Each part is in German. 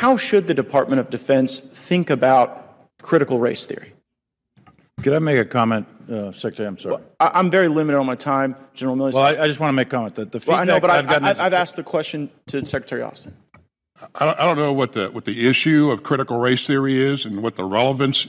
how should the Department of Defense think about critical race theory? Could I make a comment, uh, Secretary? I'm sorry. Well, I, am very limited on my time, General Milley. Well, I, I, just want to make a comment that the feedback well, I know, but I've, I've, I've, I've asked the question to Secretary Austin. I don't, I don't, know what the what the issue of critical race theory is and what the relevance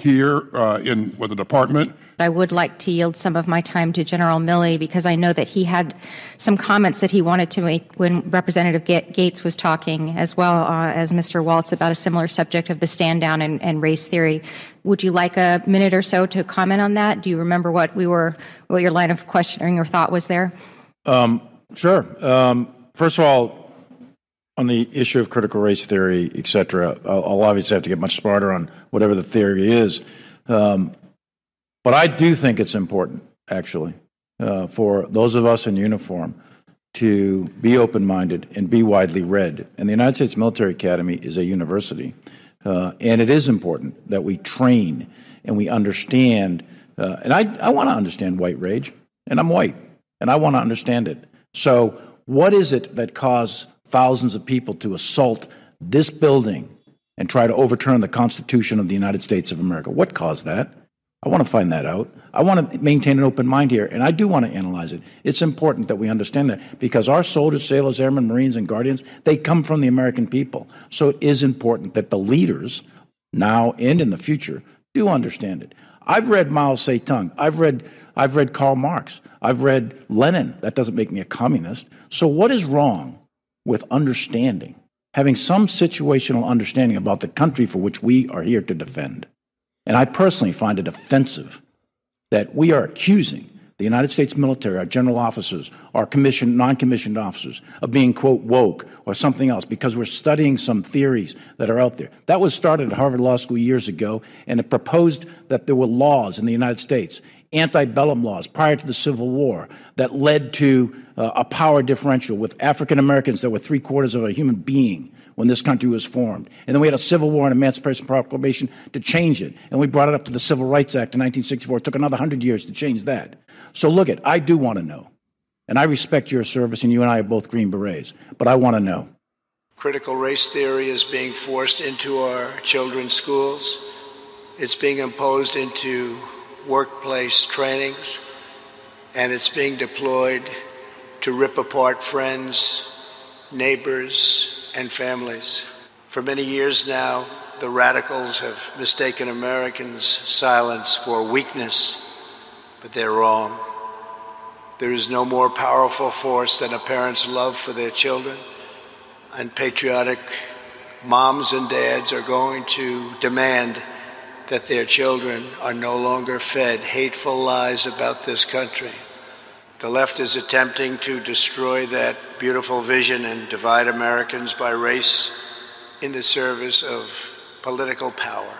here uh, in with the department. I would like to yield some of my time to General Milley because I know that he had some comments that he wanted to make when Representative Gates was talking, as well uh, as Mr. Waltz, about a similar subject of the stand down and, and, race theory. Would you like a minute or so to comment on that? Do you remember what we were, what your line of questioning or thought was there? Um, sure. Um, first of all, on the issue of critical race theory, et cetera, I'll, obviously have to get much smarter on whatever the theory is. Um, but I do think it's important, actually, uh, for those of us in uniform to be open minded and be widely read. And the United States Military Academy is a university. Uh, and it is important that we train and we understand. Uh, and I, I want to understand white rage, and I'm white, and I want to understand it. So, what is it that caused thousands of people to assault this building and try to overturn the Constitution of the United States of America. What caused that? I want to find that out. I want to maintain an open mind here, and I do want to analyze it. It's important that we understand that because our soldiers, sailors, airmen, Marines, and Guardians, they come from the American people. So it is important that the leaders, now and in the future, do understand it. I've read Mao Zedong. I've read, I've read Karl Marx. I've read Lenin. That doesn't make me a communist. So what is wrong with understanding, having some situational understanding about the country for which we are here to defend. And I personally find it offensive that we are accusing the United States military, our general officers, our commissioned, non-commissioned officers, of being, quote, woke or something else because we're studying some theories that are out there. That was started at Harvard Law School years ago, and it proposed that there were laws in the United States antebellum laws prior to the Civil War that led to uh, a power differential with African Americans that were three quarters of a human being when this country was formed. And then we had a Civil War and Emancipation Proclamation to change it. And we brought it up to the Civil Rights Act in 1964. It took another 100 years to change that. So look at, I do want to know. And I respect your service, and you and I are both Green Berets, but I want to know. Critical race theory is being forced into our children's schools. It's being imposed into workplace trainings, and it's being deployed to rip apart friends, neighbors, and families. For many years now, the radicals have mistaken Americans' silence for weakness, but they're wrong. There is no more powerful force than a parent's love for their children, and patriotic moms and dads are going to demand that their children are no longer fed hateful lies about this country. The left is attempting to destroy that beautiful vision and divide Americans by race in the service of political power.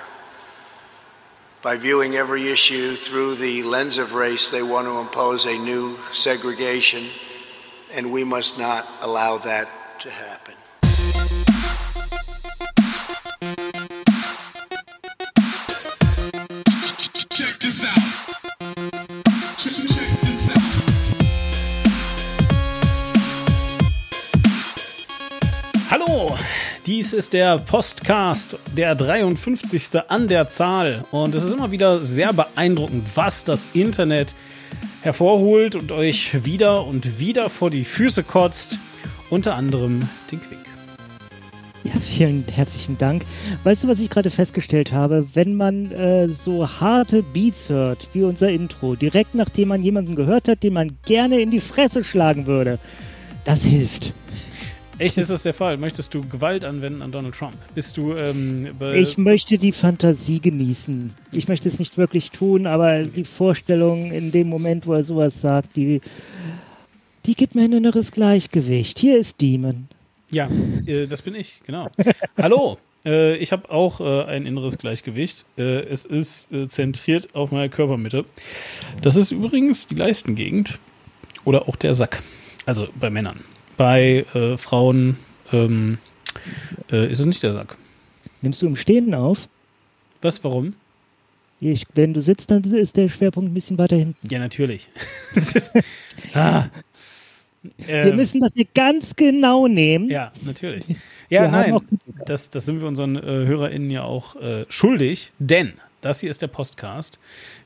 By viewing every issue through the lens of race, they want to impose a new segregation, and we must not allow that to happen. Dies ist der Postcast, der 53. an der Zahl. Und es ist immer wieder sehr beeindruckend, was das Internet hervorholt und euch wieder und wieder vor die Füße kotzt. Unter anderem den Quick. Ja, vielen herzlichen Dank. Weißt du, was ich gerade festgestellt habe? Wenn man äh, so harte Beats hört, wie unser Intro, direkt nachdem man jemanden gehört hat, den man gerne in die Fresse schlagen würde, das hilft. Echt, ist das der Fall? Möchtest du Gewalt anwenden an Donald Trump? Bist du. Ähm, ich möchte die Fantasie genießen. Ich möchte es nicht wirklich tun, aber die Vorstellung in dem Moment, wo er sowas sagt, die, die gibt mir ein inneres Gleichgewicht. Hier ist Demon. Ja, äh, das bin ich, genau. Hallo, äh, ich habe auch äh, ein inneres Gleichgewicht. Äh, es ist äh, zentriert auf meiner Körpermitte. Das ist übrigens die Leistengegend oder auch der Sack. Also bei Männern bei äh, Frauen ähm, äh, ist es nicht der Sack. Nimmst du im Stehen auf? Was, warum? Ich, wenn du sitzt, dann ist der Schwerpunkt ein bisschen weiter hinten. Ja, natürlich. ah. Wir ähm, müssen das hier ganz genau nehmen. Ja, natürlich. Ja, Wir nein, das, das sind wir unseren äh, HörerInnen ja auch äh, schuldig, denn das hier ist der Postcast.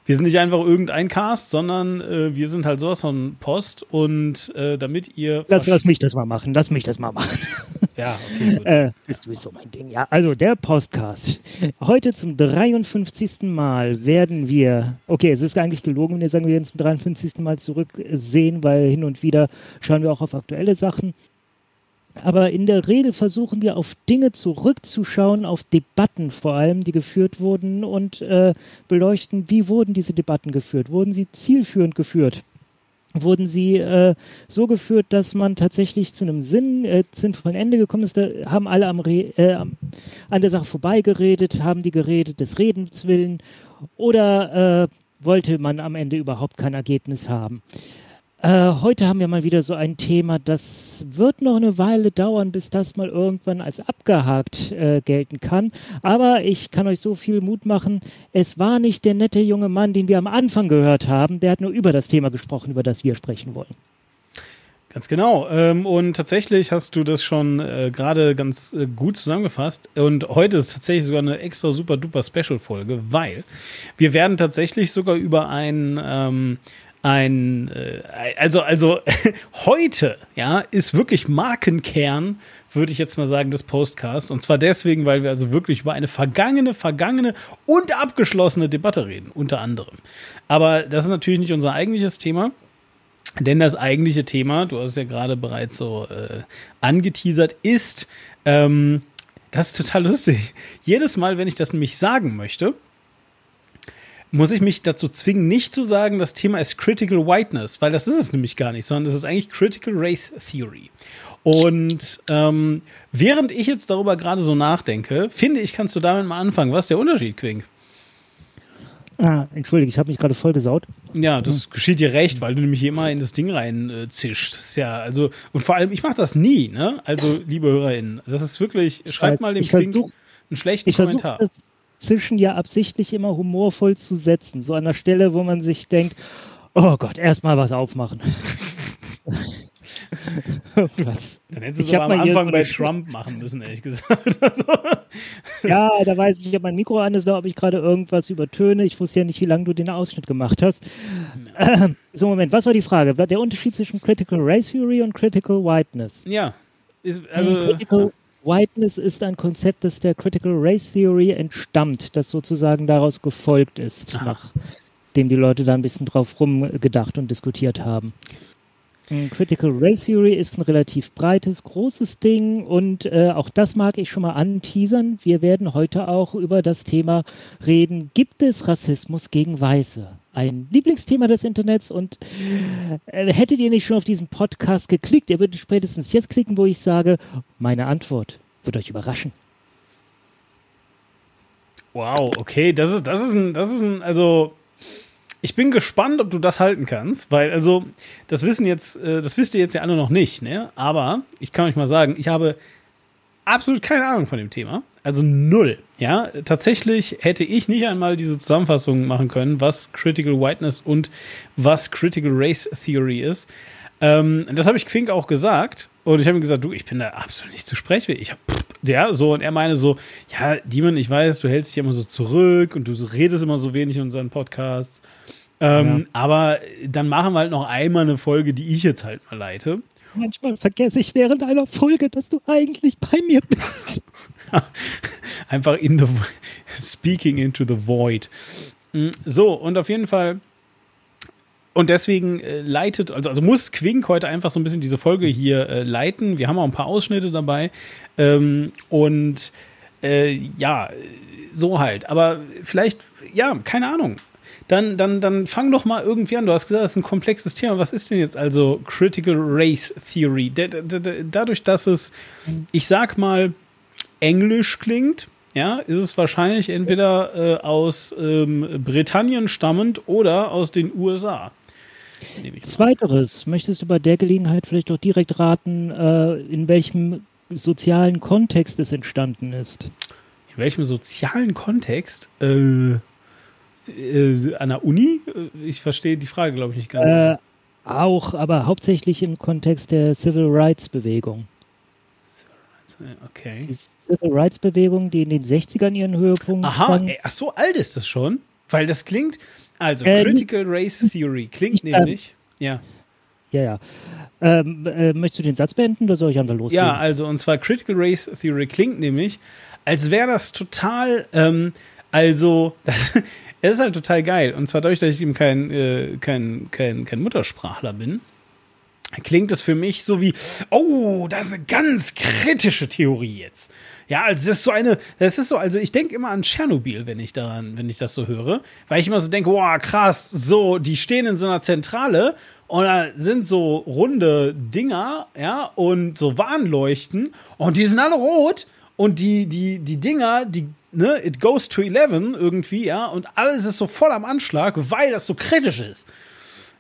Wir sind nicht einfach irgendein Cast, sondern äh, wir sind halt sowas von Post und äh, damit ihr. Lass, lass mich das mal machen, lass mich das mal machen. Ja, okay, gut. Äh, ist sowieso mein Ding. Ja, also der Podcast. Heute zum 53. Mal werden wir, okay, es ist eigentlich gelogen, wenn wir sagen, wir werden zum 53. Mal zurücksehen, weil hin und wieder schauen wir auch auf aktuelle Sachen. Aber in der Regel versuchen wir auf Dinge zurückzuschauen, auf Debatten vor allem, die geführt wurden und äh, beleuchten, wie wurden diese Debatten geführt? Wurden sie zielführend geführt? wurden sie äh, so geführt, dass man tatsächlich zu einem Sinn, äh, sinnvollen Ende gekommen ist. Da haben alle am Re äh, an der Sache vorbeigeredet, haben die geredet des Redens willen oder äh, wollte man am Ende überhaupt kein Ergebnis haben. Äh, heute haben wir mal wieder so ein Thema, das wird noch eine Weile dauern, bis das mal irgendwann als abgehakt äh, gelten kann. Aber ich kann euch so viel Mut machen, es war nicht der nette junge Mann, den wir am Anfang gehört haben, der hat nur über das Thema gesprochen, über das wir sprechen wollen. Ganz genau. Ähm, und tatsächlich hast du das schon äh, gerade ganz äh, gut zusammengefasst. Und heute ist tatsächlich sogar eine extra super duper Special-Folge, weil wir werden tatsächlich sogar über ein, ähm, ein äh, also, also heute, ja, ist wirklich Markenkern, würde ich jetzt mal sagen, des Postcast. Und zwar deswegen, weil wir also wirklich über eine vergangene, vergangene und abgeschlossene Debatte reden, unter anderem. Aber das ist natürlich nicht unser eigentliches Thema. Denn das eigentliche Thema, du hast es ja gerade bereits so äh, angeteasert, ist, ähm, das ist total lustig. Jedes Mal, wenn ich das nämlich sagen möchte, muss ich mich dazu zwingen, nicht zu sagen, das Thema ist Critical Whiteness, weil das ist es nämlich gar nicht, sondern es ist eigentlich Critical Race Theory. Und ähm, während ich jetzt darüber gerade so nachdenke, finde ich, kannst du damit mal anfangen. Was ist der Unterschied, Quink? Ah, entschuldige, ich habe mich gerade voll gesaut. Ja, das geschieht dir recht, weil du nämlich immer in das Ding rein äh, zischt. Ist ja, also, und vor allem, ich mache das nie, ne? Also, liebe HörerInnen, das ist wirklich, schreibt mal dem Quink versuch- einen schlechten Kommentar. das Zischen ja absichtlich immer humorvoll zu setzen. So an der Stelle, wo man sich denkt, oh Gott, erstmal was aufmachen. was? Dann hättest du es ich aber am Anfang bei Trump machen müssen, ehrlich gesagt. Also, Ja, da weiß ich, ob mein Mikro an ist, da ob ich gerade irgendwas übertöne. Ich wusste ja nicht, wie lange du den Ausschnitt gemacht hast. Ähm, so, Moment, was war die Frage? Der Unterschied zwischen Critical Race Theory und Critical Whiteness? ja, ist, also, Critical Whiteness ist ein Konzept, das der Critical Race Theory entstammt, das sozusagen daraus gefolgt ist, Aha. nachdem die Leute da ein bisschen drauf rumgedacht und diskutiert haben. Critical Race Theory ist ein relativ breites, großes Ding und äh, auch das mag ich schon mal anteasern. Wir werden heute auch über das Thema reden, gibt es Rassismus gegen Weiße? Ein Lieblingsthema des Internets und äh, hättet ihr nicht schon auf diesen Podcast geklickt, ihr würdet spätestens jetzt klicken, wo ich sage, meine Antwort wird euch überraschen. wow, okay, das ist, das ist ein, das ist ein, also, ich bin gespannt, ob du das halten kannst, weil, also, das wissen jetzt, äh, das wisst ihr jetzt ja alle noch nicht, ne? Aber ich kann euch mal sagen, ich habe absolut keine Ahnung von dem Thema. Also null. Ja, tatsächlich hätte ich nicht einmal diese Zusammenfassung machen können, was Critical Whiteness und was Critical Race Theory ist. Ähm, das habe ich Quink auch gesagt. Und ich habe ihm gesagt, du, ich bin da absolut nicht zu sprechen. Ich hab, ja, so, und er meine so, ja, Demon, ich weiß, du hältst dich immer so zurück und du redest immer so wenig in unseren Podcasts. Ähm, Aber dann machen wir halt noch einmal eine Folge, die ich jetzt halt mal leite. Manchmal vergesse ich während einer Folge, dass du eigentlich bei mir bist. Einfach in the speaking into the void. Mm, So, und auf jeden Fall. Und deswegen äh, leitet, also, also muss Quink heute einfach so ein bisschen diese Folge hier äh, leiten. Wir haben auch ein paar Ausschnitte dabei. Ähm, und äh, ja, so halt. Aber vielleicht, ja, keine Ahnung. Dann, dann, dann fang doch mal irgendwie an. Du hast gesagt, das ist ein komplexes Thema. Was ist denn jetzt also Critical Race Theory? Da- da- da- Dadurch, dass es, ich sag mal, Englisch klingt, ja, ist es wahrscheinlich entweder äh, aus ähm, Britannien stammend oder aus den USA. Zweiteres, möchtest du bei der Gelegenheit vielleicht auch direkt raten, äh, in welchem sozialen Kontext es entstanden ist? In welchem sozialen Kontext? Äh, äh, an der Uni? Äh, Ich verstehe die Frage, glaube ich, nicht ganz. Äh, auch, aber hauptsächlich im Kontext der Civil Rights Bewegung. Okay. Die Civil Rights Bewegung, die in den 60ern ihren Höhepunkt Aha, ey, ach so alt ist das schon? Weil das klingt, also Äh, Critical Race Theory klingt nämlich, ja. Ja, ja. Ähm, äh, möchtest du den Satz beenden oder soll ich einfach loslegen? Ja, also und zwar Critical Race Theory klingt nämlich, als wäre das total, ähm, also das, es ist halt total geil. Und zwar dadurch, dass ich eben kein, äh, kein, kein, kein Muttersprachler bin, klingt es für mich so wie, oh, das ist eine ganz kritische Theorie jetzt. Ja, also das ist so eine, das ist so, also ich denke immer an Tschernobyl, wenn ich daran, wenn ich das so höre, weil ich immer so denke, wow, krass, so, die stehen in so einer Zentrale und da sind so runde Dinger, ja, und so Warnleuchten und die sind alle rot und die, die, die Dinger, die, ne, it goes to 11 irgendwie, ja, und alles ist so voll am Anschlag, weil das so kritisch ist.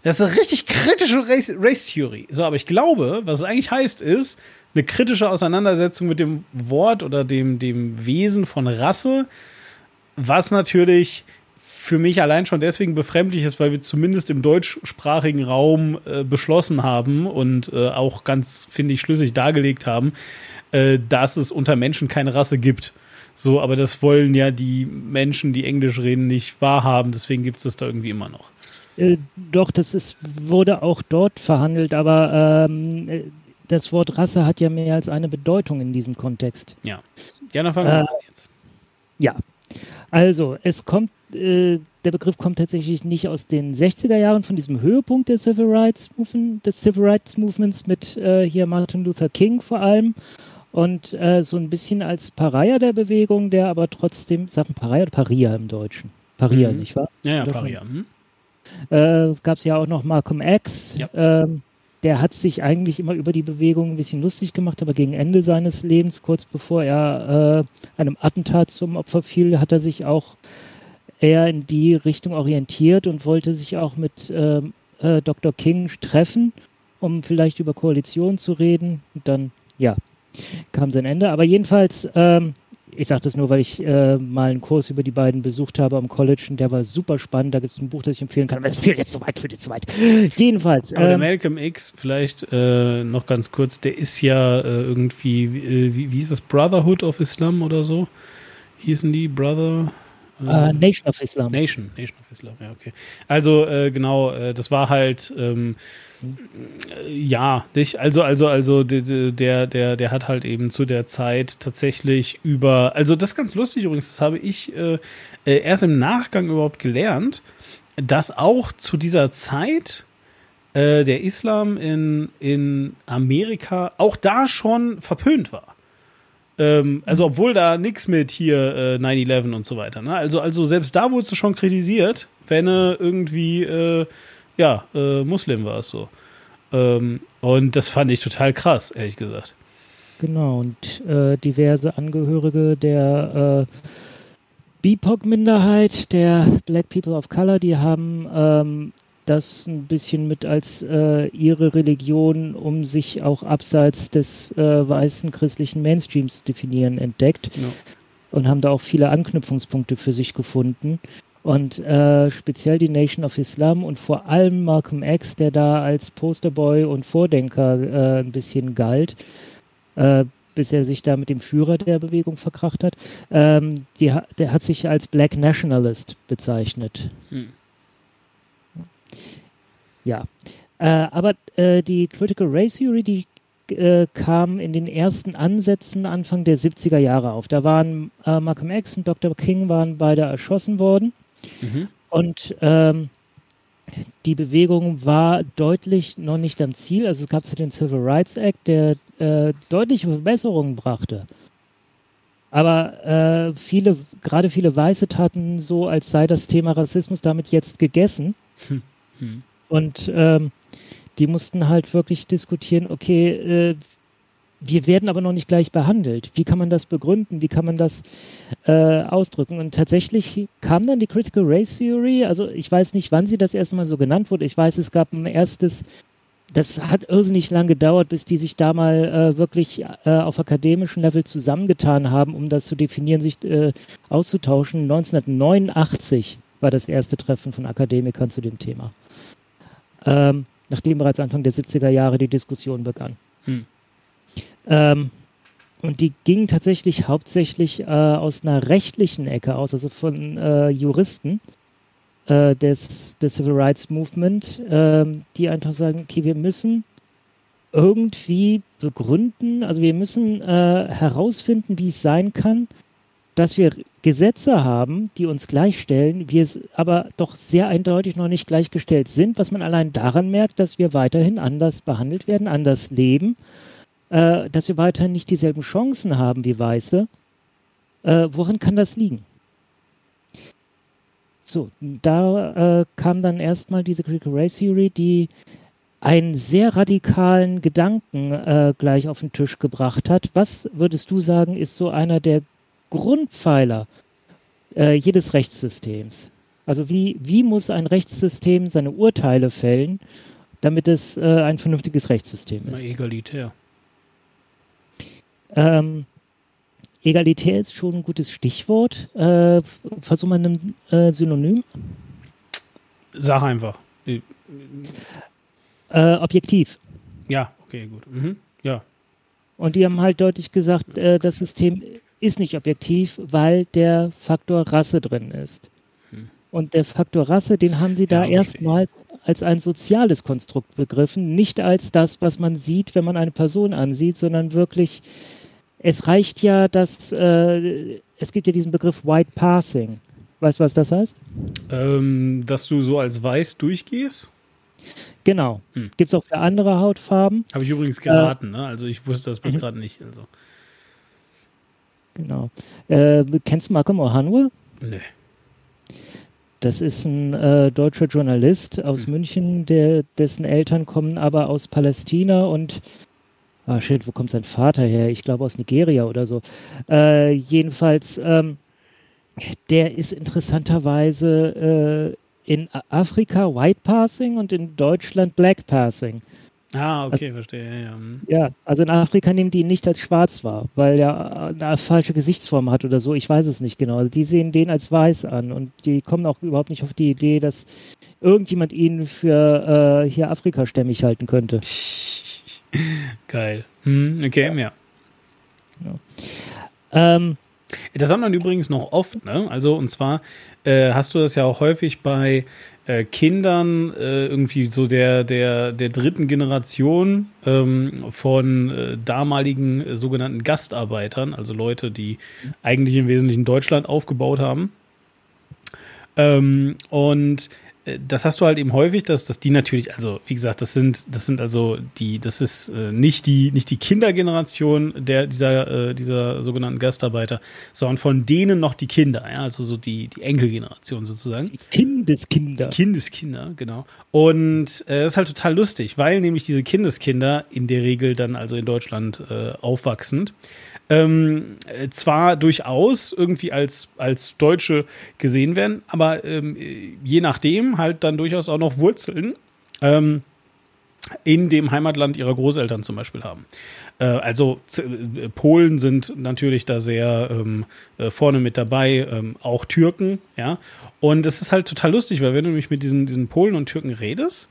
Das ist eine richtig kritische Race, Race Theory. So, aber ich glaube, was es eigentlich heißt, ist eine kritische Auseinandersetzung mit dem Wort oder dem, dem Wesen von Rasse, was natürlich für mich allein schon deswegen befremdlich ist, weil wir zumindest im deutschsprachigen Raum äh, beschlossen haben und äh, auch ganz, finde ich, schlüssig dargelegt haben, äh, dass es unter Menschen keine Rasse gibt. So, aber das wollen ja die Menschen, die Englisch reden, nicht wahrhaben. Deswegen gibt es das da irgendwie immer noch. Äh, doch, das ist, wurde auch dort verhandelt, aber ähm, äh, das Wort Rasse hat ja mehr als eine Bedeutung in diesem Kontext. Ja. Ja, dann fangen wir Äh, jetzt. Ja, also es kommt, äh, der Begriff kommt tatsächlich nicht aus den 60er Jahren von diesem Höhepunkt der Civil Rights Movement, des Civil Rights Movements mit äh, hier Martin Luther King vor allem und äh, so ein bisschen als Pariah der Bewegung, der aber trotzdem, sagt man Pariah oder Paria im Deutschen? Paria, Mhm. nicht wahr? Ja, ja, Paria. Hm? äh, gab es ja auch noch Malcolm X. Ja. Ähm, der hat sich eigentlich immer über die Bewegung ein bisschen lustig gemacht, aber gegen Ende seines Lebens, kurz bevor er äh, einem Attentat zum Opfer fiel, hat er sich auch eher in die Richtung orientiert und wollte sich auch mit ähm, äh, Dr. King treffen, um vielleicht über Koalition zu reden. Und dann, ja, kam sein Ende. Aber jedenfalls, ähm, ich sage das nur, weil ich äh, mal einen Kurs über die beiden besucht habe am College und der war super spannend. Da gibt es ein Buch, das ich empfehlen kann. Aber es führt jetzt zu weit, führt jetzt zu weit. Jedenfalls. Aber der ähm, Malcolm X, vielleicht äh, noch ganz kurz, der ist ja äh, irgendwie, äh, wie, wie hieß das, Brotherhood of Islam oder so? Hießen die Brother? äh, Nation of Islam. Nation, Nation of Islam, ja, okay. Also, äh, genau, äh, das war halt, ähm, äh, ja, nicht, also, also, also, de- de- der, der, der hat halt eben zu der Zeit tatsächlich über, also, das ist ganz lustig übrigens, das habe ich äh, äh, erst im Nachgang überhaupt gelernt, dass auch zu dieser Zeit äh, der Islam in, in Amerika auch da schon verpönt war. Ähm, also obwohl da nichts mit hier äh, 9-11 und so weiter. Ne? Also, also selbst da wurdest du schon kritisiert, wenn du irgendwie äh, ja, äh, Muslim warst so. Ähm, und das fand ich total krass, ehrlich gesagt. Genau, und äh, diverse Angehörige der äh, BIPOC-Minderheit, der Black People of Color, die haben ähm, das ein bisschen mit als äh, ihre Religion, um sich auch abseits des äh, weißen christlichen Mainstreams zu definieren, entdeckt Ja. und haben da auch viele Anknüpfungspunkte für sich gefunden. Und äh, speziell die Nation of Islam und vor allem Malcolm X, der da als Posterboy und Vordenker äh, ein bisschen galt, äh, bis er sich da mit dem Führer der Bewegung verkracht hat. Ähm, die, der hat sich als Black Nationalist bezeichnet. Hm. Ja, äh, aber äh, die Critical Race Theory, die äh, kam in den ersten Ansätzen Anfang der 70er Jahre auf. Da waren äh, Malcolm X und Dr. King waren beide erschossen worden. Mhm. Und ähm, die Bewegung war deutlich noch nicht am Ziel. Also es gab ja den Civil Rights Act, der äh, deutliche Verbesserungen brachte. Aber äh, viele, gerade viele Weiße taten so, als sei das Thema Rassismus damit jetzt gegessen. Hm. Und ähm, die mussten halt wirklich diskutieren, okay, äh, wir werden aber noch nicht gleich behandelt. Wie kann man das begründen? Wie kann man das äh, ausdrücken? Und tatsächlich kam dann die Critical Race Theory. Also ich weiß nicht, wann sie das erste Mal so genannt wurde. Ich weiß, es gab ein erstes, das hat irrsinnig lang gedauert, bis die sich da mal äh, wirklich äh, auf akademischem Level zusammengetan haben, um das zu definieren, sich äh, auszutauschen. 1989 war das erste Treffen von Akademikern zu dem Thema. Ähm, nachdem bereits Anfang der 70er Jahre die Diskussion begann. Hm. Ähm, und die ging tatsächlich hauptsächlich äh, aus einer rechtlichen Ecke aus, also von äh, Juristen äh, des, des Civil Rights Movement, ähm, die einfach sagen, okay, wir müssen irgendwie begründen, also wir müssen äh, herausfinden, wie es sein kann, dass wir Gesetze haben, die uns gleichstellen, wir aber doch sehr eindeutig noch nicht gleichgestellt sind, was man allein daran merkt, dass wir weiterhin anders behandelt werden, anders leben, äh, dass wir weiterhin nicht dieselben Chancen haben wie Weiße. Äh, woran kann das liegen? So, da äh, kam dann erstmal diese Critical Race Theory, die einen sehr radikalen Gedanken äh, gleich auf den Tisch gebracht hat. Was würdest du sagen, ist so einer der Grundpfeiler äh, jedes Rechtssystems? Also wie, wie muss ein Rechtssystem seine Urteile fällen, damit es äh, ein vernünftiges Rechtssystem ist? Mal egalitär. Ähm, egalitär ist schon ein gutes Stichwort. Äh, versuch mal ein äh, Synonym. Sag einfach. Äh, objektiv. Ja, okay, gut. Mhm. Ja. Und die haben halt deutlich gesagt, äh, das System ist nicht objektiv, weil der Faktor Rasse drin ist. Hm. Und der Faktor Rasse, den haben sie da ja, erstmals als ein soziales Konstrukt begriffen, nicht als das, was man sieht, wenn man eine Person ansieht, sondern wirklich, es reicht ja, dass äh, es gibt ja diesen Begriff White Passing. Weißt du, was das heißt? Ähm, dass du so als weiß durchgehst? Genau. Hm. Gibt es auch für andere Hautfarben. Habe ich übrigens geraten, äh, ne? Also ich wusste das bis mhm. gerade nicht. Also. Genau. Äh, kennst du Malcolm Ohanwe? Nee. Das ist ein äh, deutscher Journalist aus hm. München, der, dessen Eltern kommen aber aus Palästina und ah shit, wo kommt sein Vater her? Ich glaube aus Nigeria oder so. Äh, jedenfalls, ähm, der ist interessanterweise äh, in Afrika White Passing und in Deutschland Black Passing. Ah, okay, also, verstehe. Ja, ja. Hm. also in Afrika nehmen die ihn nicht als schwarz wahr, weil er eine falsche Gesichtsform hat oder so. Ich weiß es nicht genau. Also die sehen den als weiß an und die kommen auch überhaupt nicht auf die Idee, dass irgendjemand ihn für äh, hier afrikastämmig halten könnte. Geil. Hm, okay, ja. ja. Ähm, das haben dann übrigens noch oft, ne? Also und zwar äh, hast du das ja auch häufig bei äh, Kindern äh, irgendwie so der, der, der dritten Generation ähm, von äh, damaligen äh, sogenannten Gastarbeitern, also Leute, die eigentlich im Wesentlichen Deutschland aufgebaut haben. Ähm, und äh, das hast du halt eben häufig, dass, dass die natürlich, also wie gesagt, das sind, das sind also die, das ist äh, nicht die, nicht die Kindergeneration der, dieser, äh, dieser sogenannten Gastarbeiter, sondern von denen noch die Kinder, ja, also so die, die Enkelgeneration sozusagen. Die Kindeskinder. Die Kindeskinder, genau. Und äh, das ist halt total lustig, weil nämlich diese Kindeskinder in der Regel dann also in Deutschland äh, aufwachsend ähm, zwar durchaus irgendwie als, als Deutsche gesehen werden, aber ähm, je nachdem halt dann durchaus auch noch Wurzeln ähm, in dem Heimatland ihrer Großeltern zum Beispiel haben. Äh, also äh, Polen sind natürlich da sehr ähm, äh, vorne mit dabei, ähm, auch Türken, ja. Und es ist halt total lustig, weil wenn du nämlich mit diesen, diesen Polen und Türken redest,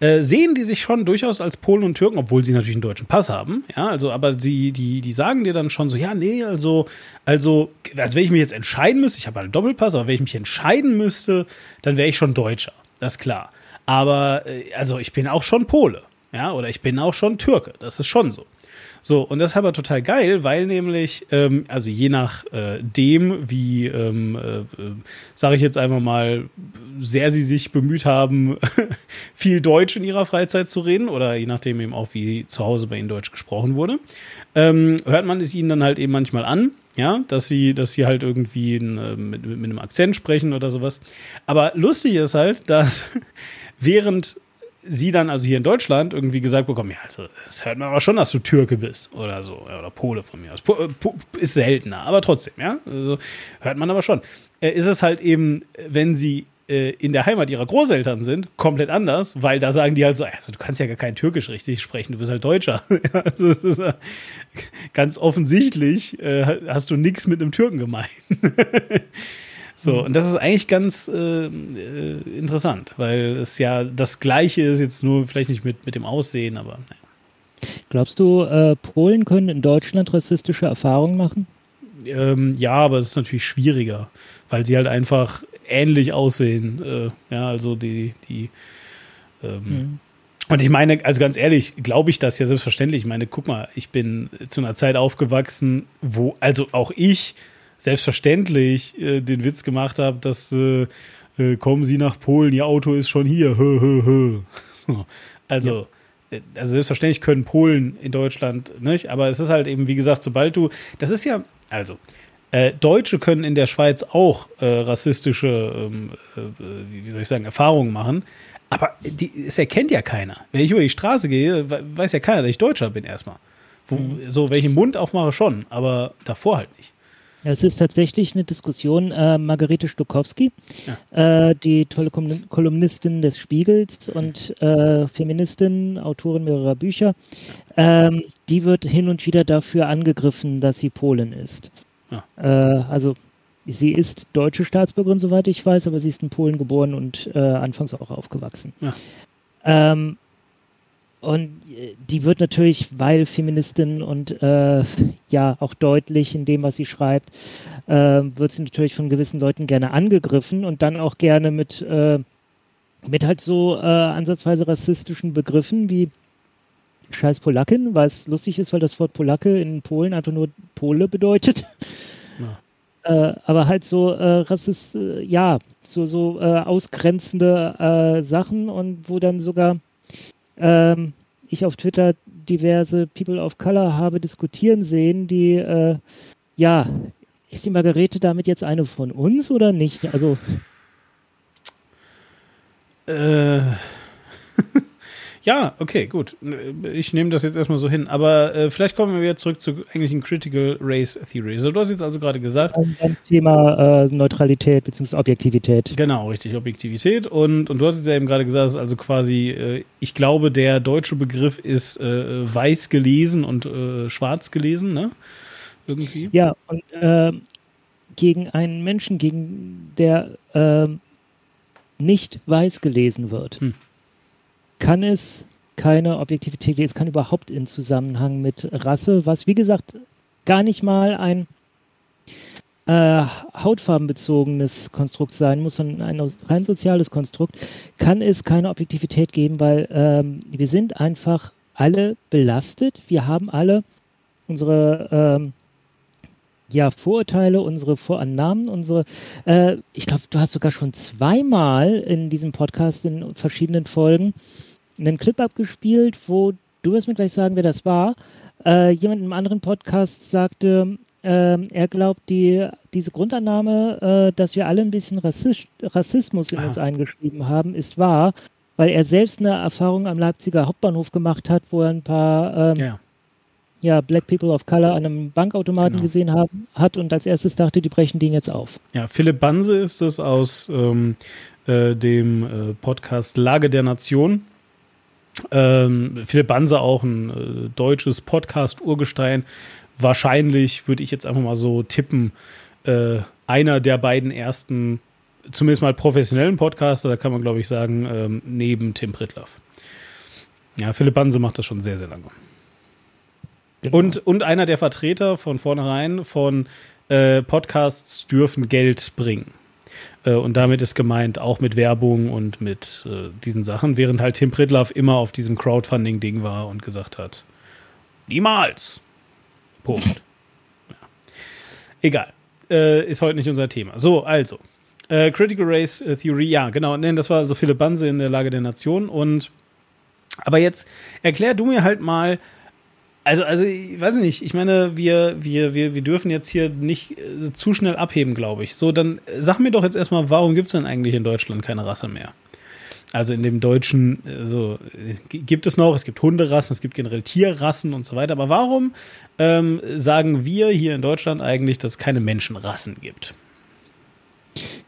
äh, sehen die sich schon durchaus als Polen und Türken, obwohl sie natürlich einen deutschen Pass haben. Ja, also, aber sie, die, die sagen dir dann schon so, ja, nee, also, also, als wenn ich mich jetzt entscheiden müsste, ich habe einen Doppelpass, aber wenn ich mich entscheiden müsste, dann wäre ich schon Deutscher. Das ist klar. Aber, äh, also, ich bin auch schon Pole. Ja, oder ich bin auch schon Türke. Das ist schon so. So, und das ist aber total geil, weil nämlich, ähm, also je nach äh, dem, wie, ähm, äh, äh sage ich jetzt einfach mal, sehr sie sich bemüht haben, viel Deutsch in ihrer Freizeit zu reden, oder je nachdem eben auch, wie zu Hause bei ihnen Deutsch gesprochen wurde, ähm, hört man es ihnen dann halt eben manchmal an, ja, dass sie, dass sie halt irgendwie ein, äh, mit, mit einem Akzent sprechen oder sowas. Aber lustig ist halt, dass während sie dann also hier in Deutschland irgendwie gesagt bekommen, ja, also das hört man aber schon, dass du Türke bist oder so, oder Pole von mir aus. Ist seltener, aber trotzdem, ja, also hört man aber schon. Äh, ist es halt eben, wenn sie äh, in der Heimat ihrer Großeltern sind, komplett anders, weil da sagen die halt so, also du kannst ja gar kein Türkisch richtig sprechen, du bist halt Deutscher. also es ist ganz offensichtlich äh, hast du nichts mit einem Türken gemeint. So, mhm. und das ist eigentlich ganz äh, äh, interessant, weil es ja das Gleiche ist, jetzt nur vielleicht nicht mit, mit dem Aussehen, aber naja. Glaubst du, äh, Polen können in Deutschland rassistische Erfahrungen machen? Ähm, ja, aber es ist natürlich schwieriger, weil sie halt einfach ähnlich aussehen. Äh, ja, also die, die ähm, mhm. Und ich meine, also ganz ehrlich, glaube ich das ja selbstverständlich. Ich meine, guck mal, ich bin zu einer Zeit aufgewachsen, wo, also auch ich selbstverständlich äh, den Witz gemacht habe, dass äh, äh, kommen Sie nach Polen, Ihr Auto ist schon hier. Hö, hö, hö. So. Also. Ja also selbstverständlich können Polen in Deutschland, nicht? aber es ist halt eben, wie gesagt, sobald du, das ist ja, also, äh, Deutsche können in der Schweiz auch äh, rassistische, ähm, äh, wie soll ich sagen, Erfahrungen machen, aber die, es erkennt ja keiner. Wenn ich über die Straße gehe, weiß ja keiner, dass ich Deutscher bin erstmal. Wo, mhm. So, den Mund aufmache, schon, aber davor halt nicht. Es ist tatsächlich eine Diskussion. Äh, Margarete Stokowski, ja. äh, die tolle Kolumnistin des Spiegels und äh, Feministin, Autorin mehrerer Bücher, ähm, die wird hin und wieder dafür angegriffen, dass sie Polin ist. Ja. Äh, also sie ist deutsche Staatsbürgerin, soweit ich weiß, aber sie ist in Polen geboren und äh, anfangs auch aufgewachsen. Ja. Ähm, und äh, die wird natürlich, weil Feministin und äh, ja auch deutlich in dem, was sie schreibt, äh, wird sie natürlich von gewissen Leuten gerne angegriffen und dann auch gerne mit, äh, mit halt so äh, ansatzweise rassistischen Begriffen wie Scheiß Polakin, was lustig ist, weil das Wort Polacke in Polen einfach nur Pole bedeutet. Ja. Äh, aber halt so äh, Rassist, ja, so, so ausgrenzende Sachen und wo dann sogar ähm, ich auf Twitter diverse People of Color habe diskutieren sehen, die, äh, ja, ist die Margarete damit jetzt eine von uns oder nicht? Also. Äh. Ja, okay, gut. Ich nehme das jetzt erstmal so hin. Aber äh, vielleicht kommen wir wieder zurück zur eigentlichen Critical Race Theory. So, du hast jetzt also gerade gesagt. Beim Thema äh, Neutralität bzw. Objektivität. Genau, richtig, Objektivität. Und, und du hast jetzt ja eben gerade gesagt, also quasi, äh, ich glaube, der deutsche Begriff ist äh, weiß gelesen und äh, schwarz gelesen, ne? Irgendwie. Ja, und äh, gegen einen Menschen, gegen der nicht weiß gelesen wird. Hm kann es keine Objektivität geben. Es kann überhaupt in Zusammenhang mit Rasse, was wie gesagt gar nicht mal ein äh, hautfarbenbezogenes Konstrukt sein muss, sondern ein rein soziales Konstrukt, kann es keine Objektivität geben, weil ähm, wir sind einfach alle belastet. Wir haben alle unsere ähm, ja, Vorurteile, unsere Vorannahmen, unsere, äh, ich glaube, du hast sogar schon zweimal in diesem Podcast in verschiedenen Folgen einen Clip abgespielt, wo du wirst mir gleich sagen, wer das war. Äh, jemand in einem anderen Podcast sagte, äh, er glaubt, die, diese Grundannahme, äh, dass wir alle ein bisschen Rassist, Rassismus in Aha. uns eingeschrieben haben, ist wahr, weil er selbst eine Erfahrung am Leipziger Hauptbahnhof gemacht hat, wo er ein paar ähm, ja. ja. Black People of Color an einem Bankautomaten genau. gesehen haben, hat und als erstes dachte, die brechen den jetzt auf. Ja, Philipp Banse ist es aus ähm, äh, dem äh, Podcast Lage der Nation ähm, Philipp Banse auch ein äh, deutsches Podcast-Urgestein. Wahrscheinlich würde ich jetzt einfach mal so tippen, äh, einer der beiden ersten, zumindest mal professionellen Podcaster, da kann man glaube ich sagen, ähm, neben Tim Pritloff. Ja, Philipp Banse macht das schon sehr, sehr lange. Genau. Und, und einer der Vertreter von vornherein von äh, Podcasts dürfen Geld bringen. Äh, und damit ist gemeint auch mit Werbung und mit äh, diesen Sachen, während halt Tim Pritloff immer auf diesem Crowdfunding-Ding war und gesagt hat, niemals. Punkt. ja. Egal. Äh, ist heute nicht unser Thema. So, also. Äh, Critical Race äh, Theory, ja, genau. Nee, das war also Philipp Banse in der Lage der Nation. Und aber jetzt erklär du mir halt mal, also, also, ich weiß nicht, ich meine, wir, wir, wir, wir dürfen jetzt hier nicht äh, zu schnell abheben, glaube ich. So, dann äh, sag mir doch jetzt erstmal, warum gibt es denn eigentlich in Deutschland keine Rasse mehr? Also in dem Deutschen, äh, so gibt es noch, es gibt Hunderassen, es gibt generell Tierrassen und so weiter. Aber warum ähm, sagen wir hier in Deutschland eigentlich, dass es keine Menschenrassen gibt?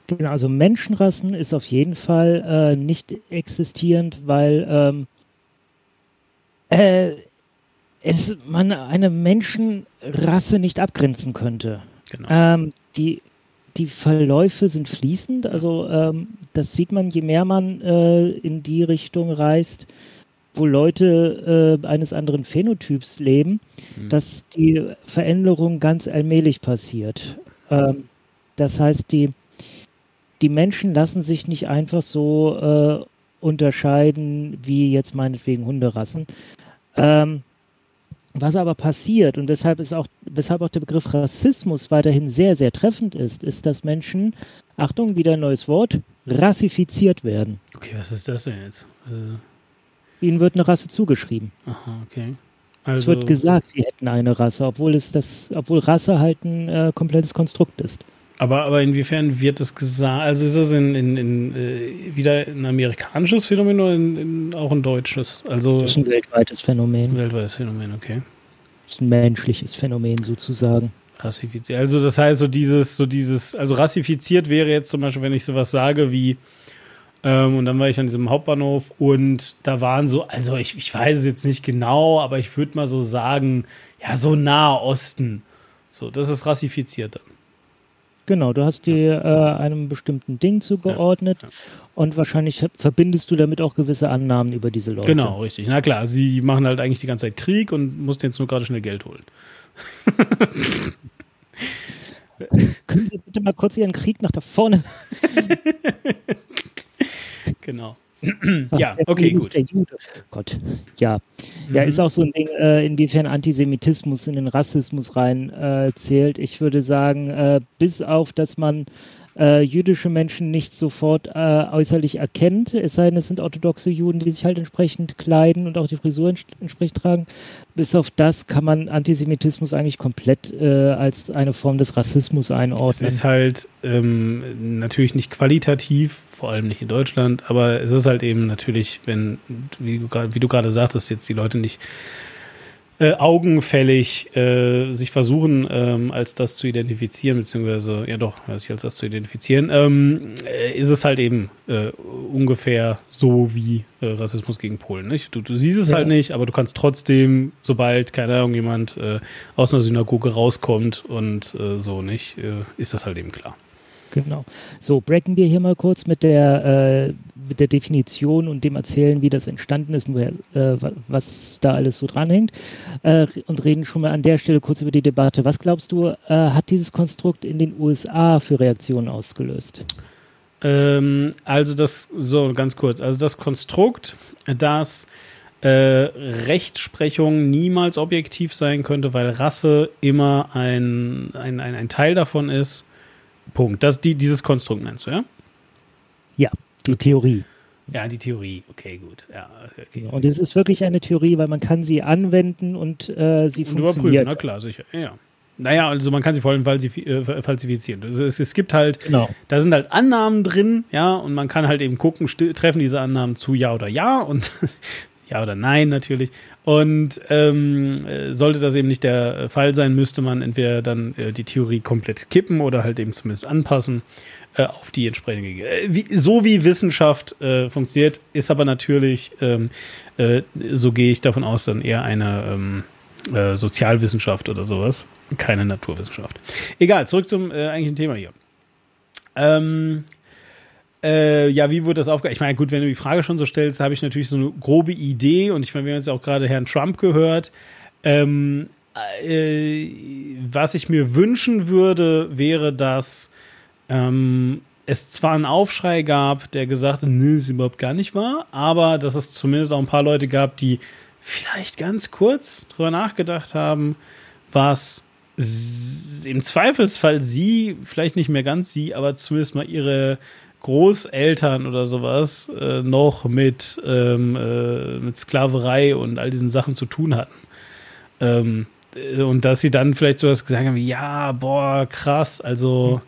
Genau, also Menschenrassen ist auf jeden Fall äh, nicht existierend, weil ähm, äh, es, man eine Menschenrasse nicht abgrenzen könnte. Genau. Ähm, die, die Verläufe sind fließend, also ähm, das sieht man, je mehr man äh, in die Richtung reist, wo Leute äh, eines anderen Phänotyps leben, mhm. dass die Veränderung ganz allmählich passiert. Ähm, das heißt, die, die Menschen lassen sich nicht einfach so äh, unterscheiden wie jetzt meinetwegen Hunderassen. Ähm, was aber passiert und weshalb, ist auch, weshalb auch der Begriff Rassismus weiterhin sehr, sehr treffend ist, ist, dass Menschen, Achtung, wieder ein neues Wort, rassifiziert werden. Okay, was ist das denn jetzt? Äh Ihnen wird eine Rasse zugeschrieben. Aha, okay. Also, es wird also gesagt, sie hätten eine Rasse, obwohl es das, obwohl Rasse halt ein äh, komplettes Konstrukt ist. Aber, aber inwiefern wird das gesagt? Also ist das in, in, in äh, wieder ein amerikanisches Phänomen oder in, auch ein deutsches? Also das ist ein weltweites Phänomen. Weltweites Phänomen, okay. Das ist ein menschliches Phänomen sozusagen. Rassifiziert. Also das heißt, so dieses, so dieses, also rassifiziert wäre jetzt zum Beispiel, wenn ich sowas sage wie, ähm, und dann war ich an diesem Hauptbahnhof und da waren so, also ich, ich weiß es jetzt nicht genau, aber ich würde mal so sagen, ja, so Nahe Osten. So, das ist rassifiziert dann. Genau, du hast die äh, einem bestimmten Ding zugeordnet ja, ja. und wahrscheinlich verbindest du damit auch gewisse Annahmen über diese Leute. Genau, richtig. Na klar, sie machen halt eigentlich die ganze Zeit Krieg und mussten jetzt nur gerade schnell Geld holen. Können Sie bitte mal kurz Ihren Krieg nach da vorne? genau. Ja, okay, gut. Der Jude. Gott, ja. Mhm. Ja, ist auch so ein Ding, äh, inwiefern Antisemitismus in den Rassismus rein äh, zählt. Ich würde sagen, äh, bis auf, dass man äh, jüdische Menschen nicht sofort äh, äußerlich erkennt, es sei denn, es sind orthodoxe Juden, die sich halt entsprechend kleiden und auch die Frisur ents entsprechend tragen. Bis auf das kann man Antisemitismus eigentlich komplett äh, als eine Form des Rassismus einordnen. Es ist halt ähm, natürlich nicht qualitativ, vor allem nicht in Deutschland, aber es ist halt eben natürlich, wenn, wie du gerade sagtest, jetzt die Leute nicht äh, augenfällig äh, sich versuchen, ähm, als das zu identifizieren, beziehungsweise, ja doch, sich als das zu identifizieren, ähm, äh, ist es halt eben äh, ungefähr so wie äh, Rassismus gegen Polen. Nicht? Du, du siehst es ja. halt nicht, aber du kannst trotzdem, sobald, keine Ahnung, jemand aus einer Synagoge rauskommt und so nicht, ist das halt eben klar. Genau. So, breaken wir hier mal kurz mit der, mit der Definition und dem Erzählen, wie das entstanden ist woher, äh, was da alles so dranhängt. Äh, und reden schon mal an der Stelle kurz über die Debatte. Was glaubst du, äh, hat dieses Konstrukt in den USA für Reaktionen ausgelöst? Ähm, also das, so ganz kurz, also das Konstrukt, dass äh, Rechtsprechung niemals objektiv sein könnte, weil Rasse immer ein, ein, ein, ein Teil davon ist Punkt. Das, die, dieses Konstrukt meinst du, ja? Ja, die Theorie. Ja, die Theorie. Okay, gut. Ja, okay. Und es ist wirklich eine Theorie, weil man kann sie anwenden und äh, sie und funktioniert. Überprüfen, na klar, sicher. Ja. Naja, also man kann sie vor allem äh, falsifizieren. Also es, es, gibt halt, genau. da sind halt Annahmen drin, ja, und man kann halt eben gucken, treffen diese Annahmen zu Ja oder Ja und Ja oder Nein natürlich. Und ähm, äh, sollte das eben nicht der Fall sein, müsste man entweder dann äh, die Theorie komplett kippen oder halt eben zumindest anpassen äh, auf die entsprechende. Äh, wie, so wie Wissenschaft äh, funktioniert, ist aber natürlich, ähm, äh, so gehe ich davon aus, dann eher eine ähm, Sozialwissenschaft oder sowas, keine Naturwissenschaft. Egal, zurück zum eigentlichen Thema hier. Ähm, äh, ja, wie wurde das aufgegangen? Ich meine, gut, wenn du die Frage schon so stellst, habe ich natürlich so eine grobe Idee und ich meine, wir haben jetzt auch gerade Herrn Trump gehört. Ähm, äh, was ich mir wünschen würde, wäre, dass ähm, es zwar einen Aufschrei gab, der gesagt hat, nö, ist überhaupt gar nicht wahr, aber dass es zumindest auch ein paar Leute gab, die vielleicht ganz kurz drüber nachgedacht haben, was im Zweifelsfall sie, vielleicht nicht mehr ganz sie, aber zumindest mal ihre Großeltern oder sowas äh, noch mit, ähm, äh, mit Sklaverei und all diesen Sachen zu tun hatten. Ähm, äh, und dass sie dann vielleicht sowas gesagt haben wie, ja, boah, krass, also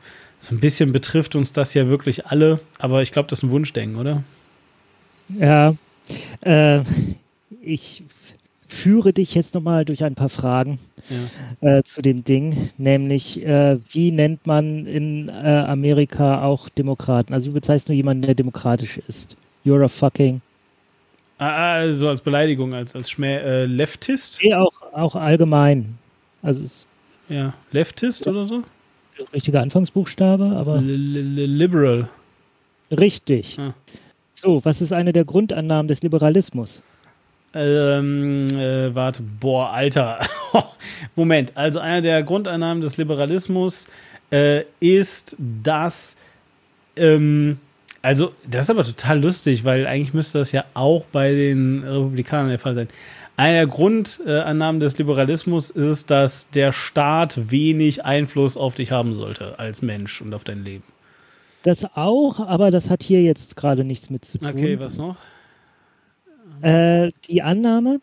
so ein bisschen betrifft uns das ja wirklich alle, aber ich glaube, das ist ein Wunschdenken, oder? Ja, äh, ich führe dich jetzt nochmal durch ein paar Fragen ja. äh, zu dem Ding, nämlich äh, wie nennt man in äh, Amerika auch Demokraten? Also du bezeichnest nur jemanden, der demokratisch ist. You're a fucking. Also als Beleidigung, als, als Schmäh, äh, Leftist? Nee, auch, auch allgemein. Also ja, Leftist ja. oder so? Richtiger Anfangsbuchstabe, aber. Liberal. Richtig. Ah. So, was ist eine der Grundannahmen des Liberalismus? Ähm, äh, warte, boah, Alter. Moment, also einer der Grundannahmen des Liberalismus äh, ist, dass, ähm, also das ist aber total lustig, weil eigentlich müsste das ja auch bei den Republikanern der Fall sein. Einer der Grundannahmen des Liberalismus ist, dass der Staat wenig Einfluss auf dich haben sollte als Mensch und auf dein Leben. Das auch, aber das hat hier jetzt gerade nichts mit zu tun. Okay, was noch? Äh, die Annahme,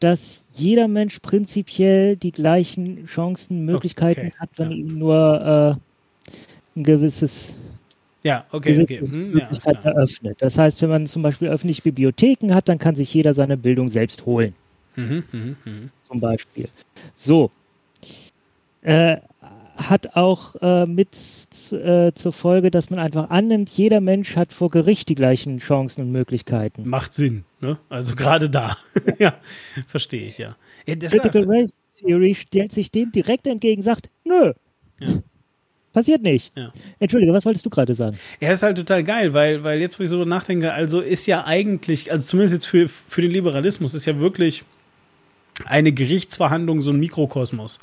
dass jeder Mensch prinzipiell die gleichen Chancen, Möglichkeiten Okay, hat, wenn ja. ihm nur äh, ein gewisses Ja, okay, okay. Hm, ja, eröffnet. Das heißt, wenn man zum Beispiel öffentliche Bibliotheken hat, dann kann sich jeder seine Bildung selbst holen, Mhm, mhm, mhm. zum Beispiel. So. Äh, hat auch äh, mit äh, zur Folge, dass man einfach annimmt, jeder Mensch hat vor Gericht die gleichen Chancen und Möglichkeiten. Macht Sinn, ne? Also gerade da. ja, verstehe ich, ja. ja Critical Race Theory stellt sich dem direkt entgegen, sagt, nö, Ja. Passiert nicht. Ja. Entschuldige, was wolltest du gerade sagen? Er ist halt total geil, weil, weil jetzt, wo ich so nachdenke, also ist ja eigentlich, also zumindest jetzt für, für den Liberalismus, ist ja wirklich eine Gerichtsverhandlung so ein Mikrokosmos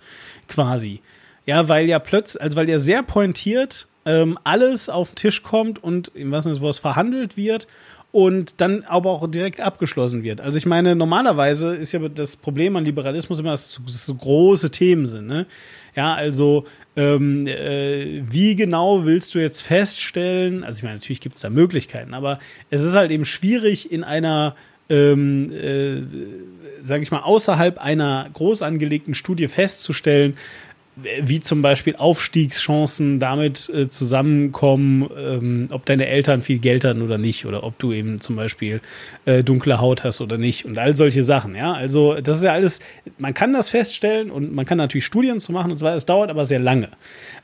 quasi. Ja, weil ja plötzlich, also weil ja sehr pointiert ähm, alles auf den Tisch kommt und im wahrsten Sinne des Wortes verhandelt wird und dann aber auch direkt abgeschlossen wird. Also ich meine, normalerweise ist ja das Problem an Liberalismus immer, dass es so, dass es so große Themen sind. Ne? Ja, also ähm, äh, wie genau willst du jetzt feststellen, also ich meine, natürlich gibt es da Möglichkeiten, aber es ist halt eben schwierig in einer ähm, äh, sage ich mal, außerhalb einer groß angelegten Studie festzustellen, wie zum Beispiel Aufstiegschancen damit äh, zusammenkommen, ähm, ob deine Eltern viel Geld hatten oder nicht, oder ob du eben zum Beispiel äh, dunkle Haut hast oder nicht und all solche Sachen, ja. Also das ist ja alles, man kann das feststellen und man kann natürlich Studien zu machen und so weiter, es dauert aber sehr lange.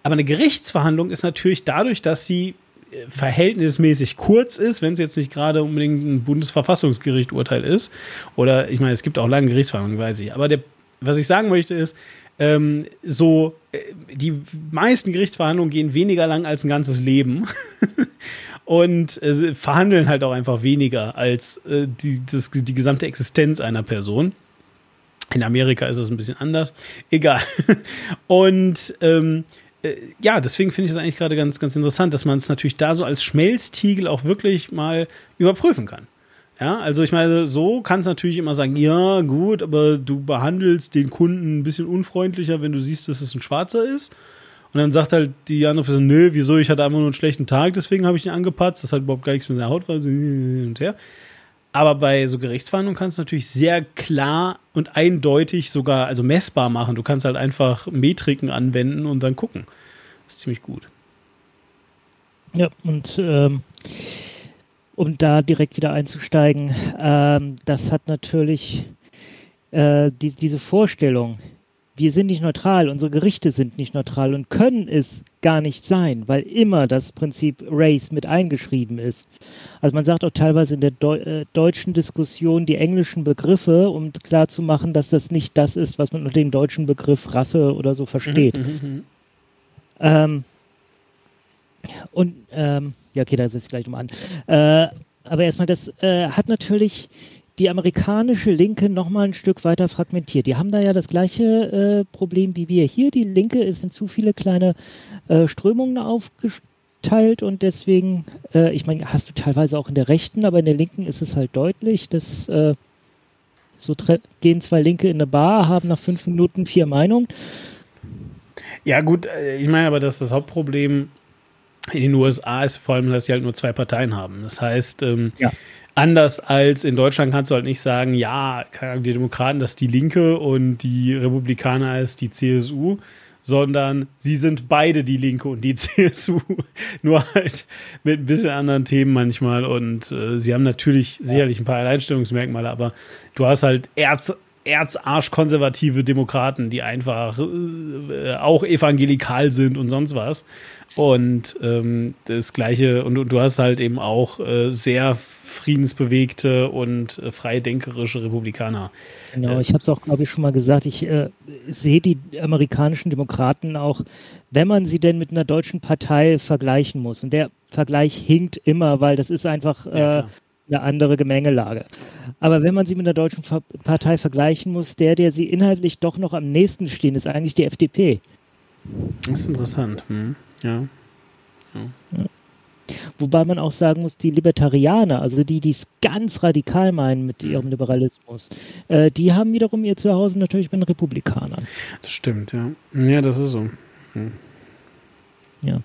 Aber eine Gerichtsverhandlung ist natürlich dadurch, dass sie äh, verhältnismäßig kurz ist, wenn es jetzt nicht gerade unbedingt ein Bundesverfassungsgericht-Urteil ist. Oder ich meine, es gibt auch lange Gerichtsverhandlungen, weiß ich. Aber der, was ich sagen möchte ist, ähm, so äh, die meisten Gerichtsverhandlungen gehen weniger lang als ein ganzes Leben und äh, verhandeln halt auch einfach weniger als äh, die, das, die gesamte Existenz einer Person. In Amerika ist es ein bisschen anders. Egal. Und ähm, äh, ja, deswegen finde ich es eigentlich gerade ganz, ganz interessant, dass man es natürlich da so als Schmelztiegel auch wirklich mal überprüfen kann. Ja, also ich meine, so kannst du natürlich immer sagen, ja, gut, aber du behandelst den Kunden ein bisschen unfreundlicher, wenn du siehst, dass es ein Schwarzer ist. Und dann sagt halt die andere Person, nö, wieso, ich hatte einfach nur einen schlechten Tag, deswegen habe ich ihn angepatzt, das hat überhaupt gar nichts mit seiner Haut, hin und her. Aber bei so Gerichtsverhandlungen kannst du natürlich sehr klar und eindeutig sogar, also messbar machen. Du kannst halt einfach Metriken anwenden und dann gucken. Das ist ziemlich gut. Ja, und ähm, um da direkt wieder einzusteigen, ähm, das hat natürlich äh, die, diese Vorstellung, wir sind nicht neutral, unsere Gerichte sind nicht neutral und können es gar nicht sein, weil immer das Prinzip Race mit eingeschrieben ist. Also man sagt auch teilweise in der Deu äh, deutschen Diskussion die englischen Begriffe, um klarzumachen, dass das nicht das ist, was man unter dem deutschen Begriff Rasse oder so versteht. Ähm, und ähm, ja, okay, da setze ich gleich nochmal an. Äh, aber erstmal, das äh, hat natürlich die amerikanische Linke nochmal ein Stück weiter fragmentiert. Die haben da ja das gleiche äh, Problem wie wir hier. Die Linke ist in zu viele kleine äh, Strömungen aufgeteilt und deswegen, äh, ich meine, hast du teilweise auch in der Rechten, aber in der Linken ist es halt deutlich, dass äh, so gehen zwei Linke in eine Bar, haben nach fünf Minuten vier Meinungen. Ja, gut, ich meine aber, dass das Hauptproblem in den USA ist vor allem, dass sie halt nur zwei Parteien haben. Das heißt, ähm, Ja. anders als in Deutschland kannst du halt nicht sagen, ja, die Demokraten, das ist die Linke und die Republikaner ist die CSU, sondern sie sind beide die Linke und die CSU, nur halt mit ein bisschen anderen Themen manchmal und äh, sie haben natürlich sicherlich ein paar Alleinstellungsmerkmale, aber du hast halt Erz, erzarschkonservative Demokraten, die einfach äh, auch evangelikal sind und sonst was. Und ähm, das gleiche, und, und du hast halt eben auch äh, sehr friedensbewegte und äh, freidenkerische Republikaner. Genau, ich habe es auch, glaube ich, schon mal gesagt. Ich äh, sehe die amerikanischen Demokraten auch, wenn man sie denn mit einer deutschen Partei vergleichen muss. Und der Vergleich hinkt immer, weil das ist einfach Ja, äh. Eine andere Gemengelage. Aber wenn man sie mit der Deutschen Partei vergleichen muss, der, der sie inhaltlich doch noch am nächsten stehen, ist eigentlich die FDP. Das ist interessant. Hm. Ja. ja. Wobei man auch sagen muss, die Libertarianer, also die, die es ganz radikal meinen mit ihrem Liberalismus, äh, die haben wiederum ihr Zuhause natürlich bei den Republikanern. Das stimmt, ja. Ja, das ist so. Hm. Ja.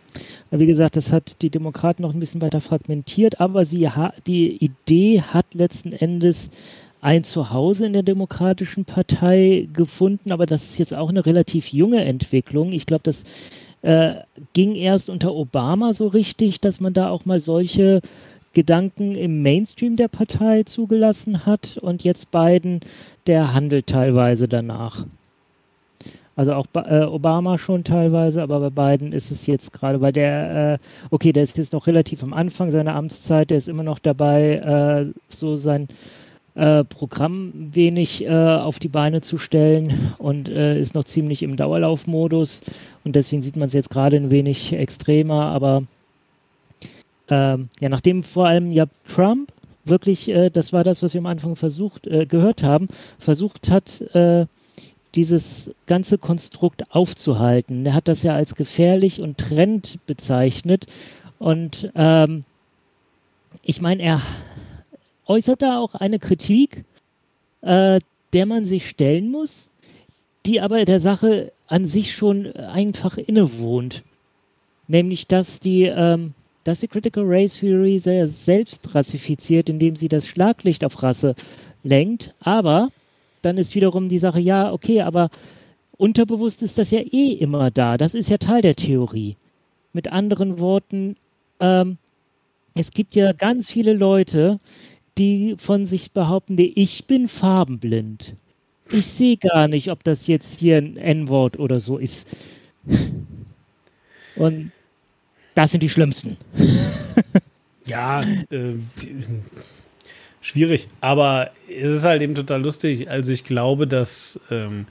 Wie gesagt, das hat die Demokraten noch ein bisschen weiter fragmentiert, aber sie die Idee hat letzten Endes ein Zuhause in der Demokratischen Partei gefunden, aber das ist jetzt auch eine relativ junge Entwicklung. Ich glaube, das äh, ging erst unter Obama so richtig, dass man da auch mal solche Gedanken im Mainstream der Partei zugelassen hat und jetzt Biden, der handelt teilweise danach. Also auch äh, Obama schon teilweise, aber bei Biden ist es jetzt gerade, weil der, äh, okay, der ist jetzt noch relativ am Anfang seiner Amtszeit, der ist immer noch dabei, äh, so sein äh, Programm wenig äh, auf die Beine zu stellen und äh, ist noch ziemlich im Dauerlaufmodus und deswegen sieht man es jetzt gerade ein wenig extremer, aber ähm, ja, nachdem vor allem ja Trump wirklich, das war das, was wir am Anfang versucht, gehört haben, versucht hat, dieses ganze Konstrukt aufzuhalten. Er hat das ja als gefährlich und Trend bezeichnet. Und ähm, ich meine, er äußert da auch eine Kritik, äh, der man sich stellen muss, die aber der Sache an sich schon einfach innewohnt. Nämlich, dass die, ähm, dass die Critical Race Theory sehr selbst rassifiziert, indem sie das Schlaglicht auf Rasse lenkt, aber dann ist wiederum die Sache, ja, okay, aber unterbewusst ist das ja eh immer da. Das ist ja Teil der Theorie. Mit anderen Worten, ähm, es gibt ja ganz viele Leute, die von sich behaupten, ich bin farbenblind. Ich sehe gar nicht, ob das jetzt hier ein N-Wort oder so ist. Und das sind die Schlimmsten. ja, äh, schwierig. Aber es ist halt eben total lustig. Also ich glaube, dass ähm,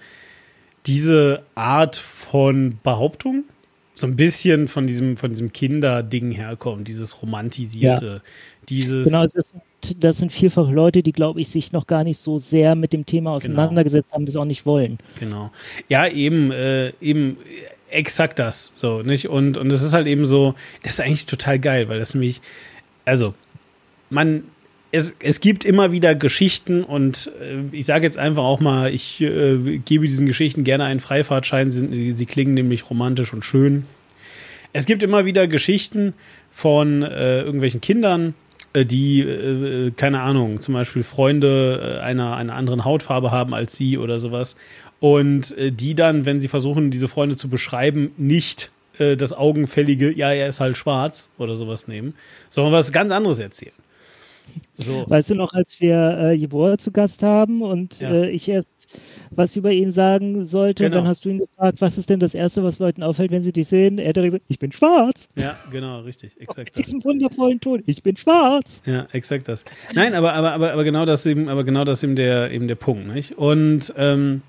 diese Art von Behauptung so ein bisschen von diesem, von diesem Kinderding herkommt, dieses romantisierte, ja. dieses. Genau, das sind, das sind vielfach Leute, die, glaube ich, sich noch gar nicht so sehr mit dem Thema genau. auseinandergesetzt genau. haben, das auch nicht wollen. Genau. Ja, eben, äh, eben exakt das. So, nicht? Und, und es ist halt eben so, das ist eigentlich total geil, weil das nämlich, also, man es, es gibt immer wieder Geschichten und äh, ich sage jetzt einfach auch mal, ich äh, gebe diesen Geschichten gerne einen Freifahrtschein. Sie, sie, klingen nämlich romantisch und schön. Es gibt immer wieder Geschichten von äh, irgendwelchen Kindern, äh, die, äh, keine Ahnung, zum Beispiel Freunde äh, einer, einer anderen Hautfarbe haben als sie oder sowas. Und die dann, wenn sie versuchen, diese Freunde zu beschreiben, nicht das augenfällige, ja, er ist halt schwarz oder sowas nehmen, sondern was ganz anderes erzählen. So. Weißt du noch, als wir äh, Jeboa zu Gast haben und ja. äh, ich erst was über ihn sagen sollte, genau. dann hast du ihn gefragt, was ist denn das Erste, was Leuten auffällt, wenn sie dich sehen? Er hat gesagt, ich bin schwarz. Ja, genau, richtig, exakt. Mit diesem wundervollen Ton, ich bin schwarz. Ja, exakt das. Nein, aber, aber, aber, aber genau das eben, aber genau das eben der, eben der Punkt, nicht? Und ähm,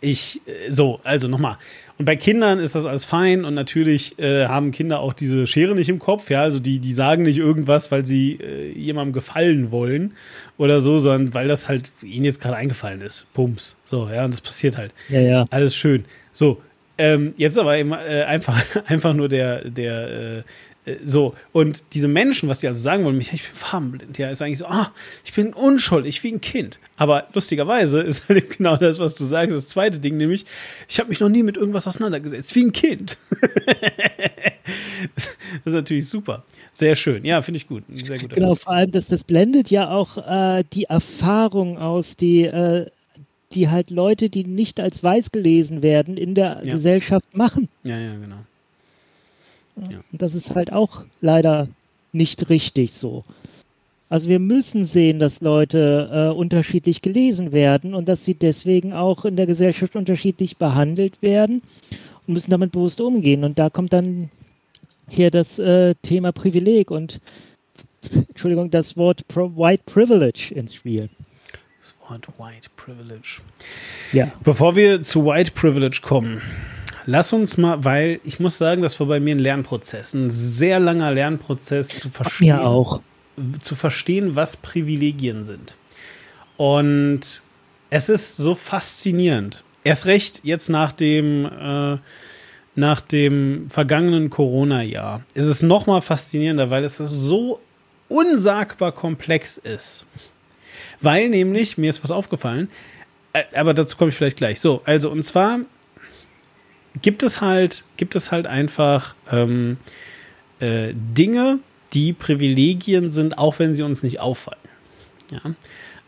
ich, äh, so, also nochmal. Und bei Kindern ist das alles fein und natürlich äh, haben Kinder auch diese Schere nicht im Kopf, ja, also die, die sagen nicht irgendwas, weil sie äh, jemandem gefallen wollen oder so, sondern weil das halt ihnen jetzt gerade eingefallen ist. Pumps. So, ja, und das passiert halt. Ja, ja. Alles schön. So, ähm, jetzt aber eben, äh, einfach, einfach nur der, der, äh, so, und diese Menschen, was die also sagen wollen, ich bin farbenblind, ja, ist eigentlich so, ah, ich bin unschuldig wie ein Kind. Aber lustigerweise ist halt genau das, was du sagst, das zweite Ding, nämlich, ich habe mich noch nie mit irgendwas auseinandergesetzt, wie ein Kind. das ist natürlich super. Sehr schön. Ja, finde ich gut. Sehr gut. Genau, vor allem, dass das blendet ja auch äh, die Erfahrung aus, die, äh, die halt Leute, die nicht als weiß gelesen werden, in der ja. Gesellschaft machen. Ja, ja, genau. Ja. Und das ist halt auch leider nicht richtig so. Also wir müssen sehen, dass Leute äh, unterschiedlich gelesen werden und dass sie deswegen auch in der Gesellschaft unterschiedlich behandelt werden und müssen damit bewusst umgehen. Und da kommt dann hier das äh, Thema Privileg und Entschuldigung, das Wort Pro White Privilege ins Spiel. Das Wort White Privilege. Ja. Bevor wir zu White Privilege kommen, lass uns mal, weil ich muss sagen, das war bei mir ein Lernprozess, ein sehr langer Lernprozess zu verstehen. Mir auch. zu verstehen, was Privilegien sind. Und es ist so faszinierend. Erst recht jetzt nach dem, äh, nach dem vergangenen Corona-Jahr ist es noch mal faszinierender, weil es so unsagbar komplex ist. Weil nämlich, mir ist was aufgefallen, äh, aber dazu komme ich vielleicht gleich. So, also und zwar gibt es halt, gibt es halt einfach ähm, äh, Dinge, die Privilegien sind, auch wenn sie uns nicht auffallen. Ja?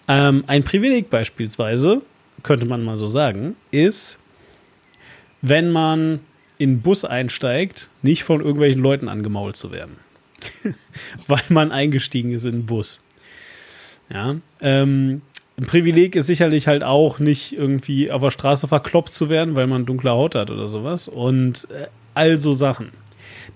Ähm, ein Privileg beispielsweise, könnte man mal so sagen, ist, wenn man in einen Bus einsteigt, nicht von irgendwelchen Leuten angemault zu werden. Weil man eingestiegen ist in den Bus. Ja. Ähm, ein Privileg ist sicherlich halt auch nicht irgendwie auf der Straße verkloppt zu werden, weil man dunkle Haut hat oder sowas. Und äh, all so Sachen.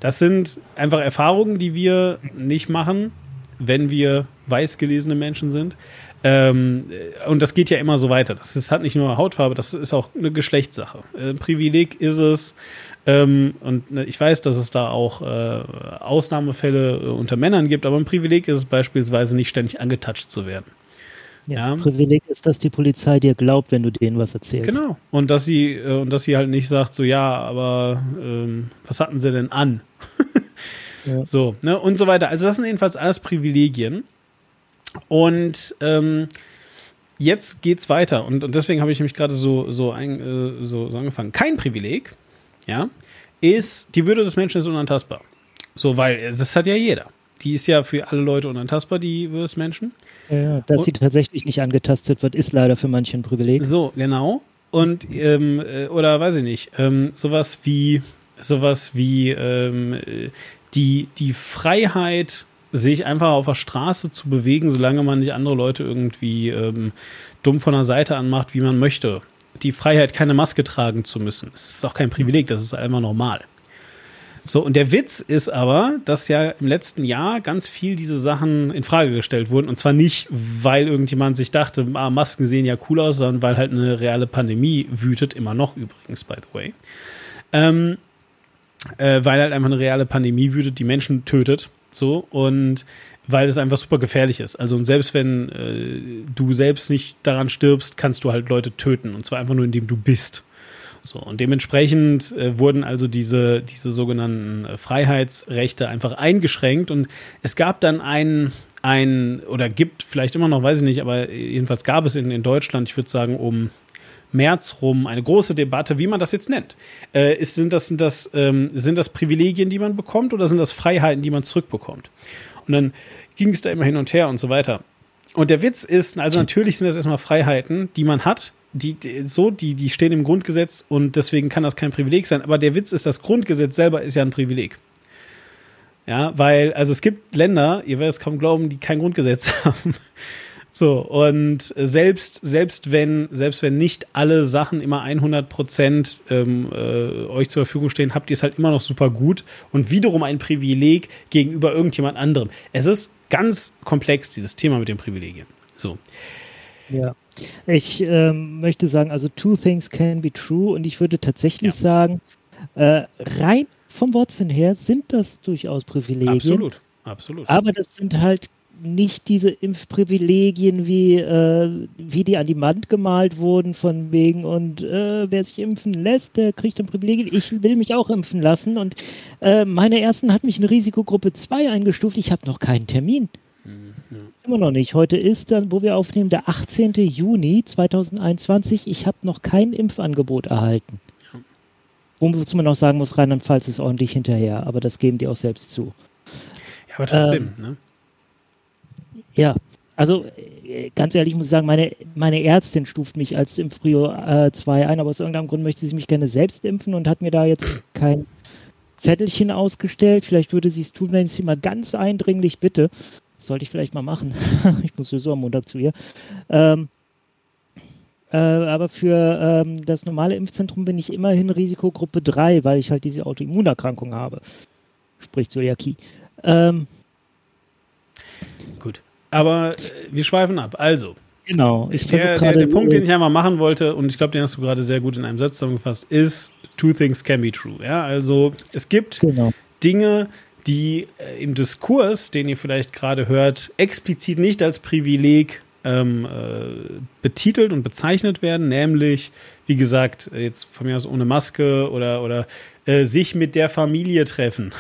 Das sind einfach Erfahrungen, die wir nicht machen, wenn wir weiß gelesene Menschen sind. Ähm, und das geht ja immer so weiter. Das ist, hat nicht nur Hautfarbe, das ist auch eine Geschlechtssache. Äh, Privileg ist es, ähm, und ne, ich weiß, dass es da auch äh, Ausnahmefälle äh, unter Männern gibt, aber ein Privileg ist es beispielsweise nicht ständig angetatscht zu werden. Ja, ja. Privileg ist, dass die Polizei dir glaubt, wenn du denen was erzählst. Genau. Und dass sie, äh, und dass sie halt nicht sagt, so ja, aber ähm, was hatten sie denn an? ja. So, ne, und so weiter. Also das sind jedenfalls alles Privilegien. Und ähm, jetzt geht's weiter. Und, und deswegen habe ich mich gerade so, so, ein, äh, so, so angefangen. Kein Privileg, ja, ist, die Würde des Menschen ist unantastbar. So, weil das hat ja jeder. Die ist ja für alle Leute unantastbar, die Würde des Menschen. Ja, dass und, sie tatsächlich nicht angetastet wird, ist leider für manche ein Privileg. So, genau. Und, ähm, äh, oder weiß ich nicht, ähm, sowas wie, sowas wie ähm, die, die Freiheit sich einfach auf der Straße zu bewegen, solange man nicht andere Leute irgendwie ähm, dumm von der Seite anmacht, wie man möchte. Die Freiheit, keine Maske tragen zu müssen. Das ist auch kein Privileg, das ist einfach normal. So, und der Witz ist aber, dass ja im letzten Jahr ganz viel diese Sachen in Frage gestellt wurden. Und zwar nicht, weil irgendjemand sich dachte, ah, Masken sehen ja cool aus, sondern weil halt eine reale Pandemie wütet, immer noch übrigens, by the way. Ähm, äh, weil halt einfach eine reale Pandemie wütet, die Menschen tötet. So, und weil es einfach super gefährlich ist. Also und selbst wenn äh, du selbst nicht daran stirbst, kannst du halt Leute töten. Und zwar einfach nur, indem du bist. So, und dementsprechend äh, wurden also diese, diese sogenannten äh, Freiheitsrechte einfach eingeschränkt. Und es gab dann ein, ein, oder gibt vielleicht immer noch, weiß ich nicht, aber jedenfalls gab es in, in Deutschland, ich würde sagen, um März rum eine große Debatte, wie man das jetzt nennt. Äh, ist, sind, das, sind, das, ähm, sind das Privilegien, die man bekommt, oder sind das Freiheiten, die man zurückbekommt? Und dann ging es da immer hin und her und so weiter. Und der Witz ist, also natürlich sind das erstmal Freiheiten, die man hat, die, die, so, die, die stehen im Grundgesetz und deswegen kann das kein Privileg sein. Aber der Witz ist, das Grundgesetz selber ist ja ein Privileg. Ja, weil, also es gibt Länder, ihr werdet es kaum glauben, die kein Grundgesetz haben. So, und selbst, selbst wenn, selbst wenn nicht alle Sachen immer 100 Prozent ähm, äh, euch zur Verfügung stehen, habt ihr es halt immer noch super gut und wiederum ein Privileg gegenüber irgendjemand anderem. Es ist ganz komplex, dieses Thema mit den Privilegien. So. Ja. Ich ähm, möchte sagen, also two things can be true und ich würde tatsächlich ja. sagen, äh, rein vom Wortsinn her sind das durchaus Privilegien. Absolut, absolut. Aber das sind halt nicht diese Impfprivilegien, wie, äh, wie die an die Wand gemalt wurden, von wegen, und äh, wer sich impfen lässt, der kriegt ein Privileg. Ich will mich auch impfen lassen und äh, meine ersten hat mich in Risikogruppe 2 eingestuft. Ich habe noch keinen Termin. Immer noch nicht. Heute ist dann, wo wir aufnehmen, der 18. Juni 2021. Ich habe noch kein Impfangebot erhalten. Ja. Wozu man auch sagen muss, Rheinland-Pfalz ist ordentlich hinterher, aber das geben die auch selbst zu. Ja, aber trotzdem, ähm, ne? Ja, also äh, ganz ehrlich muss ich sagen, meine, meine Ärztin stuft mich als Impfprio 2 äh, ein, aber aus irgendeinem Grund möchte sie mich gerne selbst impfen und hat mir da jetzt kein Zettelchen ausgestellt. Vielleicht würde sie es tun, wenn ich sie mal ganz eindringlich bitte. Das sollte ich vielleicht mal machen. ich muss sowieso am Montag zu ihr. Ähm, äh, aber für ähm, das normale Impfzentrum bin ich immerhin Risikogruppe 3, weil ich halt diese Autoimmunerkrankung habe. Sprich Zöliakie. Ähm, Gut. Aber äh, wir schweifen ab. Also. Genau. Ich der, der, der Punkt, den ich einmal machen wollte, und ich glaube, den hast du gerade sehr gut in einem Satz zusammengefasst, ist, two things can be true. Ja, also es gibt genau. Dinge, die äh, im Diskurs, den ihr vielleicht gerade hört, explizit nicht als Privileg ähm, äh, betitelt und bezeichnet werden, nämlich, wie gesagt, jetzt von mir aus ohne Maske oder, oder äh, sich mit der Familie treffen.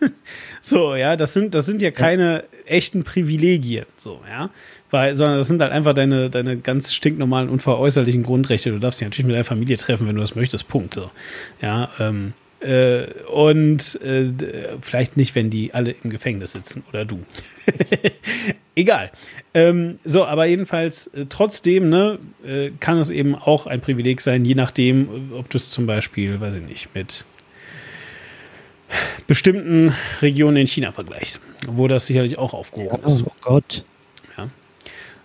so, ja, das sind, das sind ja keine echten Privilegien, so, ja. Weil, sondern das sind halt einfach deine, deine ganz stinknormalen, unveräußerlichen Grundrechte. Du darfst dich natürlich mit deiner Familie treffen, wenn du das möchtest, Punkt. So. Ja, ähm, äh, und äh, vielleicht nicht, wenn die alle im Gefängnis sitzen oder du. Egal. Ähm, so, aber jedenfalls äh, trotzdem ne, äh, kann es eben auch ein Privileg sein, je nachdem, ob du es zum Beispiel, weiß ich nicht, mit bestimmten Regionen in China vergleichst, wo das sicherlich auch aufgehoben ist. Oh Gott. Ja.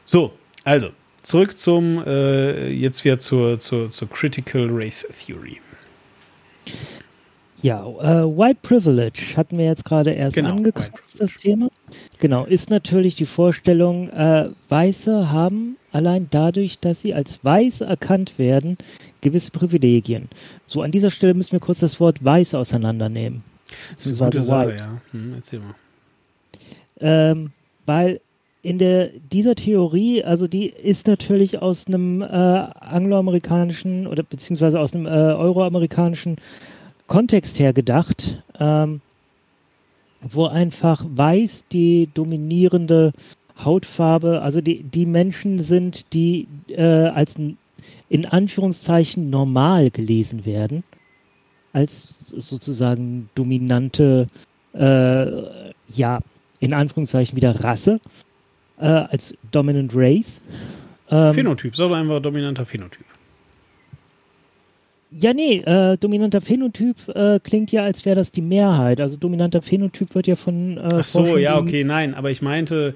So, also zurück zum äh, jetzt wieder zur, zur, zur Critical Race Theory. Ja, äh, White Privilege hatten wir jetzt gerade erst Genau, angekratzt, das Thema. Genau, ist natürlich die Vorstellung, äh, Weiße haben allein dadurch, dass sie als weiß erkannt werden, gewisse Privilegien. So, an dieser Stelle müssen wir kurz das Wort weiß auseinandernehmen. Das ist eine gute Sache, ja. Hm, erzähl mal. Ähm, weil in der, dieser Theorie, also die ist natürlich aus einem äh, angloamerikanischen oder beziehungsweise aus einem äh, euroamerikanischen Kontext her gedacht, ähm, wo einfach weiß die dominierende Hautfarbe, also die, die Menschen sind, die äh, als in Anführungszeichen normal gelesen werden, als sozusagen dominante, äh, ja, in Anführungszeichen wieder Rasse, äh, als Dominant Race. Ähm, Phänotyp, doch einfach dominanter Phänotyp. Ja, nee, äh, dominanter Phänotyp äh, klingt ja, als wäre das die Mehrheit. Also dominanter Phänotyp wird ja von. Äh, Ach so, ja, okay, nein, aber ich meinte,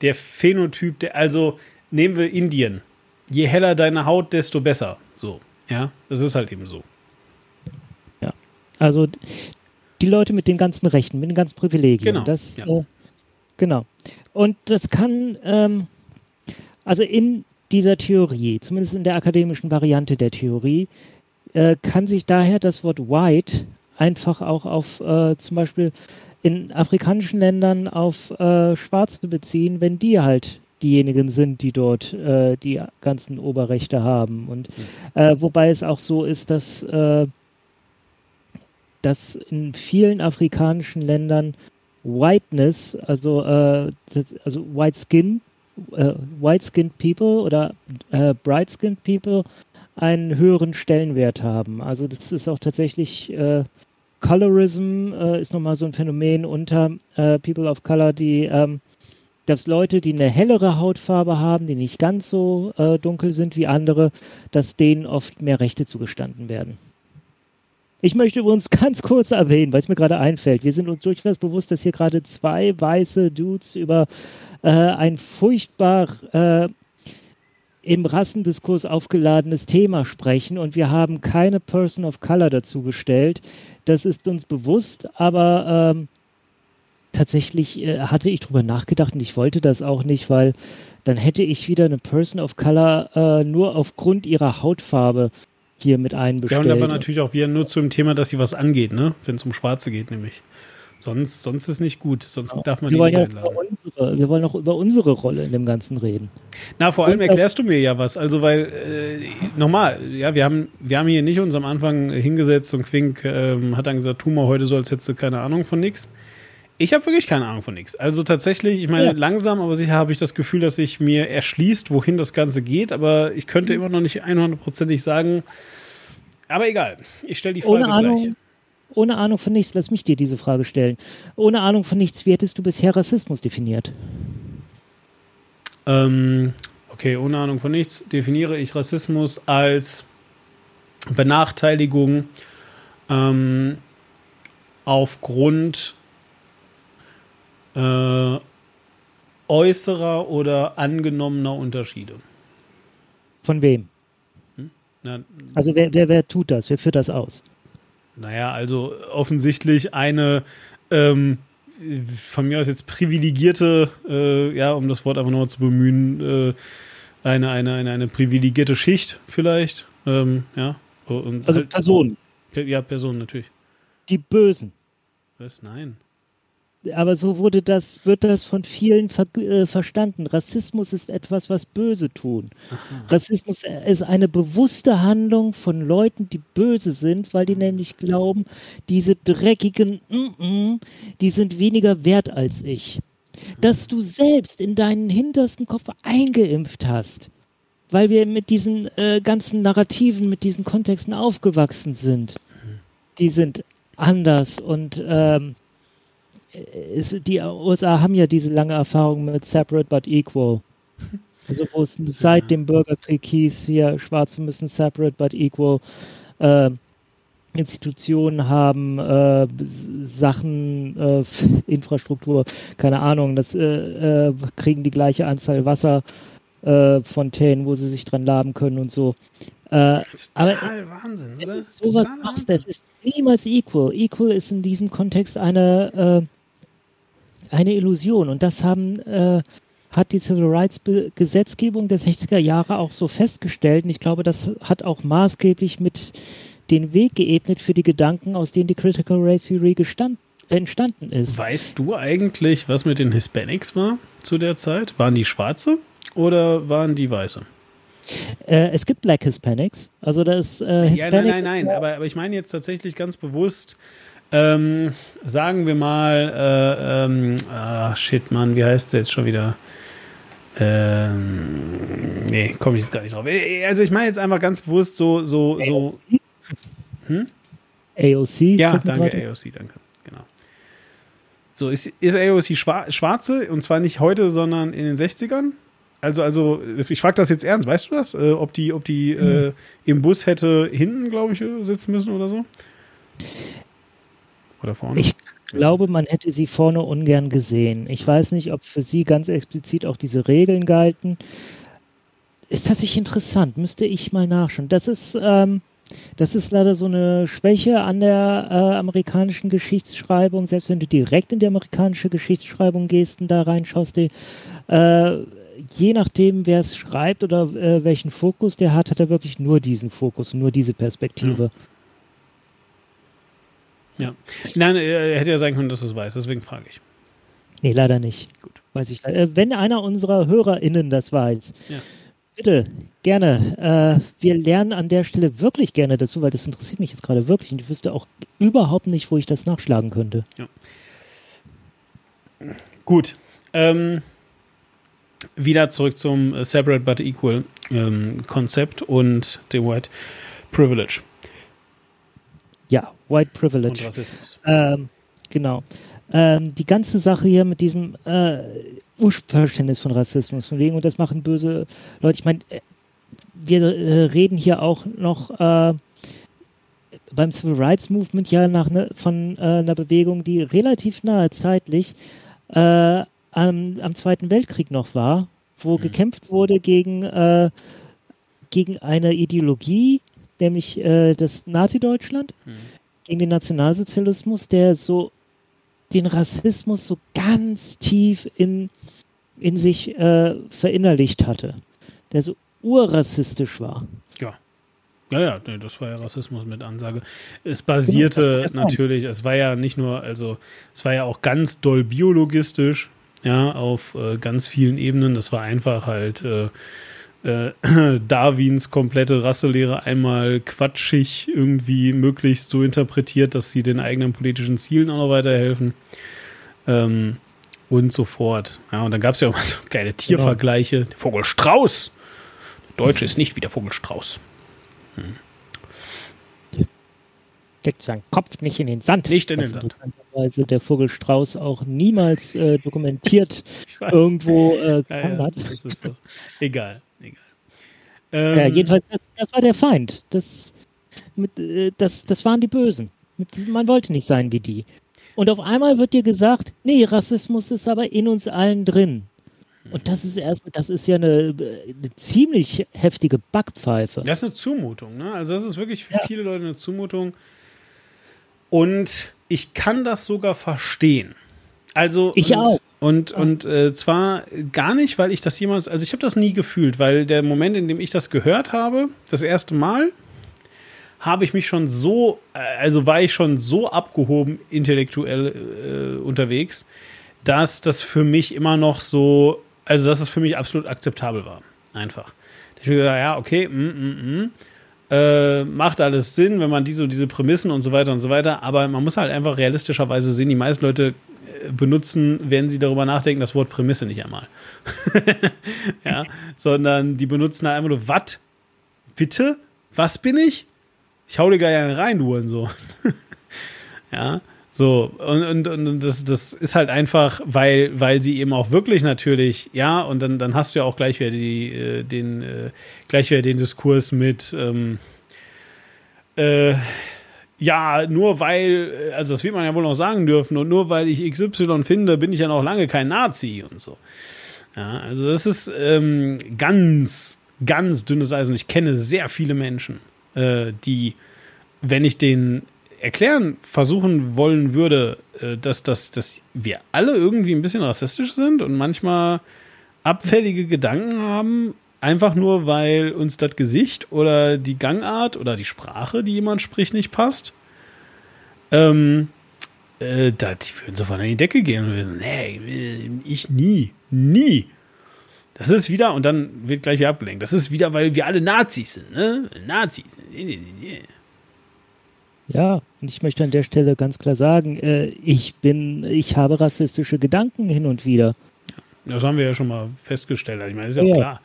der Phänotyp, der, also nehmen wir Indien. Je heller deine Haut, desto besser. So, ja, das ist halt eben so. Also die Leute mit den ganzen Rechten, mit den ganzen Privilegien. Genau, Das, ja. äh, genau. Und das kann, ähm, also in dieser Theorie, zumindest in der akademischen Variante der Theorie, äh, kann sich daher das Wort white einfach auch auf äh, zum Beispiel in afrikanischen Ländern auf äh, Schwarze beziehen, wenn die halt diejenigen sind, die dort äh, die ganzen Oberrechte haben. Und äh, wobei es auch so ist, dass äh, dass in vielen afrikanischen Ländern Whiteness, also, äh, das, also White Skin, äh, White Skinned People oder Bright Skinned People einen höheren Stellenwert haben. Also das ist auch tatsächlich äh, Colorism äh, ist nochmal so ein Phänomen unter äh, People of Color, die ähm, dass Leute, die eine hellere Hautfarbe haben, die nicht ganz so äh, dunkel sind wie andere, dass denen oft mehr Rechte zugestanden werden. Ich möchte übrigens ganz kurz erwähnen, weil es mir gerade einfällt. Wir sind uns durchaus bewusst, dass hier gerade zwei weiße Dudes über äh, ein furchtbar äh, im Rassendiskurs aufgeladenes Thema sprechen und wir haben keine Person of Color dazu gestellt. Das ist uns bewusst, aber ähm, tatsächlich äh, hatte ich drüber nachgedacht und ich wollte das auch nicht, weil dann hätte ich wieder eine Person of Color äh, nur aufgrund ihrer Hautfarbe hier mit Ja, einbestellt. und aber natürlich auch wieder nur zu dem Thema, dass sie was angeht, ne? Wenn es um Schwarze geht, nämlich. Sonst, sonst ist nicht gut, sonst darf man wir wollen, nicht ja auch einladen. über unsere, wir wollen auch über unsere Rolle in dem Ganzen reden. Na, vor allem erklärst du mir ja was. Also, weil, äh, nochmal, ja, wir haben, wir haben hier nicht uns am Anfang hingesetzt und Quink ähm, hat dann gesagt, tu mal heute so, als hättest du keine Ahnung von nix. Ich habe wirklich keine Ahnung von nix. Also tatsächlich, ich meine, Ja. langsam, aber sicher habe ich das Gefühl, dass sich mir erschließt, wohin das Ganze geht, aber ich könnte Mhm. immer noch nicht 100%ig sagen. Aber egal, ich stelle die Frage Ohne gleich. Ohne Ahnung von nichts, lass mich dir diese Frage stellen. Ohne Ahnung von nichts, wie hättest du bisher Rassismus definiert? Ähm, okay, ohne Ahnung von nichts definiere ich Rassismus als Benachteiligung ähm, aufgrund äh, äußerer oder angenommener Unterschiede. Von wem? Na, Also wer, wer, wer tut das? Wer führt das aus? Naja, also offensichtlich eine ähm, von mir aus jetzt privilegierte, äh, ja, um das Wort einfach nochmal zu bemühen, äh, eine, eine, eine, eine privilegierte Schicht vielleicht. Ähm, ja. Und Also halt- Personen, Ja, Personen natürlich. die Bösen. Was? Nein. Aber so wurde das, wird das von vielen ver äh, verstanden. Rassismus ist etwas, was Böse tun. Aha. Rassismus ist eine bewusste Handlung von Leuten, die böse sind, weil die nämlich glauben, diese dreckigen, mm -mm, die sind weniger wert als ich. Dass du selbst in deinen hintersten Kopf eingeimpft hast, weil wir mit diesen äh, ganzen Narrativen, mit diesen Kontexten aufgewachsen sind. Die sind anders und ähm, ist, die USA haben ja diese lange Erfahrung mit Separate but Equal. Also wo es seit dem Bürgerkrieg hieß, hier Schwarze müssen Separate but Equal äh, Institutionen haben, äh, Sachen, äh, Infrastruktur, keine Ahnung, das äh, äh kriegen die gleiche Anzahl Wasserfontänen, äh, wo sie sich dran laben können und so. Äh, Total aber Wahnsinn, oder? Sowas Total machst, das ist niemals equal. Equal ist in diesem Kontext eine eine Illusion. Und das haben, äh, hat die Civil Rights Gesetzgebung der 60er Jahre auch so festgestellt. Und ich glaube, das hat auch maßgeblich mit den Weg geebnet für die Gedanken, aus denen die Critical Race Theory gestand, entstanden ist. Weißt du eigentlich, was mit den Hispanics war zu der Zeit? Waren die Schwarze oder waren die Weiße? Äh, es gibt Black Hispanics. Also das äh, Hispanic ja, nein, nein, nein. Aber, aber ich meine jetzt tatsächlich ganz bewusst ähm, sagen wir mal, äh, ah, shit, Mann, wie heißt es jetzt schon wieder? Ähm, nee, komme ich jetzt gar nicht drauf. Äh, also ich meine jetzt einfach ganz bewusst so, so, so. Hm? AOC? Ja, danke, AOC, danke. Genau. So, ist, ist AOC schwarze und zwar nicht heute, sondern in den 60ern? Also, also, ich frage das jetzt ernst, weißt du das? Äh, ob die, ob die mhm. äh, im Bus hätte hinten, glaube ich, sitzen müssen oder so? Oder vorne? Ich glaube, man hätte sie vorne ungern gesehen. Ich weiß nicht, ob für sie ganz explizit auch diese Regeln galten. Ist tatsächlich interessant, müsste ich mal nachschauen. Das ist, ähm, das ist leider so eine Schwäche an der äh, amerikanischen Geschichtsschreibung. Selbst wenn du direkt in die amerikanische Geschichtsschreibung gehst und da reinschaust, die, äh, je nachdem, wer es schreibt oder äh, welchen Fokus der hat, hat er wirklich nur diesen Fokus, nur diese Perspektive. Ja. Ja. Nein, er hätte ja sagen können, dass es weiß, deswegen frage ich. Nee, leider nicht. Gut. Weiß ich. Äh, wenn einer unserer HörerInnen das weiß, ja. bitte, gerne. Äh, wir lernen an der Stelle wirklich gerne dazu, weil das interessiert mich jetzt gerade wirklich und ich wüsste auch überhaupt nicht, wo ich das nachschlagen könnte. Ja. Gut. Ähm, wieder zurück zum äh, Separate but Equal ähm, Konzept und dem White Privilege. Ja, White Privilege. Und Rassismus. Ähm, genau. Ähm, die ganze Sache hier mit diesem äh, Urverständnis von Rassismus, von wegen, und das machen böse Leute. Ich meine, äh, wir äh, reden hier auch noch äh, beim Civil Rights Movement ja nach ne, von äh, einer Bewegung, die relativ nahe zeitlich äh, am, am, Zweiten Weltkrieg noch war, wo mhm. gekämpft wurde gegen, gegen eine Ideologie, nämlich das Nazi-Deutschland. Mhm gegen den Nationalsozialismus, der so den Rassismus so ganz tief in, in sich äh, verinnerlicht hatte, der so urrassistisch war. Ja. Ja, ja, nee, das war ja Rassismus mit Ansage. Es basierte genau, natürlich, es war ja nicht nur, also es war ja auch ganz doll biologistisch, ja, auf äh, ganz vielen Ebenen. Das war einfach halt äh, äh, Darwins komplette Rasselehre einmal quatschig irgendwie möglichst so interpretiert, dass sie den eigenen politischen Zielen auch noch weiterhelfen. Ähm, und so fort. Ja, und dann gab es ja auch mal so geile Tiervergleiche. Genau. Der Vogel Strauß. Der Deutsche ist nicht wie der Vogel Strauß. Hm. Steckt seinen Kopf nicht in den Sand. Nicht in den Sand. Weise der Vogel Strauß auch niemals äh, dokumentiert irgendwo äh, ja, ja, hat. Das ist so. Egal. Ähm, ja, jedenfalls, das, das, war der Feind. Das, mit, äh, das, das waren die Bösen. Man wollte nicht sein wie die. Und auf einmal wird dir gesagt, nee, Rassismus ist aber in uns allen drin. Und das ist erstmal, das ist ja eine, eine, ziemlich heftige Backpfeife. Das ist eine Zumutung, ne? Also das ist wirklich für ja. viele Leute eine Zumutung. Und ich kann das sogar verstehen. Also ich und, auch. Und, und äh, zwar gar nicht, weil ich das jemals, also ich habe das nie gefühlt, weil der Moment, in dem ich das gehört habe, das erste Mal, habe ich mich schon so, äh, also war ich schon so abgehoben intellektuell äh, unterwegs, dass das für mich immer noch so, also dass es für mich absolut akzeptabel war. Einfach. Ich habe gesagt, ja, okay, mm, mm, mm. Äh, macht alles Sinn, wenn man diese, diese Prämissen und so weiter und so weiter, aber man muss halt einfach realistischerweise sehen, die meisten Leute äh, benutzen, wenn sie darüber nachdenken, das Wort Prämisse nicht einmal. ja, sondern die benutzen halt einfach nur, was? Bitte? Was bin ich? Ich hau dir gleich einen rein, du und so. ja, so, und, und, und das, das ist halt einfach, weil, weil sie eben auch wirklich natürlich, ja, und dann, dann hast du ja auch gleich wieder die, äh, den, äh, gleich wieder den Diskurs mit, ähm, äh, ja, nur weil, also das wird man ja wohl noch sagen dürfen, und nur weil ich XY finde, bin ich ja noch lange kein Nazi und so. Ja, also das ist ähm, ganz, ganz dünnes Eis und ich kenne sehr viele Menschen, äh, die, wenn ich den erklären versuchen wollen würde, äh, dass, dass, dass wir alle irgendwie ein bisschen rassistisch sind und manchmal abfällige Gedanken haben, einfach nur, weil uns das Gesicht oder die Gangart oder die Sprache, die jemand spricht, nicht passt, ähm, äh, da, die würden sofort an die Decke gehen und würden, nee, ich nie, nie. Das ist wieder, und dann wird gleich wieder abgelenkt, das ist wieder, weil wir alle Nazis sind, ne? Nazis. Ja, und ich möchte an der Stelle ganz klar sagen, äh, ich bin, ich habe rassistische Gedanken hin und wieder. Das haben wir ja schon mal festgestellt. Ich meine, ist ja, ja. klar.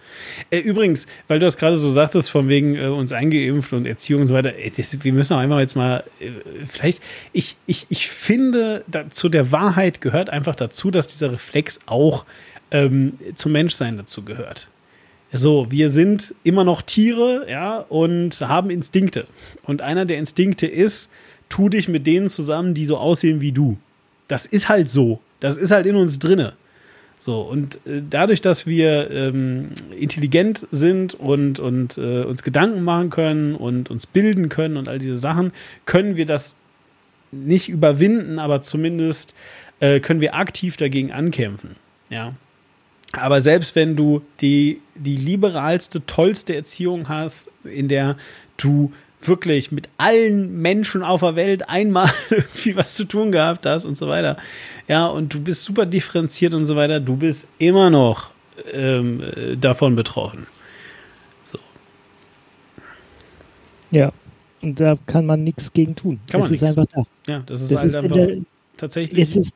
Äh, übrigens, weil du das gerade so sagtest, von wegen äh, uns eingeimpft und Erziehung und so weiter, äh, das, wir müssen auch einfach jetzt mal, äh, vielleicht, ich, ich, ich finde, da, zu der Wahrheit gehört einfach dazu, dass dieser Reflex auch ähm, zum Menschsein dazu gehört. So, wir sind immer noch Tiere, ja, und haben Instinkte. Und einer der Instinkte ist, tu dich mit denen zusammen, die so aussehen wie du. Das ist halt so. Das ist halt in uns drinne. So, und äh, dadurch, dass wir ähm, intelligent sind und, und äh, uns Gedanken machen können und uns bilden können und all diese Sachen, können wir das nicht überwinden, aber zumindest äh, können wir aktiv dagegen ankämpfen. Ja. Aber selbst wenn du die, die liberalste, tollste Erziehung hast, in der du wirklich mit allen Menschen auf der Welt einmal irgendwie was zu tun gehabt hast und so weiter, ja, und du bist super differenziert und so weiter, du bist immer noch ähm, davon betroffen. So. Ja, und da kann man nichts gegen tun. Kann man es ist einfach da. Ja, das ist das halt ist einfach der, tatsächlich. Ist,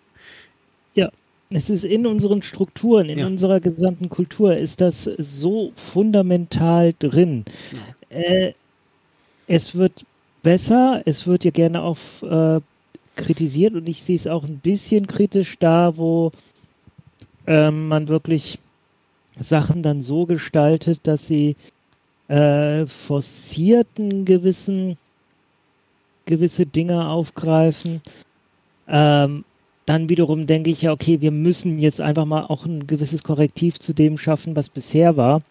ja, es ist in unseren Strukturen, in ja. unserer gesamten Kultur, ist das so fundamental drin. Ja. Äh, es wird besser, es wird ja gerne auch äh, kritisiert und ich sehe es auch ein bisschen kritisch da, wo äh, man wirklich Sachen dann so gestaltet, dass sie äh, forcierten gewissen gewisse Dinge aufgreifen. Ähm, dann wiederum denke ich ja, okay, wir müssen jetzt einfach mal auch ein gewisses Korrektiv zu dem schaffen, was bisher war.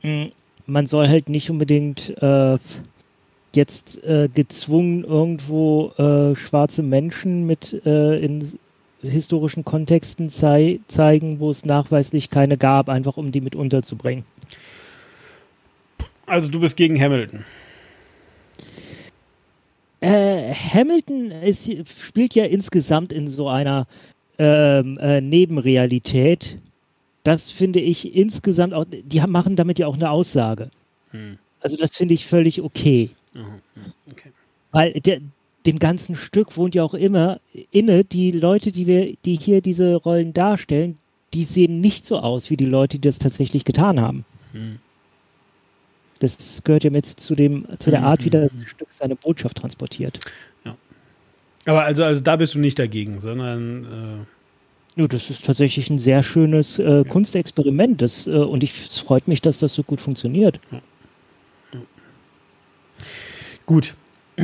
Hm, man soll halt nicht unbedingt äh, jetzt äh, gezwungen irgendwo äh, schwarze Menschen mit äh, in historischen Kontexten zei zeigen, wo es nachweislich keine gab, einfach um die mit unterzubringen. Also du bist gegen Hamilton. Äh, Hamilton ist, spielt ja insgesamt in so einer ähm, äh, Nebenrealität. Das finde ich insgesamt auch, die machen damit ja auch eine Aussage. Hm. Also das finde ich völlig okay. Mhm. okay. Weil der, dem ganzen Stück wohnt ja auch immer inne, die Leute, die wir, die hier diese Rollen darstellen, die sehen nicht so aus wie die Leute, die das tatsächlich getan haben. Hm. Das gehört ja mit zu dem, zu der Art, wie das mhm. Stück seine Botschaft transportiert. Ja. Aber also, also da bist du nicht dagegen, sondern äh ja, das ist tatsächlich ein sehr schönes äh. Kunstexperiment. Das, äh, und ich, es freut mich, dass das so gut funktioniert. Ja. Ja. Gut.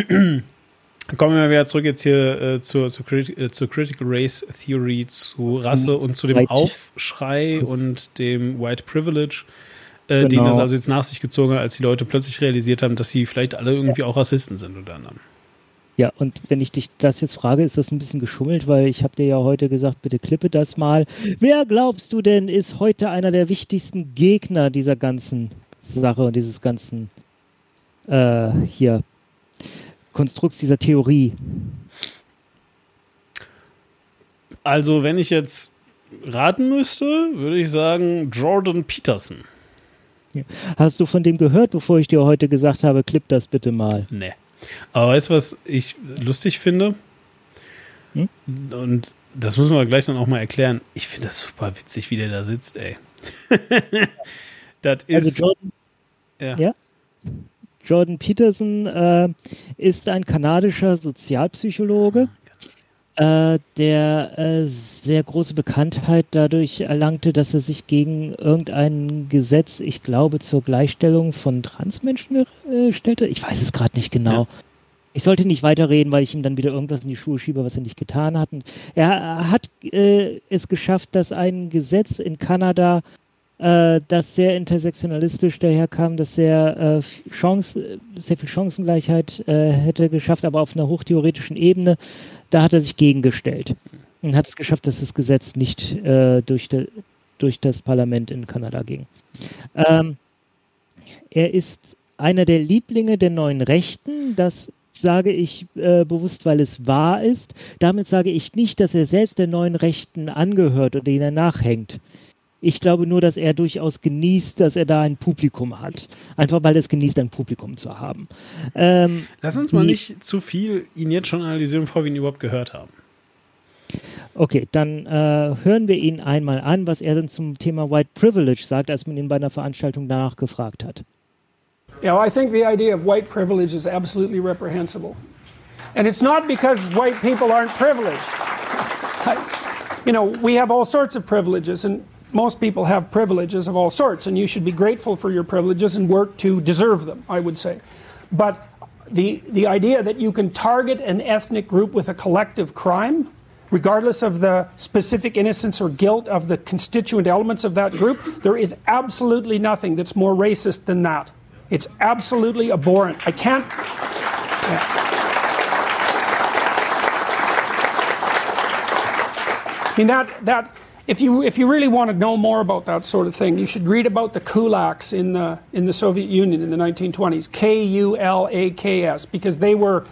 Kommen wir wieder zurück jetzt hier äh, zur, zur, äh, zur, Critical Race Theory, zu Rasse und zu dem Aufschrei und dem White Privilege äh, genau. den das also jetzt nach sich gezogen hat, als die Leute plötzlich realisiert haben, dass sie vielleicht alle irgendwie auch Rassisten sind unter anderem. Ja, und wenn ich dich das jetzt frage, ist das ein bisschen geschummelt, weil ich habe dir ja heute gesagt, bitte klippe das mal. Wer glaubst du denn ist heute einer der wichtigsten Gegner dieser ganzen Sache und dieses ganzen äh, hier Konstrukts dieser Theorie? Also, wenn ich jetzt raten müsste, würde ich sagen Jordan Peterson. Hast du von dem gehört, bevor ich dir heute gesagt habe, klipp das bitte mal? Nee. Aber weißt du, was ich lustig finde? Hm? Und das müssen wir gleich dann auch mal erklären. Ich finde das super witzig, wie der da sitzt, ey. das Also ist. Jordan, ja. ja? Jordan Peterson äh, ist ein kanadischer Sozialpsychologe, äh, der äh, sehr große Bekanntheit dadurch erlangte, dass er sich gegen irgendein Gesetz, ich glaube, zur Gleichstellung von Transmenschen äh, stellte. Ich weiß es gerade nicht genau. Ich sollte nicht weiterreden, weil ich ihm dann wieder irgendwas in die Schuhe schiebe, was er nicht getan hat. Und er hat äh, es geschafft, dass ein Gesetz in Kanada äh, das sehr intersektionalistisch daherkam, das sehr, äh, Chance, sehr viel Chancengleichheit äh, hätte geschafft, aber auf einer hochtheoretischen Ebene, da hat er sich gegengestellt und hat es geschafft, dass das Gesetz nicht äh, durch, de, durch das Parlament in Kanada ging. Ähm, er ist einer der Lieblinge der neuen Rechten, das sage ich äh, bewusst, weil es wahr ist. Damit sage ich nicht, dass er selbst der neuen Rechten angehört oder ihnen nachhängt. Ich glaube nur, dass er durchaus genießt, dass er da ein Publikum hat. Einfach weil er es genießt, ein Publikum zu haben. Ähm, Lass uns mal die- nicht zu viel ihn jetzt schon analysieren, bevor wir ihn überhaupt gehört haben. Okay, dann äh, hören wir ihn einmal an, was er dann zum Thema White Privilege sagt, als man ihn bei einer Veranstaltung danach gefragt hat. You know, I think the idea of white privilege is absolutely reprehensible. And it's not because white people aren't privileged. I, you know, we have all sorts of privileges, and most people have privileges of all sorts, and you should be grateful for your privileges and work to deserve them, I would say. But the, the idea that you can target an ethnic group with a collective crime, regardless of the specific innocence or guilt of the constituent elements of that group, there is absolutely nothing that's more racist than that. It's absolutely abhorrent. I can't. I mean that that if you if you really want to know more about that sort of thing, you should read about the kulaks in the in the Soviet Union in the 1920s. K U L A K S because they were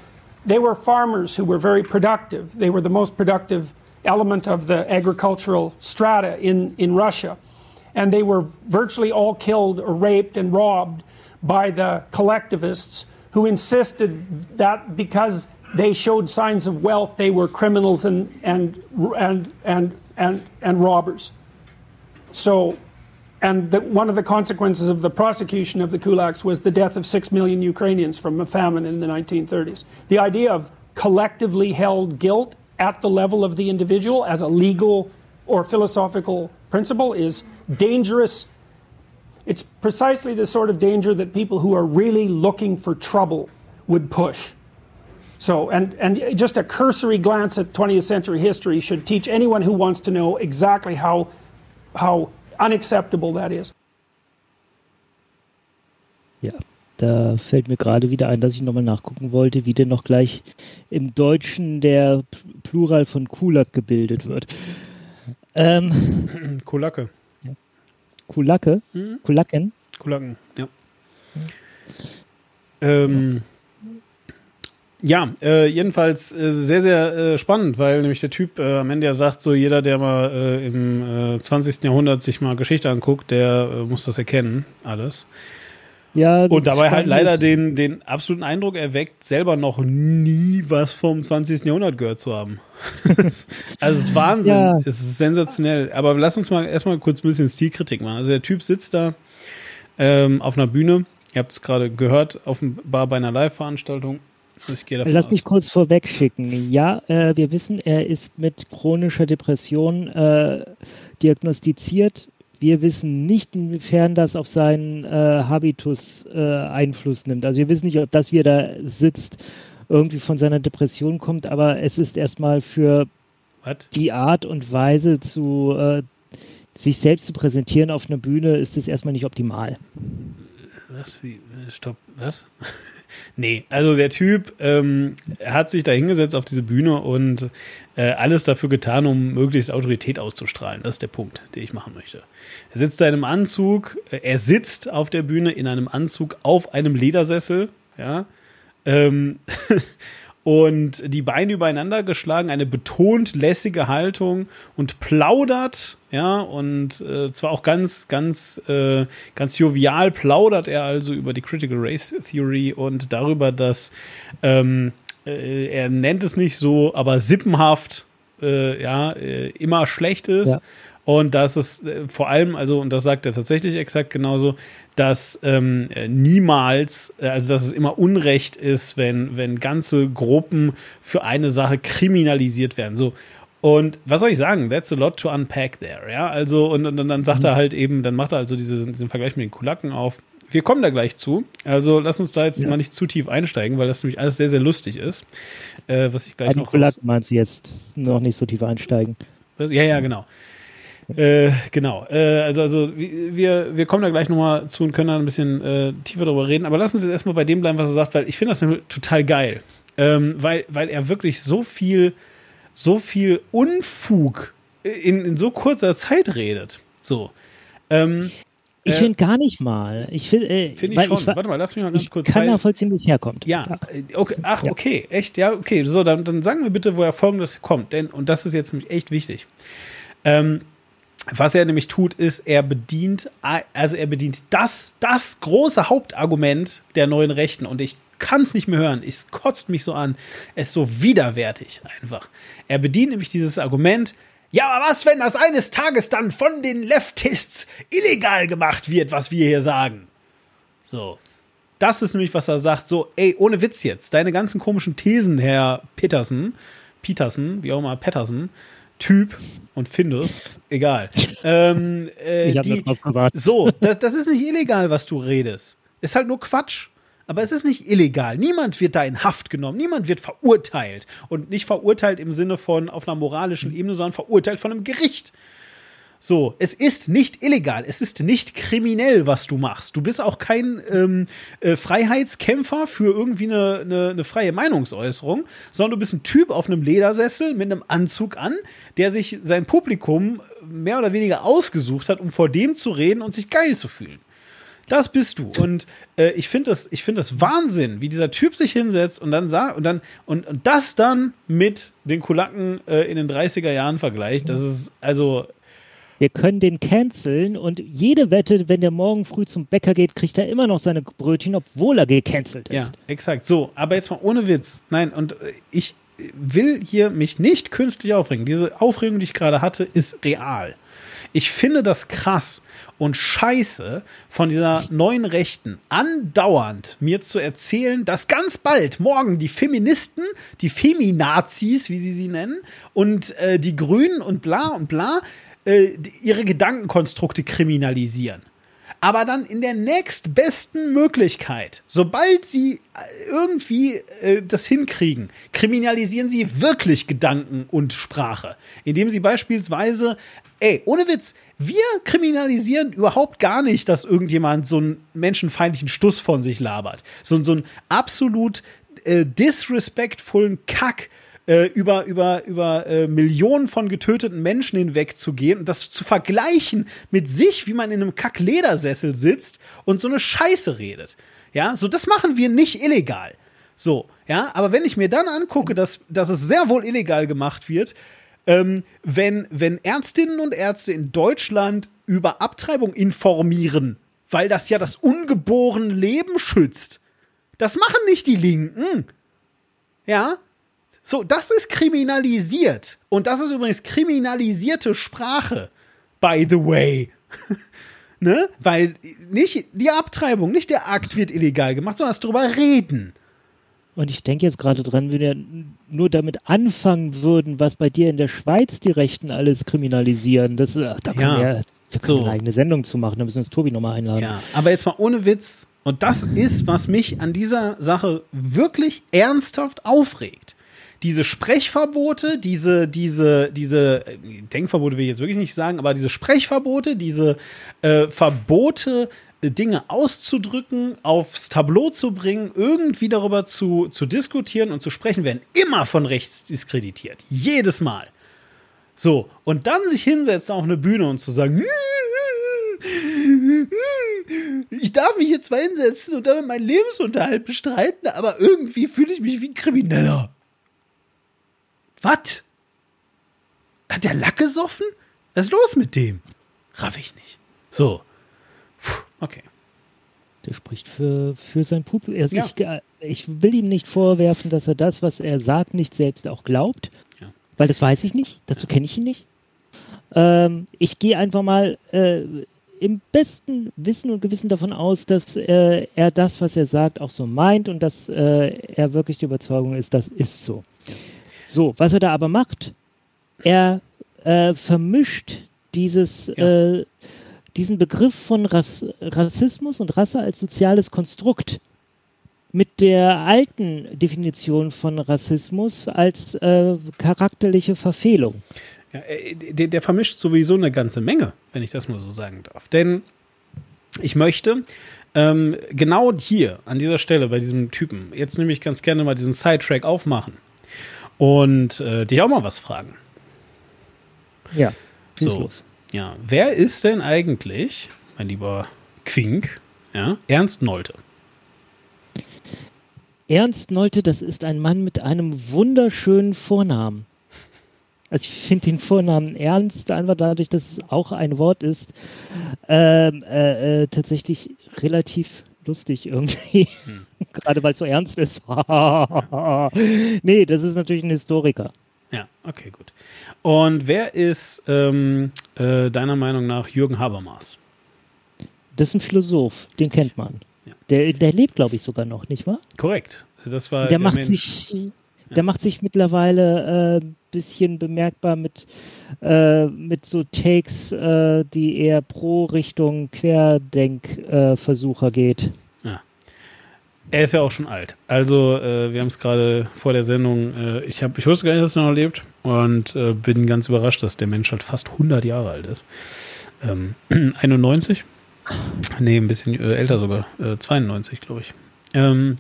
they were farmers who were very productive. They were the most productive element of the agricultural strata in, in Russia. And they were virtually all killed or raped and robbed by the collectivists who insisted that because they showed signs of wealth, they were criminals and, and, and, and, and, and robbers. So, and the, one of the consequences of the prosecution of the kulaks was the death of six million Ukrainians from a famine in the 1930s. The idea of collectively held guilt at the level of the individual as a legal or philosophical principle is dangerous. It's precisely the sort of danger that people who are really looking for trouble would push. So, and, and just a cursory glance at 20th century history should teach anyone who wants to know exactly how, how unacceptable that is. Ja, da fällt mir gerade wieder ein, dass ich nochmal nachgucken wollte, wie denn noch gleich im Deutschen der Plural von Kulak gebildet wird. Ähm, Kulake. Kulake? Kulaken? Kulaken, ja. Ähm, ja, äh, jedenfalls äh, sehr, sehr äh, spannend, weil nämlich der Typ äh, am Ende ja sagt, so jeder, der mal äh, im äh, 20. Jahrhundert sich mal Geschichte anguckt, der äh, muss das erkennen, alles. Ja, Und dabei halt leider den, den absoluten Eindruck erweckt, selber noch nie was vom 20. Jahrhundert gehört zu haben. also es ist Wahnsinn, Ja. es ist sensationell. Aber lass uns mal erstmal kurz ein bisschen Stilkritik machen. Also der Typ sitzt da ähm, auf einer Bühne, ihr habt es gerade gehört, offenbar bei einer Live-Veranstaltung. Also Lass aus. mich kurz vorweg schicken. Ja, äh, wir wissen, er ist mit chronischer Depression äh, diagnostiziert. Wir wissen nicht, inwiefern das auf seinen äh, Habitus äh, Einfluss nimmt. Also wir wissen nicht, ob das, wie er da sitzt, irgendwie von seiner Depression kommt, aber es ist erstmal für Was? die Art und Weise zu äh, sich selbst zu präsentieren auf einer Bühne ist es erstmal nicht optimal. Was? Wie? Stopp. Was? nee, also der Typ ähm, hat sich da hingesetzt auf diese Bühne und äh, alles dafür getan, um möglichst Autorität auszustrahlen. Das ist der Punkt, den ich machen möchte. Er sitzt in einem Anzug, äh, er sitzt auf der Bühne in einem Anzug auf einem Ledersessel. ja. Ähm, und die Beine übereinander geschlagen, eine betont lässige Haltung und plaudert, ja, und äh, zwar auch ganz, ganz, äh, ganz jovial plaudert er also über die Critical Race Theory und darüber, dass ähm, äh, er nennt es nicht so, aber sippenhaft, äh, ja, äh, immer schlecht ist. Ja. Und dass es äh, vor allem, also, und das sagt er tatsächlich exakt genauso, dass ähm, niemals, äh, also dass es immer Unrecht ist, wenn, wenn ganze Gruppen für eine Sache kriminalisiert werden. So. Und was soll ich sagen? That's a lot to unpack there, ja. Also, und, und, und dann sagt mhm. er halt eben, dann macht er also diese, diesen Vergleich mit den Kulaken auf. Wir kommen da gleich zu. Also lass uns da jetzt ja. mal nicht zu tief einsteigen, weil das nämlich alles sehr, sehr lustig ist. Äh, was ich gleich Bei den Kulaken meinst du jetzt noch nicht so tief einsteigen? Ja, ja, genau. Äh, genau. Äh, also, also wir, wir kommen da gleich nochmal zu und können da ein bisschen äh, tiefer darüber reden. Aber lass uns jetzt erstmal bei dem bleiben, was er sagt, weil ich finde das total geil. Ähm, weil, weil er wirklich so viel, so viel Unfug in, in so kurzer Zeit redet. So. Ähm, ich äh, finde gar nicht mal. Ich finde äh, find ich schon. Ich, Warte mal, lass mich mal ganz kurz. Ich kann nachvollziehen, wie es herkommt. Ja, äh, okay. ach, ja. okay, echt, ja, okay. So, dann, dann sagen wir bitte, woher folgendes kommt. Denn, und das ist jetzt nämlich echt wichtig. Ähm, was er nämlich tut, ist, er bedient, also er bedient das, das große Hauptargument der neuen Rechten. Und ich kann es nicht mehr hören. Es kotzt mich so an. Es ist so widerwärtig einfach. Er bedient nämlich dieses Argument, ja, aber was, wenn das eines Tages dann von den Leftists illegal gemacht wird, was wir hier sagen? So. Das ist nämlich, was er sagt. So, ey, ohne Witz jetzt. Deine ganzen komischen Thesen, Herr Petersen, Petersen, wie auch immer, Petersen, Typ und finde, egal. Ähm, äh, ich die, das gewartet. So, das, das ist nicht illegal, was du redest. Ist halt nur Quatsch. Aber es ist nicht illegal. Niemand wird da in Haft genommen. Niemand wird verurteilt. Und nicht verurteilt im Sinne von auf einer moralischen Ebene, sondern verurteilt von einem Gericht. So, es ist nicht illegal, es ist nicht kriminell, was du machst. Du bist auch kein ähm, äh, Freiheitskämpfer für irgendwie eine, eine, eine, freie Meinungsäußerung, sondern du bist ein Typ auf einem Ledersessel mit einem Anzug an, der sich sein Publikum mehr oder weniger ausgesucht hat, um vor dem zu reden und sich geil zu fühlen. Das bist du. Und äh, ich finde das, ich das Wahnsinn, wie dieser Typ sich hinsetzt und dann sagt und dann und, und das dann mit den Kulaken äh, in den 30er Jahren vergleicht. Das ist also wir können den canceln und jede Wette, wenn der morgen früh zum Bäcker geht, kriegt er immer noch seine Brötchen, obwohl er gecancelt ist. Ja, exakt. So, aber jetzt mal ohne Witz. Nein, und äh, ich will hier mich nicht künstlich aufregen. Diese Aufregung, die ich gerade hatte, ist real. Ich finde das krass und scheiße von dieser neuen Rechten andauernd mir zu erzählen, dass ganz bald morgen die Feministen, die Feminazis, wie sie sie nennen, und äh, die Grünen und bla und bla äh, ihre Gedankenkonstrukte kriminalisieren. Aber dann in der nächstbesten Möglichkeit, sobald sie äh, irgendwie äh, das hinkriegen, kriminalisieren sie wirklich Gedanken und Sprache. Indem sie beispielsweise, ey, ohne Witz, wir kriminalisieren überhaupt gar nicht, dass irgendjemand so einen menschenfeindlichen Stuss von sich labert. So, so einen absolut äh, disrespectvollen Kack äh, über, über, über äh, Millionen von getöteten Menschen hinwegzugehen und das zu vergleichen mit sich, wie man in einem Kackledersessel sitzt und so eine Scheiße redet. Ja, so das machen wir nicht illegal. So, ja, aber wenn ich mir dann angucke, dass, dass es sehr wohl illegal gemacht wird, ähm, wenn, wenn Ärztinnen und Ärzte in Deutschland über Abtreibung informieren, weil das ja das ungeborene Leben schützt. Das machen nicht die Linken. Ja, so, das ist kriminalisiert. Und das ist übrigens kriminalisierte Sprache, by the way. ne? Weil nicht die Abtreibung, nicht der Akt wird illegal gemacht, sondern das drüber reden. Und ich denke jetzt gerade dran, wenn wir nur damit anfangen würden, was bei dir in der Schweiz die Rechten alles kriminalisieren, das, ach, da können ja. wir, da können so. wir eine eigene Sendung zu machen, da müssen wir uns Tobi nochmal einladen. Ja, aber jetzt mal ohne Witz. Und das ist, was mich an dieser Sache wirklich ernsthaft aufregt diese Sprechverbote, diese, diese, diese Denkverbote will ich jetzt wirklich nicht sagen, aber diese Sprechverbote, diese äh, Verbote, Dinge auszudrücken, aufs Tableau zu bringen, irgendwie darüber zu, zu diskutieren und zu sprechen, werden immer von rechts diskreditiert. Jedes Mal. So, und dann sich hinsetzen auf eine Bühne und zu sagen, ich darf mich hier zwar hinsetzen und damit meinen Lebensunterhalt bestreiten, aber irgendwie fühle ich mich wie ein Krimineller. Was? Hat der Lack gesoffen? Was ist los mit dem? Raff ich nicht. So. Puh, okay. Der spricht für, für sein Publikum. Er sich, Ich will ihm nicht vorwerfen, dass er das, was er sagt, nicht selbst auch glaubt. Ja. Weil das weiß ich nicht. Dazu kenne ich ihn nicht. Ähm, ich gehe einfach mal äh, im besten Wissen und Gewissen davon aus, dass äh, er das, was er sagt, auch so meint und dass äh, er wirklich die Überzeugung ist, das ist so. So, was er da aber macht, er äh, vermischt dieses, Ja. äh, diesen Begriff von Rass Rassismus und Rasse als soziales Konstrukt mit der alten Definition von Rassismus als äh, charakterliche Verfehlung. Ja, äh, der, der vermischt sowieso eine ganze Menge, wenn ich das mal so sagen darf. Denn ich möchte ähm, genau hier, an dieser Stelle, bei diesem Typen, jetzt nämlich ganz gerne mal diesen Sidetrack aufmachen und äh, dich auch mal was fragen. Ja, So. los. Ja, wer ist denn eigentlich, mein lieber Quink, ja, Ernst Nolte? Ernst Nolte, das ist ein Mann mit einem wunderschönen Vornamen. Also ich finde den Vornamen Ernst einfach dadurch, dass es auch ein Wort ist, ähm, äh, äh, tatsächlich relativ lustig irgendwie. Gerade weil es so ernst ist. nee, das ist natürlich ein Historiker. Ja, okay, gut. Und wer ist ähm, äh, deiner Meinung nach Jürgen Habermas? Das ist ein Philosoph, den kennt man. Ja. Der, der lebt, glaube ich, sogar noch, nicht wahr? Korrekt. Das war der, macht Mensch. sich, der macht sich mittlerweile äh, bisschen bemerkbar mit, äh, mit so Takes, äh, die eher pro Richtung Querdenkversucher geht. Er ist ja auch schon alt. Also, äh, wir haben es gerade vor der Sendung, äh, ich, hab, ich wusste gar nicht, dass er noch lebt und äh, bin ganz überrascht, dass der Mensch halt fast 100 Jahre alt ist. Ähm, 91? Nee, ein bisschen älter sogar. Äh, 92, glaube ich. Ähm,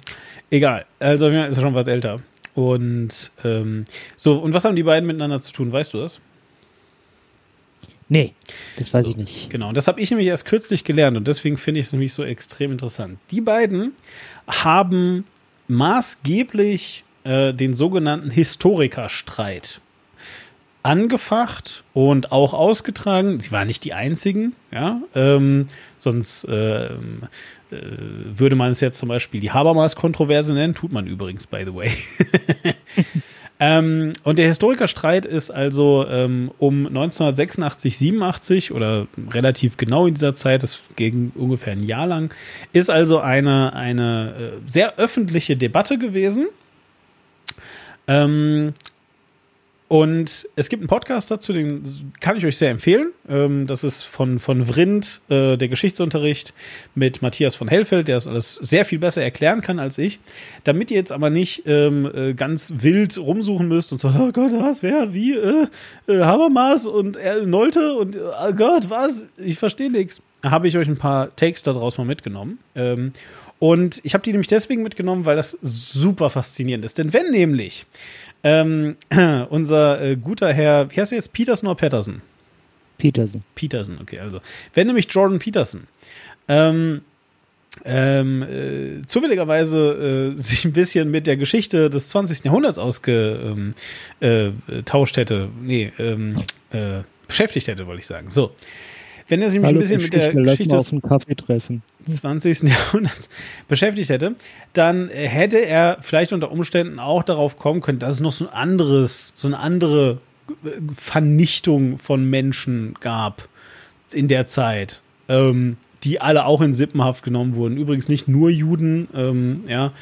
egal. Also, ja, ist er schon was älter. Und ähm, so, und was haben die beiden miteinander zu tun? Weißt du das? Nee, das weiß ich nicht. Genau, und das habe ich nämlich erst kürzlich gelernt und deswegen finde ich es nämlich so extrem interessant. Die beiden haben maßgeblich äh, den sogenannten Historikerstreit angefacht und auch ausgetragen. Sie waren nicht die einzigen, ja, ähm, sonst ähm, äh, würde man es jetzt zum Beispiel die Habermas-Kontroverse nennen, tut man übrigens, by the way. Ähm, und der Historikerstreit ist also ähm, um 1986, 87 oder relativ genau in dieser Zeit, das ging ungefähr ein Jahr lang, ist also eine, eine äh, sehr öffentliche Debatte gewesen. Ähm, und es gibt einen Podcast dazu, den kann ich euch sehr empfehlen. Ähm, das ist von, von Vrind, äh, der Geschichtsunterricht, mit Matthias von Hellfeld, der das alles sehr viel besser erklären kann als ich. Damit ihr jetzt aber nicht ähm, äh, ganz wild rumsuchen müsst und so, oh Gott, was, wer, wie, äh, äh, Habermas und äh, Nolte und, oh Gott, was, ich verstehe nichts. Habe ich euch ein paar Takes daraus mal mitgenommen. Ähm, und ich habe die nämlich deswegen mitgenommen, weil das super faszinierend ist. Denn wenn nämlich ähm, unser äh, guter Herr, wie heißt er jetzt, Peterson oder Patterson? Peterson. Peterson, okay, also. Wenn nämlich Jordan Peterson ähm, ähm, äh, zufälligerweise äh, sich ein bisschen mit der Geschichte des 20. Jahrhunderts ausgetauscht äh, hätte, nee, ähm, äh, beschäftigt hätte, wollte ich sagen. So. Wenn er sich ein bisschen mit der Geschichte, Geschichte des auf einen Kaffee treffen. 20. Jahrhunderts beschäftigt hätte, dann hätte er vielleicht unter Umständen auch darauf kommen können, dass es noch so ein anderes, so eine andere Vernichtung von Menschen gab in der Zeit, ähm, die alle auch in Sippenhaft genommen wurden. Übrigens nicht nur Juden, ähm, ja.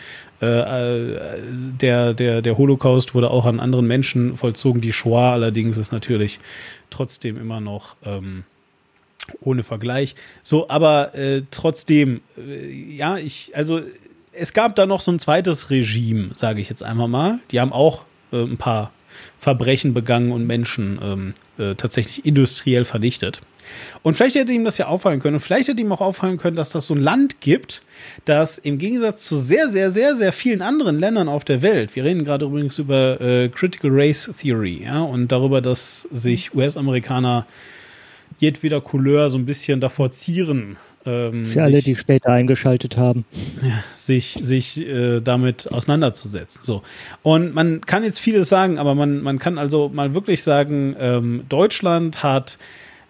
Äh, der, der, der Holocaust wurde auch an anderen Menschen vollzogen. Die Shoah allerdings ist natürlich trotzdem immer noch ähm, ohne Vergleich. So, aber äh, trotzdem, äh, ja, ich, also es gab da noch so ein zweites Regime, sage ich jetzt einmal mal. Die haben auch äh, ein paar Verbrechen begangen und Menschen ähm, äh, tatsächlich industriell vernichtet. Und vielleicht hätte ihm das ja auffallen können. Und vielleicht hätte ihm auch auffallen können, dass das so ein Land gibt, das im Gegensatz zu sehr, sehr, sehr, sehr vielen anderen Ländern auf der Welt, wir reden gerade übrigens über äh, Critical Race Theory, ja, und darüber, dass sich US-Amerikaner jedweder Couleur so ein bisschen davor zieren, ähm, Für alle, sich, die später eingeschaltet haben. sich, sich äh, damit auseinanderzusetzen. So. Und man kann jetzt vieles sagen, aber man, man kann also mal wirklich sagen, ähm, Deutschland hat,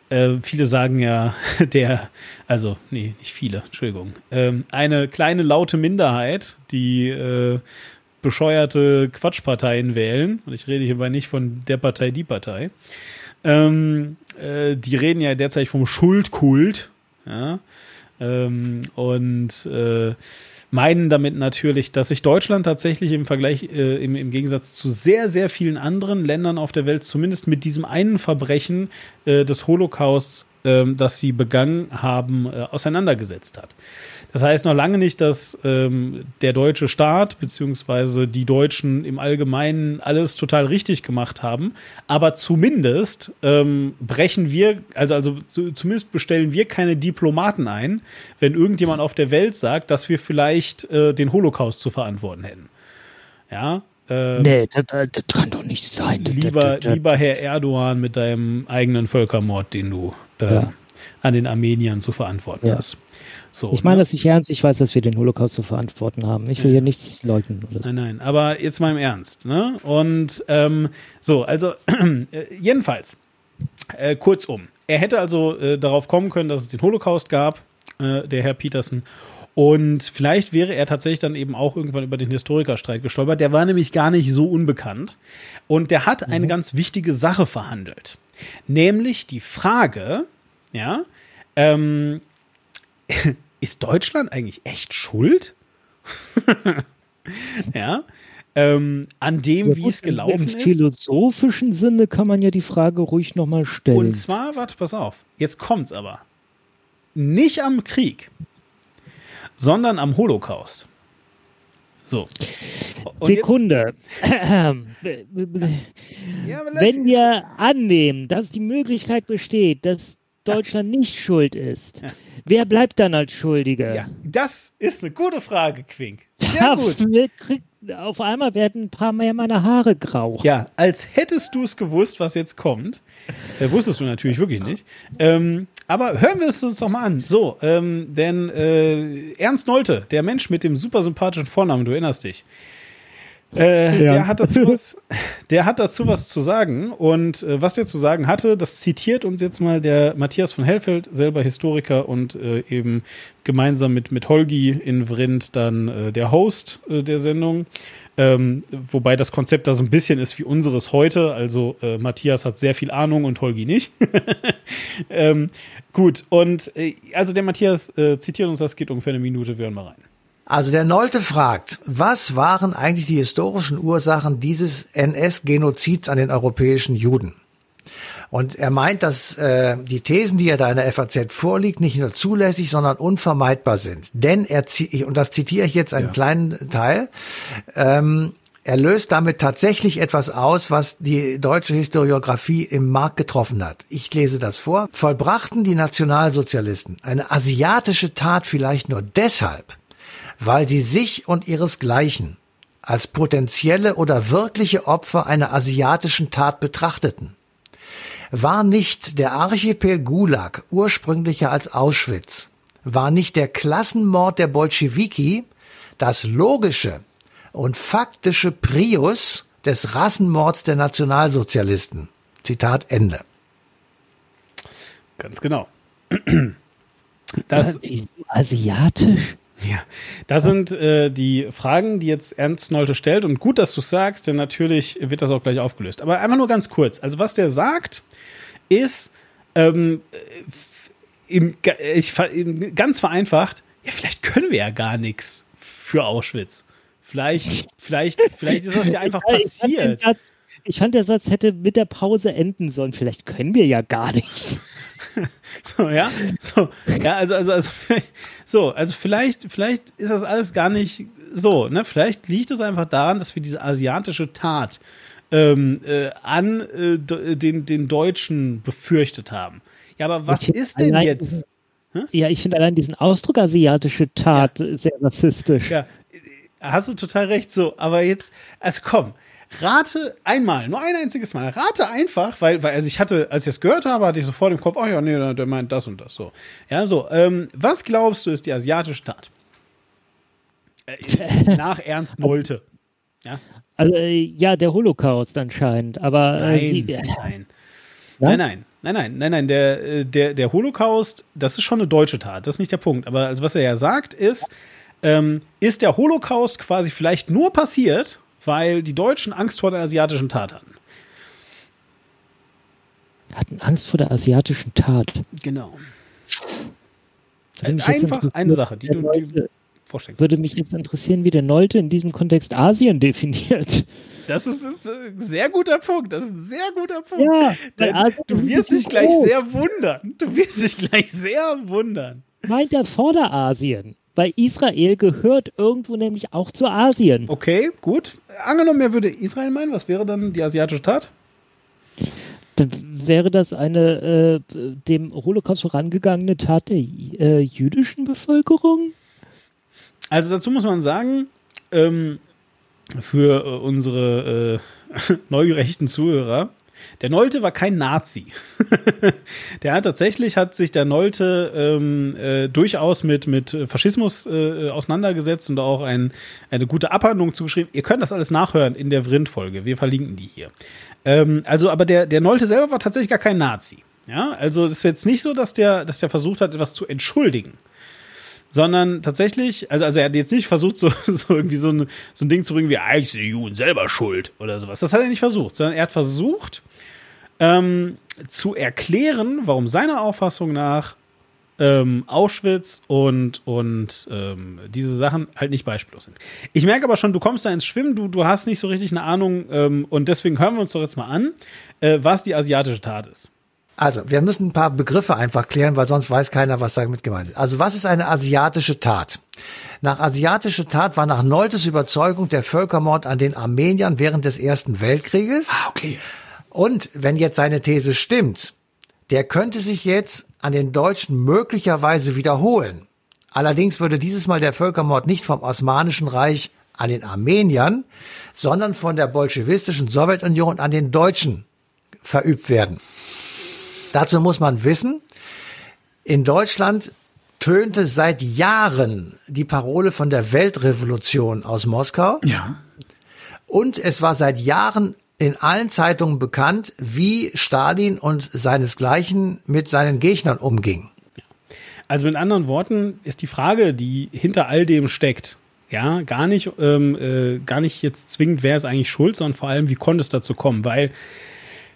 äh, viele sagen ja, der, also, nee, nicht viele, Entschuldigung, ähm, eine kleine laute Minderheit, die äh, bescheuerte Quatschparteien wählen, und ich rede hierbei nicht von der Partei, die Partei, ähm, äh, die reden ja derzeit vom Schuldkult, ja, ähm, und äh, meinen damit natürlich, dass sich Deutschland tatsächlich im Vergleich, äh, im, im Gegensatz zu sehr, sehr vielen anderen Ländern auf der Welt zumindest mit diesem einen Verbrechen äh, des Holocausts, äh, das sie begangen haben, äh, auseinandergesetzt hat. Das heißt noch lange nicht, dass ähm, der deutsche Staat beziehungsweise die Deutschen im Allgemeinen alles total richtig gemacht haben, aber zumindest ähm, brechen wir, also, also zu, zumindest bestellen wir keine Diplomaten ein, wenn irgendjemand auf der Welt sagt, dass wir vielleicht äh, den Holocaust zu verantworten hätten. Ja, ähm, Nee, das, das, das kann doch nicht sein. Lieber, das, das, lieber Herr Erdogan mit deinem eigenen Völkermord, den du äh, Ja. an den Armeniern zu verantworten Ja. hast. So, Ich meine ne? das nicht ernst. Ich weiß, dass wir den Holocaust zu verantworten haben. Ich will hier nichts leugnen oder so. Nein, nein, aber jetzt mal im Ernst. Ne? Und ähm, so, also äh, jedenfalls, äh, kurzum, er hätte also äh, darauf kommen können, dass es den Holocaust gab, äh, der Herr Peterson. Und vielleicht wäre er tatsächlich dann eben auch irgendwann über den Historikerstreit gestolpert. Der war nämlich gar nicht so unbekannt. Und der hat eine ganz wichtige Sache verhandelt. Nämlich die Frage, ja, ähm, ist Deutschland eigentlich echt schuld? ja. Ähm, an dem, Ja, wie es im- gelaufen Im ist. philosophischen Sinne kann man ja die Frage ruhig nochmal stellen. Und zwar, warte, pass auf, jetzt kommt's aber. Nicht am Krieg, sondern am Holocaust. So. Und Sekunde. Ja, Wenn wir annehmen, dass die Möglichkeit besteht, dass Deutschland nicht schuld ist, wer bleibt dann als Schuldiger? Ja, das ist eine gute Frage, Quink. Sehr gut. Auf einmal werden ein paar mehr meiner Haare grau. Ja, als hättest du es gewusst, was jetzt kommt. Äh, wusstest du natürlich wirklich nicht. Ähm, aber hören wir es uns doch mal an. So, ähm, denn äh, Ernst Nolte, der Mensch mit dem super sympathischen Vornamen, du erinnerst dich. Äh, Ja. der, hat dazu was, der hat dazu was zu sagen. Und äh, was er zu sagen hatte, das zitiert uns jetzt mal der Matthias von Hellfeld, selber Historiker und äh, eben gemeinsam mit, mit Holgi in Vrindt dann äh, der Host äh, der Sendung. Ähm, wobei das Konzept da so ein bisschen ist wie unseres heute. Also äh, Matthias hat sehr viel Ahnung und Holgi nicht. ähm, gut, und also der Matthias zitiert uns, das geht ungefähr eine Minute, wir hören mal rein. Also der Nolte fragt, was waren eigentlich die historischen Ursachen dieses NS-Genozids an den europäischen Juden? Und er meint, dass äh, die Thesen, die er da in der FAZ vorliegt, nicht nur zulässig, sondern unvermeidbar sind. Denn er, zi- und das zitiere ich jetzt einen kleinen Teil, ähm, er löst damit tatsächlich etwas aus, was die deutsche Historiographie im Markt getroffen hat. Ich lese das vor. Vollbrachten die Nationalsozialisten eine asiatische Tat vielleicht nur deshalb, weil sie sich und ihresgleichen als potenzielle oder wirkliche Opfer einer asiatischen Tat betrachteten. War nicht der Archipel Gulag ursprünglicher als Auschwitz? War nicht der Klassenmord der Bolschewiki das logische und faktische Prius des Rassenmords der Nationalsozialisten? Zitat Ende. Ganz genau. Das, Wieso asiatisch? Ja, das sind äh, die Fragen, die jetzt Ernst Nolte stellt. Und gut, dass du es sagst, denn natürlich wird das auch gleich aufgelöst. Aber einfach nur ganz kurz. Also, was der sagt, ist, ähm, äh, im, ich, im- ganz vereinfacht, ja, vielleicht können wir ja gar nichts für Auschwitz. Vielleicht, vielleicht, vielleicht ist das ja einfach Ich fand, passiert. Satz, ich fand, der Satz hätte mit der Pause enden sollen. Vielleicht können wir ja gar nichts. So, ja, so, ja, also, also, also, so, also vielleicht, vielleicht ist das alles gar nicht so, ne? Vielleicht liegt es einfach daran, dass wir diese asiatische Tat ähm, äh, an äh, den, den Deutschen befürchtet haben. Ja, aber was find ist denn jetzt? Ja, ich finde allein diesen Ausdruck asiatische Tat sehr rassistisch. Ja, hast du total recht, so, aber jetzt, also komm, rate einmal, nur ein einziges Mal, rate einfach, weil, weil also ich hatte, als ich das gehört habe, hatte ich sofort im Kopf, oh ja, nee, der meint das und das so. Ja, so, ähm, was glaubst du ist die asiatische Tat? Äh, nach Ernst Nolte. Ja? Also, äh, ja, der Holocaust anscheinend, aber. Nein, äh, die, nein. Nein, nein, nein, nein, nein, nein. Der, äh, der, der Holocaust, das ist schon eine deutsche Tat, das ist nicht der Punkt. Aber also was er ja sagt, ist, ähm, ist der Holocaust quasi vielleicht nur passiert, weil die Deutschen Angst vor der asiatischen Tat hatten. hatten Angst vor der asiatischen Tat. Genau. Jetzt Einfach eine Sache, die du die vorstellen Würde mich jetzt interessieren, wie der Nolte in diesem Kontext Asien definiert. Das ist, ist ein sehr guter Punkt. Das ist ein sehr guter Punkt. Ja, Denn du ein wirst dich gleich groß. sehr wundern. Du wirst dich gleich sehr wundern. Meint er Vorderasien? Weil Israel gehört irgendwo nämlich auch zu Asien. Okay, gut. Angenommen, er würde Israel meinen, was wäre dann die asiatische Tat? Dann wäre das eine äh, dem Holocaust vorangegangene Tat der äh, jüdischen Bevölkerung? Also dazu muss man sagen, ähm, für äh, unsere äh, neugerechten Zuhörer, der Nolte war kein Nazi. der hat tatsächlich, hat sich der Nolte ähm, äh, durchaus mit, mit Faschismus äh, auseinandergesetzt und auch ein, eine gute Abhandlung zugeschrieben. Ihr könnt das alles nachhören in der Vrind-Folge. Wir verlinken die hier. Ähm, also, aber der, der Nolte selber war tatsächlich gar kein Nazi. Ja, also es ist jetzt nicht so, dass der, dass der versucht hat, etwas zu entschuldigen sondern tatsächlich, also, also er hat jetzt nicht versucht, so, so irgendwie so ein, so ein Ding zu bringen wie, eigentlich sind die Juden selber schuld oder sowas. Das hat er nicht versucht, sondern er hat versucht, ähm, zu erklären, warum seiner Auffassung nach ähm, Auschwitz und, und ähm, diese Sachen halt nicht beispiellos sind. Ich merke aber schon, du kommst da ins Schwimmen, du, du hast nicht so richtig eine Ahnung ähm, und deswegen hören wir uns doch jetzt mal an, äh, was die asiatische Tat ist. Also, wir müssen ein paar Begriffe einfach klären, weil sonst weiß keiner, was damit gemeint ist. Also, was ist eine asiatische Tat? Nach asiatische Tat war nach Noltes Überzeugung der Völkermord an den Armeniern während des Ersten Weltkrieges. Ah, okay. Und wenn jetzt seine These stimmt, der könnte sich jetzt an den Deutschen möglicherweise wiederholen. Allerdings würde dieses Mal der Völkermord nicht vom Osmanischen Reich an den Armeniern, sondern von der bolschewistischen Sowjetunion an den Deutschen verübt werden. Dazu muss man wissen, in Deutschland tönte seit Jahren die Parole von der Weltrevolution aus Moskau. Ja. Und es war seit Jahren in allen Zeitungen bekannt, wie Stalin und seinesgleichen mit seinen Gegnern umging. Also mit anderen Worten ist die Frage, die hinter all dem steckt, ja, gar nicht, ähm, äh, gar nicht jetzt zwingend, wer ist eigentlich schuld, sondern vor allem, wie konnte es dazu kommen? Weil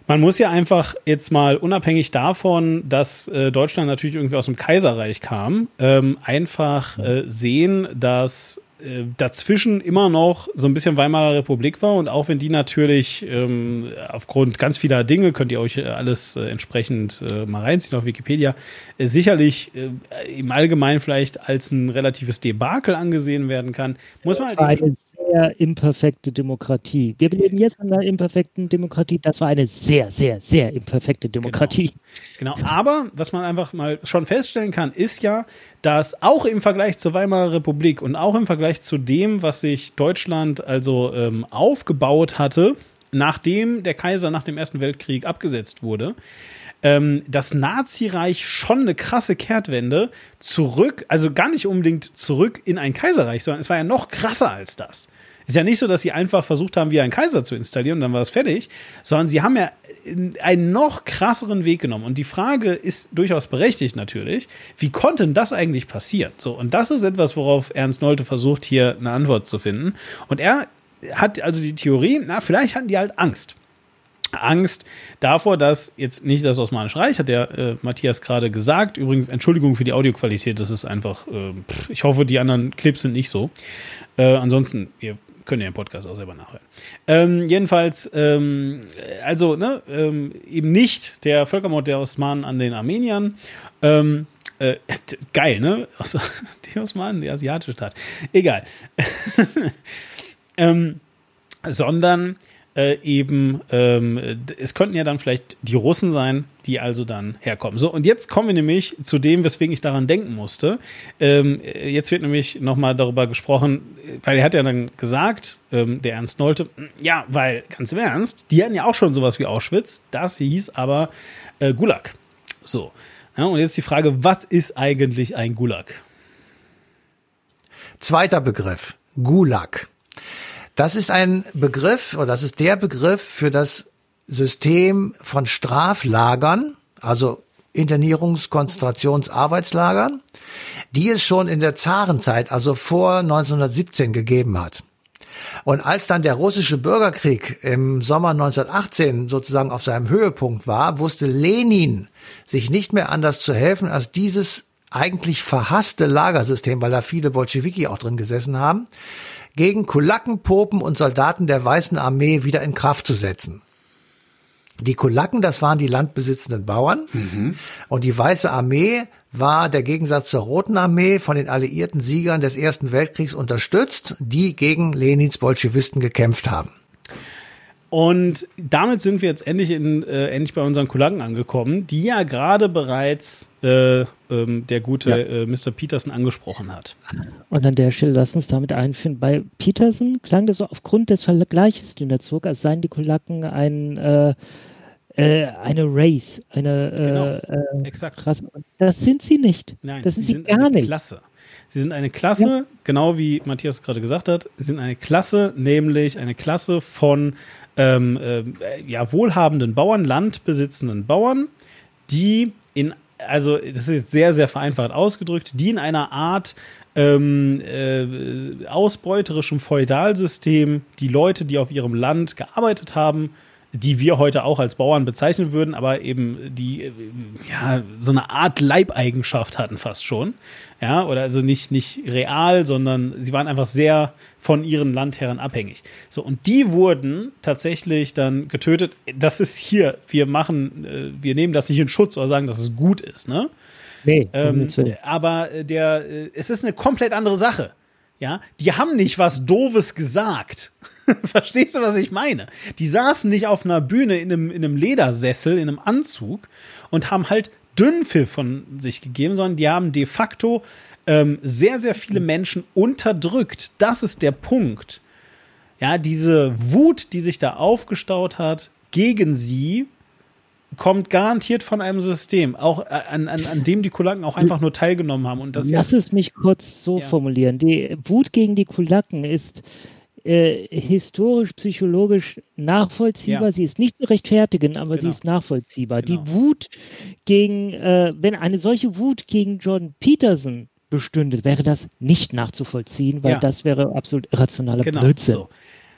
man muss ja einfach jetzt mal unabhängig davon, dass äh, Deutschland natürlich irgendwie aus dem Kaiserreich kam, ähm, einfach äh, sehen, dass äh, dazwischen immer noch so ein bisschen Weimarer Republik war. Und auch wenn die natürlich ähm, aufgrund ganz vieler Dinge, könnt ihr euch alles äh, entsprechend äh, mal reinziehen auf Wikipedia, äh, sicherlich im Allgemeinen vielleicht als ein relatives Debakel angesehen werden kann, muss man halt sehr imperfekte Demokratie. Wir leben jetzt in einer imperfekten Demokratie. Das war eine sehr, sehr, sehr imperfekte Demokratie. Genau, aber was man einfach mal schon feststellen kann, ist ja, dass auch im Vergleich zur Weimarer Republik und auch im Vergleich zu dem, was sich Deutschland also ähm, aufgebaut hatte, nachdem der Kaiser nach dem Ersten Weltkrieg abgesetzt wurde, ähm, das Nazireich schon eine krasse Kehrtwende zurück, also gar nicht unbedingt zurück in ein Kaiserreich, sondern es war ja noch krasser als das. Ist ja nicht so, dass sie einfach versucht haben, wie einen Kaiser zu installieren und dann war es fertig, sondern sie haben ja einen noch krasseren Weg genommen. Und die Frage ist durchaus berechtigt natürlich, wie konnte denn das eigentlich passieren? So, und das ist etwas, worauf Ernst Nolte versucht, hier eine Antwort zu finden. Und er hat also die Theorie, na, vielleicht hatten die halt Angst. Angst davor, dass jetzt nicht das Osmanische Reich, hat der äh, Matthias gerade gesagt. Übrigens, Entschuldigung für die Audioqualität, das ist einfach, äh, ich hoffe, die anderen Clips sind nicht so. Äh, ansonsten, ihr könnt ja den Podcast auch selber nachhören. Ähm, jedenfalls, ähm, also, ne, ähm, eben nicht der Völkermord der Osmanen an den Armeniern. Ähm, äh, geil, ne? Os- Die Osmanen, die asiatische Tat. Egal. ähm, sondern äh, eben, ähm, es könnten ja dann vielleicht die Russen sein, die also dann herkommen. So, und jetzt kommen wir nämlich zu dem, weswegen ich daran denken musste. Ähm, jetzt wird nämlich nochmal darüber gesprochen, weil er hat ja dann gesagt, ähm, der Ernst Nolte, ja, weil ganz im Ernst, die hatten ja auch schon sowas wie Auschwitz, das hieß aber äh, Gulag. So. Ja, und jetzt die Frage, was ist eigentlich ein Gulag? Zweiter Begriff, Gulag. Das ist ein Begriff, oder das ist der Begriff für das System von Straflagern, also Internierungs-, Konzentrations-, Arbeitslagern, die es schon in der Zarenzeit, also vor 1917 gegeben hat. Und als dann der russische Bürgerkrieg im Sommer 1918 sozusagen auf seinem Höhepunkt war, wusste Lenin sich nicht mehr anders zu helfen, als dieses eigentlich verhasste Lagersystem, weil da viele Bolschewiki auch drin gesessen haben, gegen Kulaken, Popen und Soldaten der Weißen Armee wieder in Kraft zu setzen. Die Kulaken, das waren die landbesitzenden Bauern. Mhm. Und die Weiße Armee war der Gegensatz zur Roten Armee von den alliierten Siegern des Ersten Weltkriegs unterstützt, die gegen Lenins Bolschewisten gekämpft haben. Und damit sind wir jetzt endlich, in, äh, endlich bei unseren Kulaken angekommen, die ja gerade bereits äh, ähm, der gute ja. äh, Mr. Peterson angesprochen hat. Und an der Stelle lass uns damit einführen. Bei Peterson klang das so aufgrund des Vergleiches, den er zog, als seien die Kulaken ein äh, äh, eine Race, eine äh, genau. äh, Exakt. Rasse. Das sind sie nicht. Nein, das sind sie, sind gar nicht. Klasse. Sie sind eine Klasse, ja. genau wie Matthias gerade gesagt hat, sie sind eine Klasse, nämlich eine Klasse von ähm, äh, ja, wohlhabenden Bauern, landbesitzenden Bauern, die in, also das ist jetzt sehr, sehr vereinfacht ausgedrückt, die in einer Art ähm, äh, ausbeuterischem Feudalsystem die Leute, die auf ihrem Land gearbeitet haben, die wir heute auch als Bauern bezeichnen würden, aber eben die äh, ja so eine Art Leibeigenschaft hatten fast schon. Ja, oder also nicht, nicht real, sondern sie waren einfach sehr von ihren Landherren abhängig. So, und die wurden tatsächlich dann getötet. Das ist hier, wir machen, äh, wir nehmen das nicht in Schutz oder sagen, dass es gut ist, ne? Nee, ähm, aber der, äh, es ist eine komplett andere Sache. Ja, die haben nicht was Doofes gesagt. Verstehst du, was ich meine? Die saßen nicht auf einer Bühne in einem, in einem Ledersessel, in einem Anzug und haben halt Dünnpfiff von sich gegeben, sondern die haben de facto ähm, sehr, sehr viele Menschen unterdrückt. Das ist der Punkt. Ja, diese Wut, die sich da aufgestaut hat gegen sie, kommt garantiert von einem System, auch äh, an, an, an dem die Kulaken auch einfach nur teilgenommen haben. Und das Lass es mich kurz so ja. formulieren. Die Wut gegen die Kulaken ist äh, historisch, psychologisch nachvollziehbar. Ja. Sie ist nicht zu rechtfertigen, aber genau. sie ist nachvollziehbar. Genau. Die Wut gegen, äh, wenn eine solche Wut gegen John Peterson bestünde, wäre das nicht nachzuvollziehen, weil ja. das wäre absolut irrationaler genau. Blödsinn. So.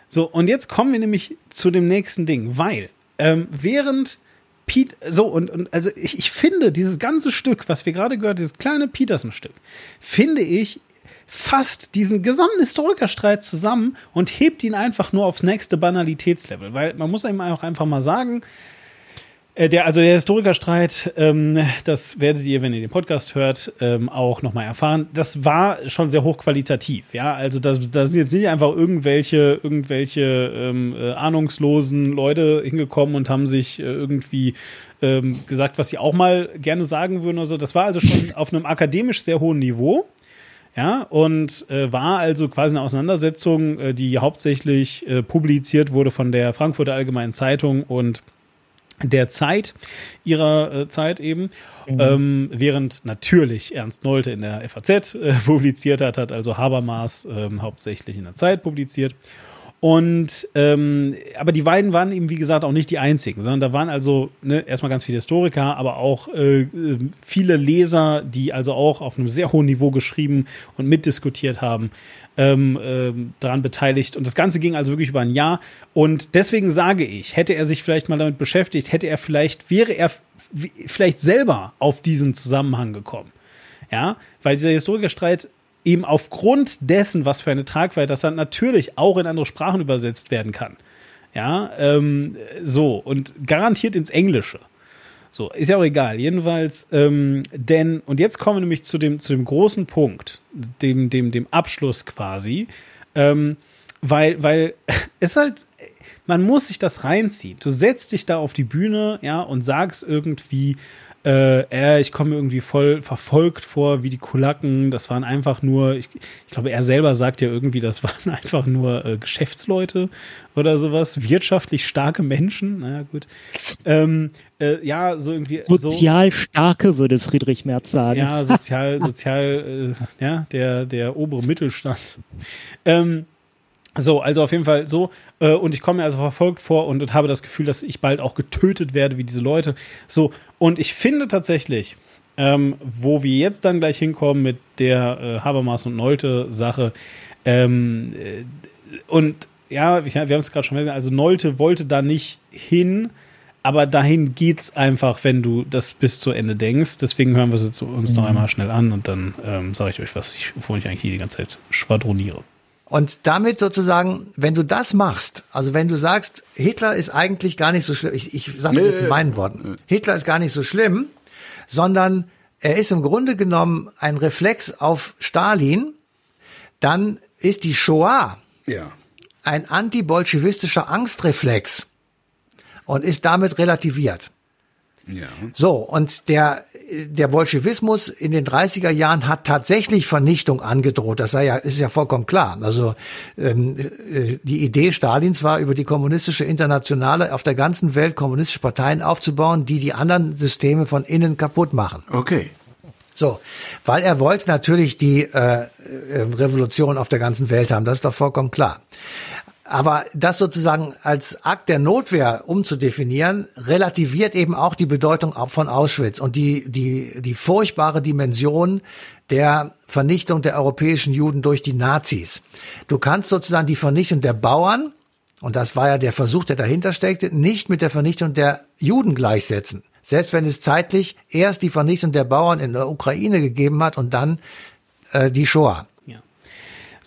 so, und jetzt kommen wir nämlich zu dem nächsten Ding, weil ähm, während Pete, so, und, und also ich, ich finde, dieses ganze Stück, was wir gerade gehört, dieses kleine Peterson-Stück, finde ich, fasst diesen gesamten Historikerstreit zusammen und hebt ihn einfach nur aufs nächste Banalitätslevel. Weil man muss ihm auch einfach mal sagen, äh, der, also der Historikerstreit, ähm, das werdet ihr, wenn ihr den Podcast hört, ähm, auch nochmal erfahren. Das war schon sehr hochqualitativ, ja. Also das, da sind jetzt nicht einfach irgendwelche, irgendwelche ähm, äh, ahnungslosen Leute hingekommen und haben sich äh, irgendwie ähm, gesagt, was sie auch mal gerne sagen würden oder so. Das war also schon auf einem akademisch sehr hohen Niveau. Ja, und äh, war also quasi eine Auseinandersetzung, äh, die hauptsächlich äh, publiziert wurde von der Frankfurter Allgemeinen Zeitung und der Zeit, ihrer äh, Zeit eben, mhm. ähm, während natürlich Ernst Nolte in der FAZ äh, publiziert hat, hat also Habermas ähm, hauptsächlich in der Zeit publiziert. Und ähm, aber die beiden waren eben, wie gesagt, auch nicht die einzigen, sondern da waren also ne, erstmal ganz viele Historiker, aber auch äh, äh, viele Leser, die also auch auf einem sehr hohen Niveau geschrieben und mitdiskutiert haben, ähm, ähm, daran beteiligt. Und das Ganze ging also wirklich über ein Jahr. Und deswegen sage ich, hätte er sich vielleicht mal damit beschäftigt, hätte er vielleicht, wäre er vielleicht selber auf diesen Zusammenhang gekommen. Ja, weil dieser Historikerstreit eben aufgrund dessen, was für eine Tragweite das hat, natürlich auch in andere Sprachen übersetzt werden kann. Ja, ähm, so und garantiert ins Englische. So, ist ja auch egal. Jedenfalls, ähm, denn, und jetzt kommen wir nämlich zu dem, zu dem großen Punkt, dem, dem, dem Abschluss quasi, ähm, weil, weil es halt, man muss sich das reinziehen. Du setzt dich da auf die Bühne, ja, und sagst irgendwie, äh, er, ich komme irgendwie voll verfolgt vor, wie die Kulaken. Das waren einfach nur, ich, ich glaube, er selber sagt ja irgendwie, das waren einfach nur äh, Geschäftsleute oder sowas, wirtschaftlich starke Menschen. Naja, gut. Ähm, äh, ja, so irgendwie. Sozial so, starke, würde Friedrich Merz sagen. Ja, sozial, sozial, äh, ja, der, der obere Mittelstand. Ähm, so, also auf jeden Fall so. Äh, und ich komme mir also verfolgt vor und, und, habe das Gefühl, dass ich bald auch getötet werde wie diese Leute. So, und ich finde tatsächlich, ähm, wo wir jetzt dann gleich hinkommen mit der äh, Habermas und Nolte Sache, ähm, äh, und ja, wir haben es gerade schon gesagt, also Nolte wollte da nicht hin, aber dahin geht's einfach, wenn du das bis zu Ende denkst. Deswegen hören wir es uns mhm. noch einmal schnell an und dann ähm, sage ich euch, was ich, wovon ich eigentlich hier die ganze Zeit schwadroniere. Und damit sozusagen, wenn du das machst, also wenn du sagst, Hitler ist eigentlich gar nicht so schlimm, ich, ich sage nee, das in meinen Worten, Hitler ist gar nicht so schlimm, sondern er ist im Grunde genommen ein Reflex auf Stalin, dann ist die Shoah ja. ein antibolschewistischer Angstreflex und ist damit relativiert. Ja. So, und der, der Bolschewismus in den 30er Jahren hat tatsächlich Vernichtung angedroht. Das sei ja, ist ja vollkommen klar. Also ähm, äh, die Idee Stalins war, über die kommunistische Internationale auf der ganzen Welt kommunistische Parteien aufzubauen, die die anderen Systeme von innen kaputt machen. Okay. So, weil er wollte natürlich die äh, äh Revolution auf der ganzen Welt haben, das ist doch vollkommen klar. Aber das sozusagen als Akt der Notwehr umzudefinieren, relativiert eben auch die Bedeutung von Auschwitz und die, die, die furchtbare Dimension der Vernichtung der europäischen Juden durch die Nazis. Du kannst sozusagen die Vernichtung der Bauern, und das war ja der Versuch, der dahinter steckte, nicht mit der Vernichtung der Juden gleichsetzen. Selbst wenn es zeitlich erst die Vernichtung der Bauern in der Ukraine gegeben hat und dann äh, die Shoah.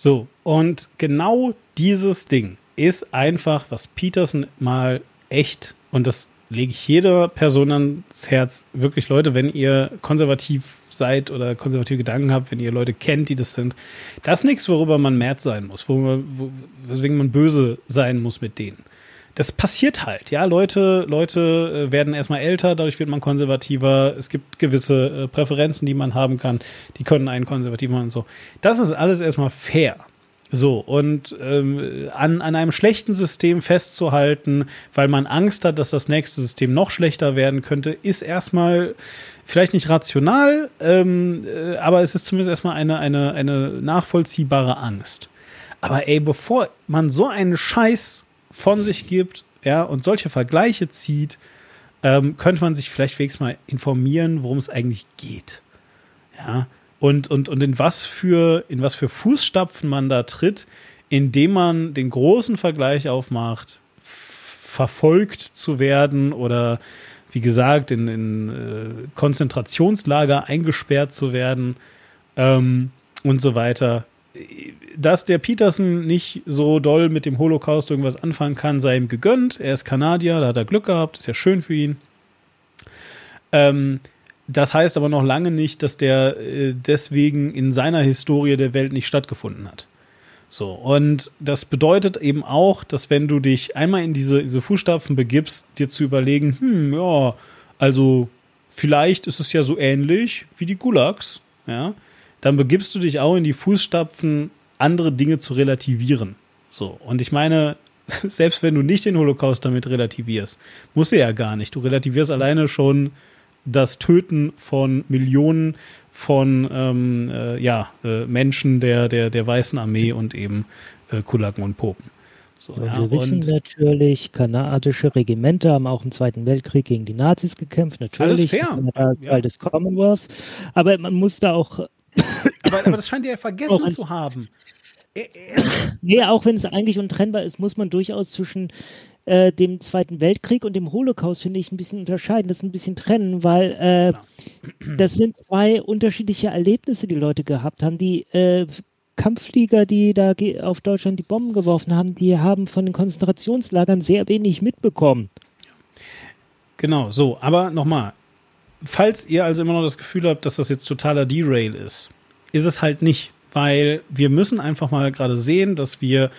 So, und genau dieses Ding ist einfach, was Peterson mal echt, und das lege ich jeder Person ans Herz, wirklich Leute, wenn ihr konservativ seid oder konservative Gedanken habt, wenn ihr Leute kennt, die das sind, das ist nichts, worüber man mad sein muss, worüber, wo, weswegen man böse sein muss mit denen. Das passiert halt, ja. Leute, Leute äh, werden erstmal älter, dadurch wird man konservativer. Es gibt gewisse äh, Präferenzen, die man haben kann, die können einen konservativ machen und so. Das ist alles erstmal fair. So, und ähm, an, an einem schlechten System festzuhalten, weil man Angst hat, dass das nächste System noch schlechter werden könnte, ist erstmal vielleicht nicht rational, ähm, äh, aber es ist zumindest erstmal eine, eine, eine nachvollziehbare Angst. Aber ey, bevor man so einen Scheiß von sich gibt, ja, und solche Vergleiche zieht, ähm, könnte man sich vielleicht wenigstens mal informieren, worum es eigentlich geht. Ja, und, und, und in was für, in was für Fußstapfen man da tritt, indem man den großen Vergleich aufmacht, verfolgt zu werden oder wie gesagt, in, in äh, Konzentrationslager eingesperrt zu werden ähm, und so weiter. Dass der Peterson nicht so doll mit dem Holocaust irgendwas anfangen kann, sei ihm gegönnt. Er ist Kanadier, da hat er Glück gehabt, ist ja schön für ihn. Ähm, das heißt aber noch lange nicht, dass der äh, deswegen in seiner Historie der Welt nicht stattgefunden hat. So, und das bedeutet eben auch, dass wenn du dich einmal in diese, diese Fußstapfen begibst, dir zu überlegen, hm, ja, also vielleicht ist es ja so ähnlich wie die Gulags, ja, dann begibst du dich auch in die Fußstapfen, andere Dinge zu relativieren. So, und ich meine, selbst wenn du nicht den Holocaust damit relativierst, musst du ja gar nicht. Du relativierst alleine schon das Töten von Millionen von ähm, äh, ja, äh, Menschen der, der, der Weißen Armee und eben äh, Kulaken und Popen. So, ja, wir wissen natürlich, kanadische Regimenter haben auch im Zweiten Weltkrieg gegen die Nazis gekämpft, natürlich. Alles fair. Das Teil ja. des Commonwealths. Aber man muss da auch. Aber, aber das scheint ihr ja vergessen zu haben. Nee, auch wenn es eigentlich untrennbar ist, muss man durchaus zwischen äh, dem Zweiten Weltkrieg und dem Holocaust, finde ich, ein bisschen unterscheiden, das ein bisschen trennen, weil äh, genau. das sind zwei unterschiedliche Erlebnisse, die Leute gehabt haben. Die äh, Kampfflieger, die da auf Deutschland die Bomben geworfen haben, die haben von den Konzentrationslagern sehr wenig mitbekommen. Genau, so, aber nochmal, falls ihr also immer noch das Gefühl habt, dass das jetzt totaler Derail ist, ist es halt nicht, weil wir müssen einfach mal gerade sehen, dass wir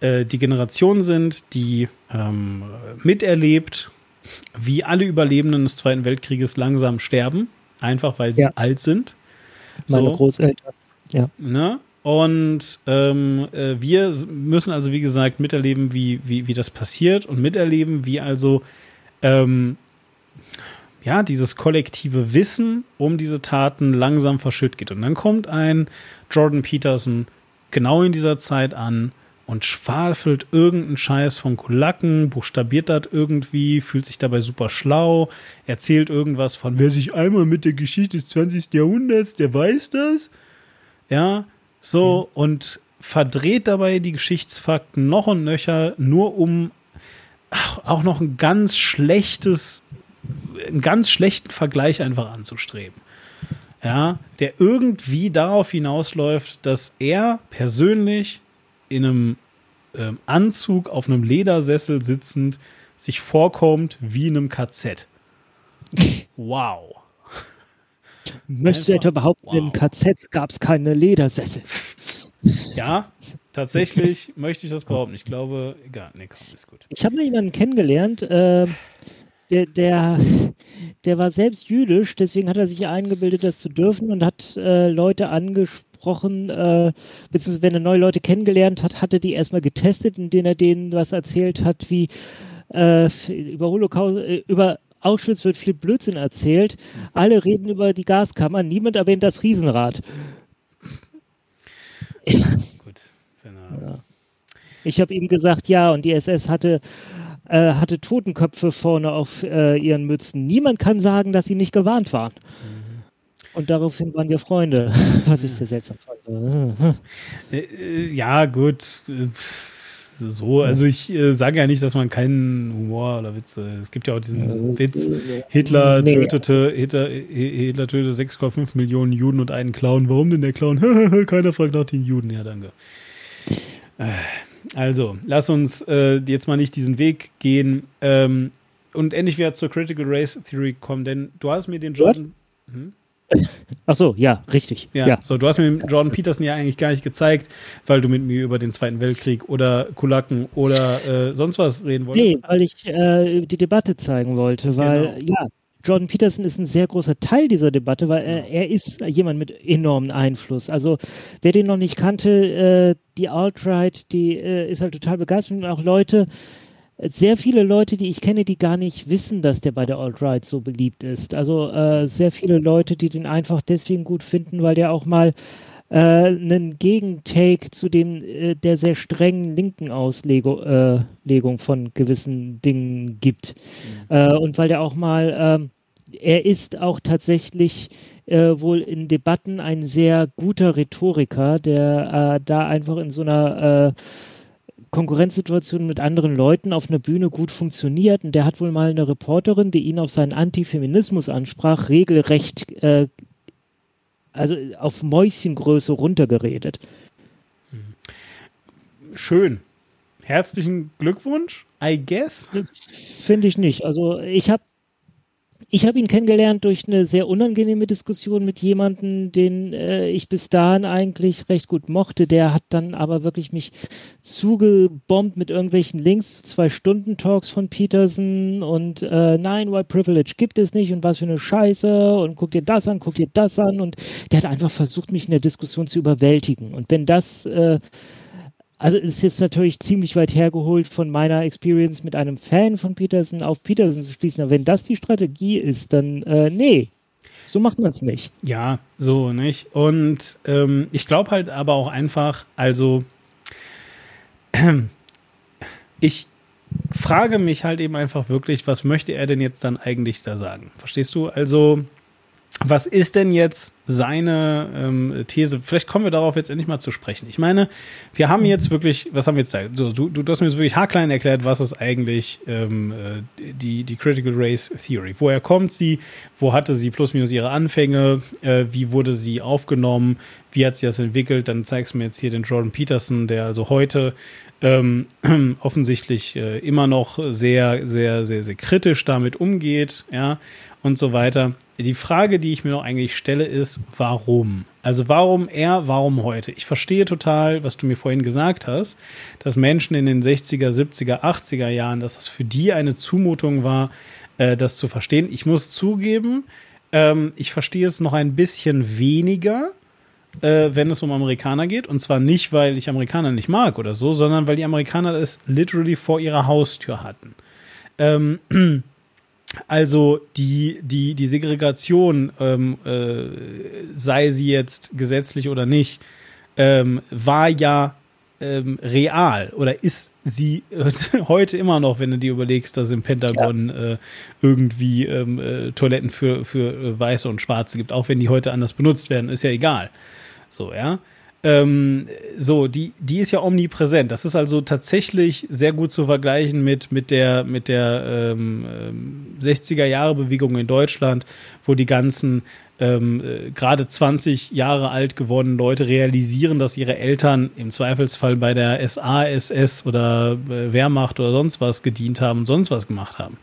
äh, die Generation sind, die ähm, miterlebt, wie alle Überlebenden des Zweiten Weltkrieges langsam sterben, einfach weil sie Ja. alt sind. Meine So. Großeltern. Ja. Ne? Und ähm, äh, wir müssen also, wie gesagt, miterleben, wie, wie, wie das passiert und miterleben, wie also ähm, ja, dieses kollektive Wissen um diese Taten langsam verschütt geht. Und dann kommt ein Jordan Peterson genau in dieser Zeit an und schwafelt irgendeinen Scheiß von Kulaken, buchstabiert das irgendwie, fühlt sich dabei super schlau, erzählt irgendwas von, wer sich einmal mit der Geschichte des 20. Jahrhunderts, der weiß das. Ja, so und verdreht dabei die Geschichtsfakten noch und nöcher, nur um auch noch ein ganz schlechtes, einen ganz schlechten Vergleich einfach anzustreben. Ja, der irgendwie darauf hinausläuft, dass er persönlich in einem ähm, Anzug auf einem Ledersessel sitzend sich vorkommt wie in einem KZ. Wow. Möchtest du etwa behaupten, wow. im KZ gab es keine Ledersessel? Ja, tatsächlich möchte ich das behaupten. Ich glaube, egal, nee, komm, ist gut. Ich habe mal jemanden kennengelernt, äh, der, der, der war selbst jüdisch, deswegen hat er sich eingebildet, das zu dürfen und hat äh, Leute angesprochen, äh, beziehungsweise wenn er neue Leute kennengelernt hat, hat er die erstmal getestet, indem er denen was erzählt hat, wie äh, über Holocaust, äh, über Auschwitz wird viel Blödsinn erzählt. Alle reden über die Gaskammer, niemand erwähnt das Riesenrad. Gut. Er, Ich habe ihm gesagt, ja, und die SS hatte, äh, hatte Totenköpfe vorne auf äh, ihren Mützen. Niemand kann sagen, dass sie nicht gewarnt waren. Und daraufhin waren wir Freunde, was ich sehr seltsam fand. Äh, äh, ja, gut. äh, So, also ich äh, sage ja nicht, dass man keinen Humor oder Witze. Es gibt ja auch diesen Witz, Hitler Nee. tötete, Hitler, Hitler tötete 6,5 Millionen Juden und einen Clown. Warum denn der Clown? Keiner fragt nach den Juden. Ja, danke. Äh, Also, lass uns äh, jetzt mal nicht diesen Weg gehen ähm, und endlich wieder zur Critical Race Theory kommen, denn du hast mir den Jordan. Ach so, ja, richtig. Ja, Ja. so du hast mir den Jordan Peterson ja eigentlich gar nicht gezeigt, weil du mit mir über den Zweiten Weltkrieg oder Kulaken oder äh, sonst was reden wolltest. Nee, weil ich äh, die Debatte zeigen wollte, weil Genau. ja, Jordan Peterson ist ein sehr großer Teil dieser Debatte, weil er, er ist jemand mit enormem Einfluss. Also wer den noch nicht kannte, äh, die Alt-Right, die äh, ist halt total begeistert und auch Leute, sehr viele Leute, die ich kenne, die gar nicht wissen, dass der bei der Alt-Right so beliebt ist. Also äh, sehr viele Leute, die den einfach deswegen gut finden, weil der auch mal äh, einen Gegentake zu dem äh, der sehr strengen linken Auslegung äh, von gewissen Dingen gibt. Äh, und weil der auch mal, ähm, er ist auch tatsächlich äh, wohl in Debatten ein sehr guter Rhetoriker, der äh, da einfach in so einer Konkurrenzsituation mit anderen Leuten auf einer Bühne gut funktioniert. Und der hat wohl mal eine Reporterin, die ihn auf seinen Antifeminismus ansprach, regelrecht, äh, also auf Mäuschengröße runtergeredet. Schön. Herzlichen Glückwunsch, I guess. Finde ich nicht. Also ich habe ich habe ihn kennengelernt durch eine sehr unangenehme Diskussion mit jemandem, den äh, ich bis dahin eigentlich recht gut mochte. Der hat dann aber wirklich mich zugebombt mit irgendwelchen Links zwei Stunden Talks von Peterson und äh, nein, White Privilege gibt es nicht und was für eine Scheiße und guck dir das an, guck dir das an und der hat einfach versucht, mich in der Diskussion zu überwältigen. Und wenn das äh, also es ist jetzt natürlich ziemlich weit hergeholt von meiner Experience mit einem Fan von Peterson auf Peterson zu schließen. Aber wenn das die Strategie ist, dann äh, nee, so macht man es nicht. Ja, so, nicht? Und ähm, ich glaube halt aber auch einfach, also ich frage mich halt eben einfach wirklich, was möchte er denn jetzt dann eigentlich da sagen? Verstehst du? Also, was ist denn jetzt seine ähm, These? Vielleicht kommen wir darauf jetzt endlich mal zu sprechen. Ich meine, wir haben jetzt wirklich, was haben wir jetzt da? So, du, du hast mir jetzt wirklich haarklein erklärt, was ist eigentlich ähm, äh, die, die Critical Race Theory? Woher kommt sie? Wo hatte sie plus minus ihre Anfänge? Äh, wie wurde sie aufgenommen? Wie hat sie das entwickelt? Dann zeigst du mir jetzt hier den Jordan Peterson, der also heute ähm, offensichtlich äh, immer noch sehr, sehr, sehr, sehr kritisch damit umgeht, ja, und so weiter. Die Frage, die ich mir noch eigentlich stelle, ist, warum? Also warum er, warum heute? Ich verstehe total, was du mir vorhin gesagt hast, dass Menschen in den 60er, 70er, 80er Jahren, dass es für die eine Zumutung war, äh, das zu verstehen. Ich muss zugeben, ähm, ich verstehe es noch ein bisschen weniger, äh, wenn es um Amerikaner geht. Und zwar nicht, weil ich Amerikaner nicht mag oder so, sondern weil die Amerikaner es literally vor ihrer Haustür hatten. Ähm, also die, die, die Segregation, ähm, äh, sei sie jetzt gesetzlich oder nicht, ähm, war ja ähm, real oder ist sie heute immer noch, wenn du dir überlegst, dass im Pentagon ja. äh, irgendwie ähm, äh, Toiletten für, für äh, Weiße und Schwarze gibt, auch wenn die heute anders benutzt werden, ist ja egal. So, ja. Ähm, so, die, die ist ja omnipräsent. Das ist also tatsächlich sehr gut zu vergleichen mit, mit der, mit der ähm, 60er-Jahre-Bewegung in Deutschland, wo die ganzen ähm, äh, gerade 20 Jahre alt gewordenen Leute realisieren, dass ihre Eltern im Zweifelsfall bei der SA, SS oder äh, Wehrmacht oder sonst was gedient haben und sonst was gemacht haben.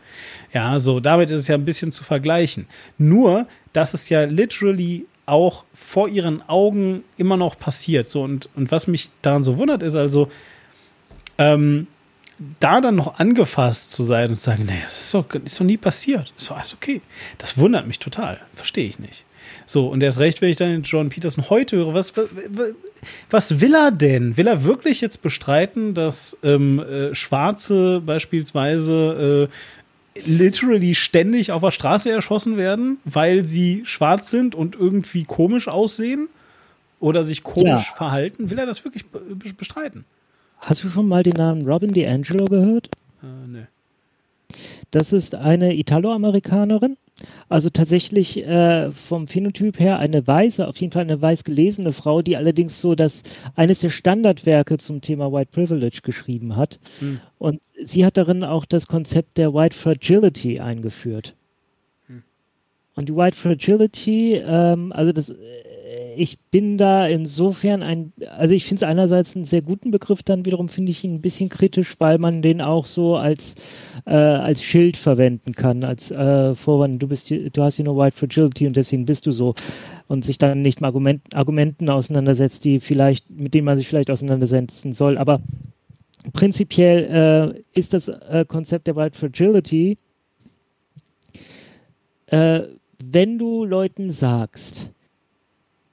Ja, so damit ist es ja ein bisschen zu vergleichen. Nur, dass es ja literally auch vor ihren Augen immer noch passiert. So, und, und was mich daran so wundert, ist also, ähm, da dann noch angefasst zu sein und zu sagen, nee, das ist doch, ist doch nie passiert. Ist doch alles okay. Das wundert mich total. Verstehe ich nicht. So, und erst recht, wenn ich dann John Peterson heute höre, was, was, was will er denn? Will er wirklich jetzt bestreiten, dass ähm, äh, Schwarze beispielsweise äh, literally ständig auf der Straße erschossen werden, weil sie schwarz sind und irgendwie komisch aussehen oder sich komisch ja. verhalten? Will er das wirklich bestreiten? Hast du schon mal den Namen Robin DiAngelo gehört? Äh, nee. Das ist eine Italoamerikanerin, also tatsächlich äh, vom Phänotyp her eine weiße, auf jeden Fall eine weiß gelesene Frau, die allerdings so das eines der Standardwerke zum Thema White Privilege geschrieben hat. Hm. Und sie hat darin auch das Konzept der White Fragility eingeführt. Hm. Und die White Fragility, ähm, also das ich bin da insofern ein, also ich finde es einerseits einen sehr guten Begriff, dann wiederum finde ich ihn ein bisschen kritisch, weil man den auch so als, äh, als Schild verwenden kann, als äh, Vorwand, du bist, du hast hier nur White Fragility und deswegen bist du so und sich dann nicht mit Argument, Argumenten auseinandersetzt, die vielleicht, mit denen man sich vielleicht auseinandersetzen soll. Aber prinzipiell äh, ist das äh, Konzept der White Fragility, äh, wenn du Leuten sagst,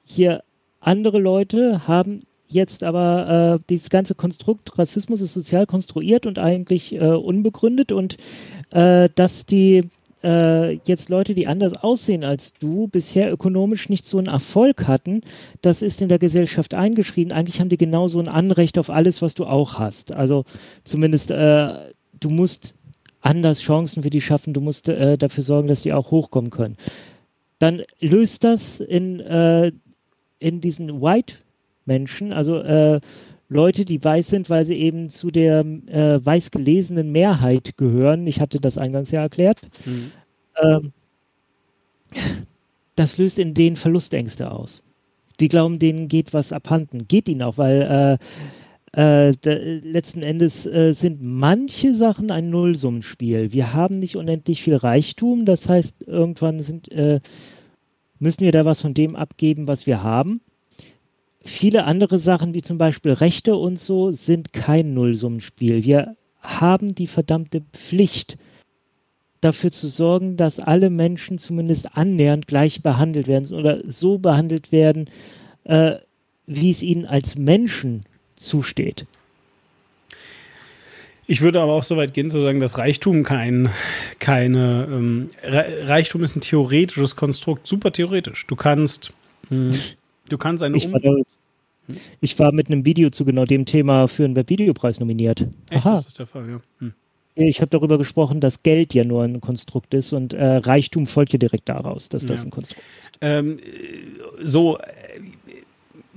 hier andere Leute haben jetzt aber äh, dieses ganze Konstrukt Rassismus ist sozial konstruiert und eigentlich äh, unbegründet und äh, dass die äh, jetzt Leute, die anders aussehen als du, bisher ökonomisch nicht so einen Erfolg hatten, das ist in der Gesellschaft eingeschrieben. Eigentlich haben die genauso ein Anrecht auf alles, was du auch hast. Also zumindest äh, du musst anders Chancen für die schaffen, du musst äh, dafür sorgen, dass die auch hochkommen können. Dann löst das in in diesen White-Menschen, also äh, Leute, die weiß sind, weil sie eben zu der äh, weiß gelesenen Mehrheit gehören. Ich hatte das eingangs ja erklärt. Mhm. Ähm, das löst in denen Verlustängste aus. Die glauben, denen geht was abhanden. Geht ihnen auch, weil äh, äh, letzten Endes äh, sind manche Sachen ein Nullsummenspiel. Wir haben nicht unendlich viel Reichtum, das heißt, irgendwann sind äh, müssen wir da was von dem abgeben, was wir haben. Viele andere Sachen, wie zum Beispiel Rechte und so, sind kein Nullsummenspiel. Wir haben die verdammte Pflicht, dafür zu sorgen, dass alle Menschen zumindest annähernd gleich behandelt werden oder so behandelt werden, äh, wie es ihnen als Menschen zusteht. Ich würde aber auch so weit gehen zu sagen, dass Reichtum kein, keine, ähm, Reichtum ist ein theoretisches Konstrukt, super theoretisch. Du kannst, mh, hm, du kannst eine ich war, da, ich war mit einem Video zu genau dem Thema für einen Webvideopreis nominiert. Echt, Aha. das ist der Fall, ja. Hm. Ich habe darüber gesprochen, dass Geld ja nur ein Konstrukt ist und äh, Reichtum folgt ja direkt daraus, dass das ja. ein Konstrukt ist. Ähm, so,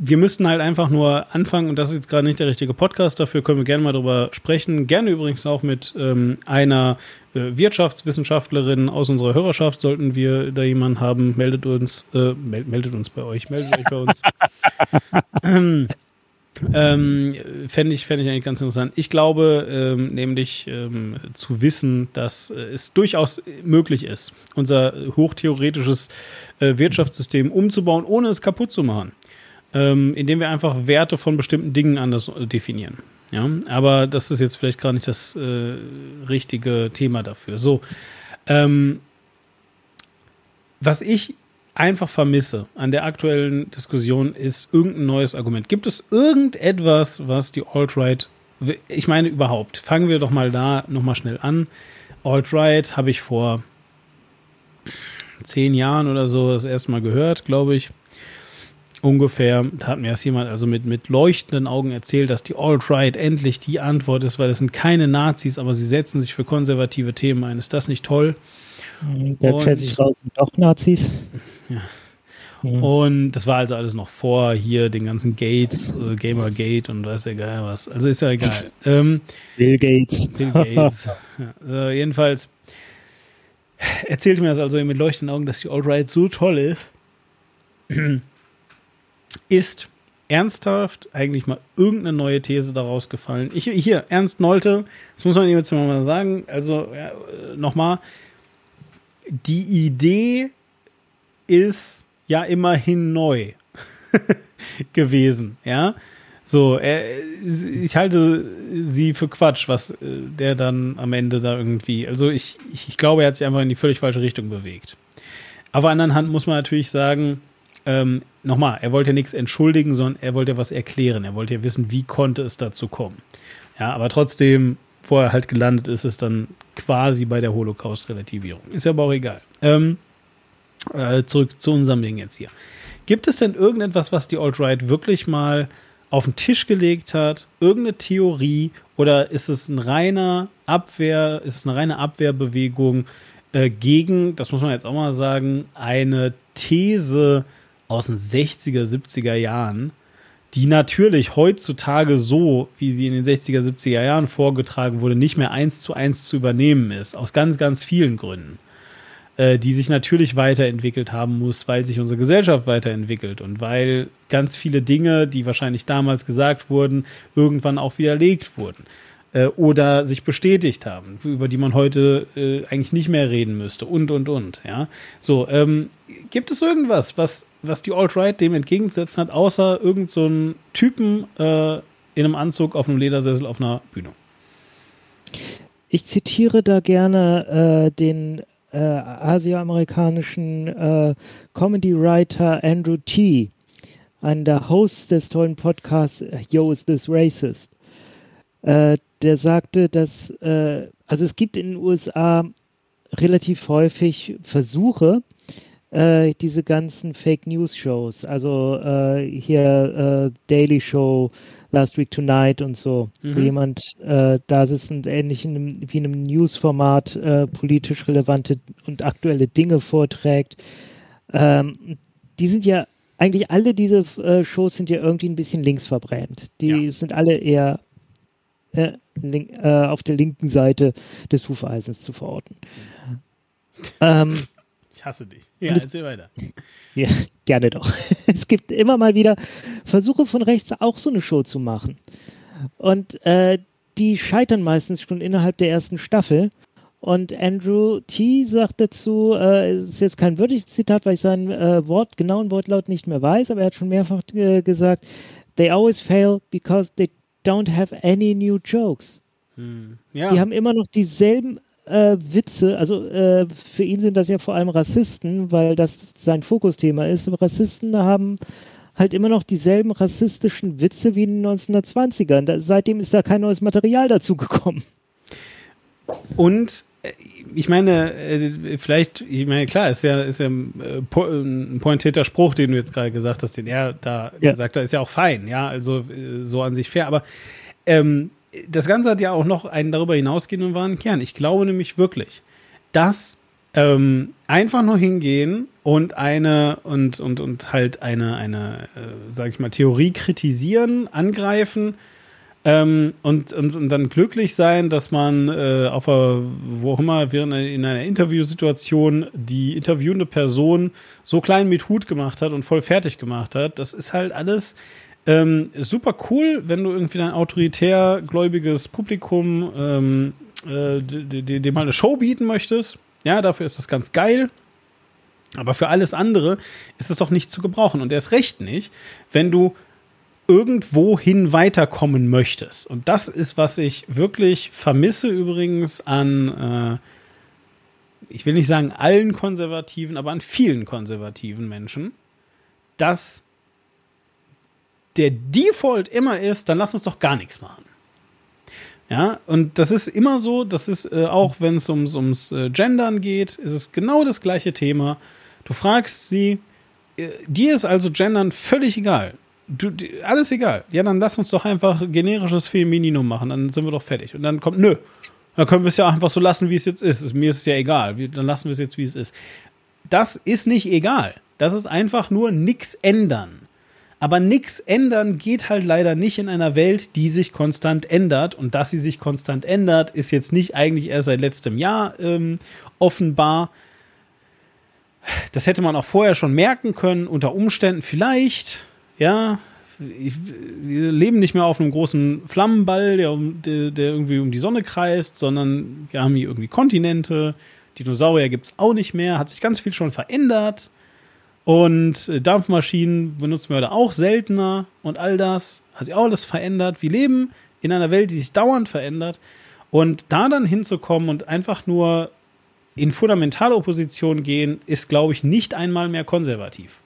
wir müssten halt einfach nur anfangen, und das ist jetzt gerade nicht der richtige Podcast, dafür können wir gerne mal drüber sprechen. Gerne übrigens auch mit ähm, einer äh, Wirtschaftswissenschaftlerin aus unserer Hörerschaft, sollten wir da jemanden haben, meldet uns, äh, meld, meldet uns bei euch, meldet euch bei uns. ähm, ähm, Fände ich, fänd ich eigentlich ganz interessant. Ich glaube ähm, nämlich ähm, zu wissen, dass äh, es durchaus möglich ist, unser hochtheoretisches äh, Wirtschaftssystem umzubauen, ohne es kaputt zu machen. Ähm, indem wir einfach Werte von bestimmten Dingen anders definieren. Ja, aber das ist jetzt vielleicht gar nicht das äh, richtige Thema dafür. So, ähm, was ich einfach vermisse an der aktuellen Diskussion ist irgendein neues Argument. Gibt es irgendetwas, was die Alt-Right, ich meine überhaupt, fangen wir doch mal da nochmal schnell an. Alt-Right habe ich vor zehn Jahren oder so das erste Mal gehört, glaube ich. Ungefähr, da hat mir das jemand also mit, mit leuchtenden Augen erzählt, dass die Alt-Right endlich die Antwort ist, weil es sind keine Nazis, aber sie setzen sich für konservative Themen ein. Ist das nicht toll? Der stellt sich raus, sind doch Nazis. Ja. Mhm. Und das war also alles noch vor hier den ganzen Gates, äh, Gamergate und weiß ja geil was. Also ist ja egal. Ähm, Bill Gates. Bill Gates. ja, also jedenfalls erzählte mir das also mit leuchtenden Augen, dass die Alt-Right so toll ist. Ist ernsthaft eigentlich mal irgendeine neue These daraus gefallen? Ich, hier, Ernst Nolte, das muss man jetzt mal sagen, also ja, nochmal, die Idee ist ja immerhin neu gewesen, ja. So, er, ich halte sie für Quatsch, was äh, der dann am Ende da irgendwie. Also ich, ich, glaube, er hat sich einfach in die völlig falsche Richtung bewegt. Auf der anderen Hand muss man natürlich sagen, ähm, nochmal, er wollte ja nichts entschuldigen, sondern er wollte ja was erklären. Er wollte ja wissen, wie konnte es dazu kommen. Ja, aber trotzdem, wo er halt gelandet ist, ist dann quasi bei der Holocaust-Relativierung. Ist ja aber auch egal. Ähm, äh, zurück zu unserem Ding jetzt hier. Gibt es denn irgendetwas, was die Alt-Right wirklich mal auf den Tisch gelegt hat? Irgendeine Theorie? Oder ist es ein reiner Abwehr, ist es eine reine Abwehrbewegung äh, gegen, das muss man jetzt auch mal sagen, eine These aus den 60er, 70er Jahren, die natürlich heutzutage so, wie sie in den 60er, 70er Jahren vorgetragen wurde, nicht mehr eins zu eins zu übernehmen ist. Aus ganz, ganz vielen Gründen. Äh, die sich natürlich weiterentwickelt haben muss, weil sich unsere Gesellschaft weiterentwickelt und weil ganz viele Dinge, die wahrscheinlich damals gesagt wurden, irgendwann auch widerlegt wurden äh, oder sich bestätigt haben, über die man heute äh, eigentlich nicht mehr reden müsste und und und. Ja, so ähm, gibt es irgendwas, was was die Alt-Right dem entgegenzusetzen hat, außer irgend so Typen äh, in einem Anzug auf einem Ledersessel auf einer Bühne? Ich zitiere da gerne äh, den äh, asiamerikanischen äh, Comedy-Writer Andrew T., einer der Hosts des tollen Podcasts Yo, is this racist? Äh, der sagte, dass, äh, also es gibt in den USA relativ häufig Versuche, äh, diese ganzen Fake News Shows, also äh, hier äh, Daily Show, Last Week Tonight und so, mhm. wo jemand äh, da sitzt und ähnlich in einem, wie in einem Newsformat äh, politisch relevante und aktuelle Dinge vorträgt. Ähm, die sind ja eigentlich alle diese äh, Shows sind ja irgendwie ein bisschen links verbrämt. Die ja. sind alle eher äh, link, äh, auf der linken Seite des Hufeisens zu verorten. Ähm, ich hasse dich. Ja, es, erzähl weiter. Ja, gerne doch. Es gibt immer mal wieder Versuche von rechts auch so eine Show zu machen. Und äh, die scheitern meistens schon innerhalb der ersten Staffel. Und Andrew T. sagt dazu, äh, es ist jetzt kein würdiges Zitat, weil ich seinen äh, Wort, genauen Wortlaut nicht mehr weiß, aber er hat schon mehrfach äh, gesagt, they always fail because they don't have any new jokes. Hm. Ja. Die haben immer noch dieselben äh, Witze, also äh, für ihn sind das ja vor allem Rassisten, weil das sein Fokusthema ist. Rassisten haben halt immer noch dieselben rassistischen Witze wie in den 1920ern. Da, seitdem ist da kein neues Material dazu gekommen. Und ich meine, äh, vielleicht, ich meine, klar, ist ja, ist ja ein pointierter Spruch, den du jetzt gerade gesagt hast, den er da ja. gesagt hat, ist ja auch fein, ja, also so an sich fair, aber ähm, das Ganze hat ja auch noch einen darüber hinausgehenden wahren Kern. Ich glaube nämlich wirklich, dass ähm, einfach nur hingehen und eine und und und halt eine eine äh, sag ich mal Theorie kritisieren, angreifen ähm, und, und und dann glücklich sein, dass man äh, auf einer, wo auch immer während in einer Interviewsituation die interviewende Person so klein mit Hut gemacht hat und voll fertig gemacht hat. Das ist halt alles ähm, super cool, wenn du irgendwie dein autoritär gläubiges Publikum ähm, äh, dem mal eine Show bieten möchtest. Ja, dafür ist das ganz geil. Aber für alles andere ist es doch nicht zu gebrauchen. Und erst recht nicht, wenn du irgendwohin weiterkommen möchtest. Und das ist, was ich wirklich vermisse übrigens an, äh, ich will nicht sagen allen Konservativen, aber an vielen konservativen Menschen, dass der Default immer ist, dann lass uns doch gar nichts machen. Ja, und das ist immer so, das ist äh, auch, wenn es ums, ums äh, Gendern geht, ist es genau das gleiche Thema. Du fragst sie, äh, dir ist also Gendern völlig egal du, die, alles egal. Ja, dann lass uns doch einfach generisches Femininum machen, dann sind wir doch fertig. Und dann kommt, nö, dann können wir es ja einfach so lassen, wie es jetzt ist. Mir ist es ja egal. Dann lassen wir es jetzt, wie es ist. Das ist nicht egal. Das ist einfach nur nichts ändern. Aber nichts ändern geht halt leider nicht in einer Welt, die sich konstant ändert. Und dass sie sich konstant ändert, ist jetzt nicht eigentlich erst seit letztem Jahr ähm, offenbar. Das hätte man auch vorher schon merken können, unter Umständen vielleicht ja, wir leben nicht mehr auf einem großen Flammenball, der, der, der, irgendwie um die Sonne kreist, sondern wir haben hier irgendwie Kontinente. Dinosaurier gibt es auch nicht mehr, hat sich ganz viel schon verändert. Und äh, Dampfmaschinen benutzen wir heute auch seltener und all das hat sich auch alles verändert. Wir leben in einer Welt, die sich dauernd verändert. Und da dann hinzukommen und einfach nur in fundamentale Opposition gehen, ist, glaube ich, nicht einmal mehr konservativ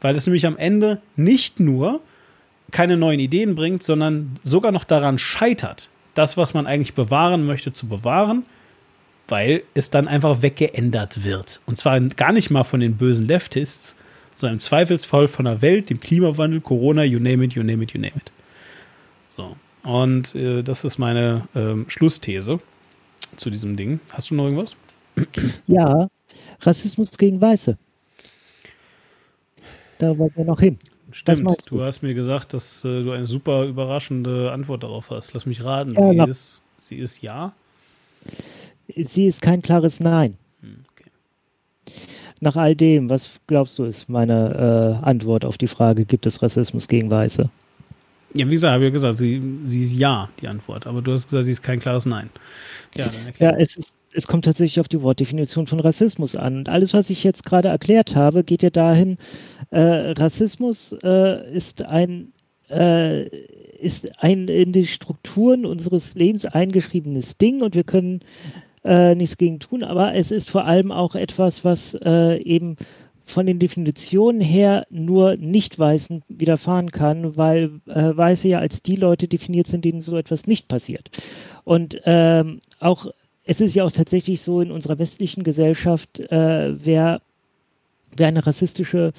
weil es nämlich am Ende nicht nur keine neuen Ideen bringt, sondern sogar noch daran scheitert, das, was man eigentlich bewahren möchte, zu bewahren, weil es dann einfach weggeändert wird. Und zwar gar nicht mal von den bösen Leftists, sondern im Zweifelsfall von der Welt, dem Klimawandel, Corona, you name it, you name it, you name it. So. Und äh, das ist meine äh, Schlussthese zu diesem Ding. Hast du noch irgendwas? Ja, Rassismus gegen Weiße. Da wollen wir noch hin. Stimmt, du? du? hast mir gesagt, dass äh, du eine super überraschende Antwort darauf hast. Lass mich raten, ja, sie, ist, sie ist ja? Sie ist kein klares Nein. Hm, okay. Nach all dem, was glaubst du, ist meine äh, Antwort auf die Frage, gibt es Rassismus gegen Weiße? Ja, wie gesagt, habe ich ja gesagt, sie, sie ist ja, die Antwort. Aber du hast gesagt, sie ist kein klares Nein. Ja, dann ja es ist es kommt tatsächlich auf die Wortdefinition von Rassismus an. Und alles, was ich jetzt gerade erklärt habe, geht ja dahin, äh, Rassismus äh, ist ein äh, ist ein in die Strukturen unseres Lebens eingeschriebenes Ding und wir können äh, nichts gegen tun, aber es ist vor allem auch etwas, was äh, eben von den Definitionen her nur Nicht-Weißen widerfahren kann, weil äh, Weiße ja als die Leute definiert sind, denen so etwas nicht passiert. Und ähm, auch es ist ja auch tatsächlich so in unserer westlichen Gesellschaft, äh, wer, wer eine rassistische,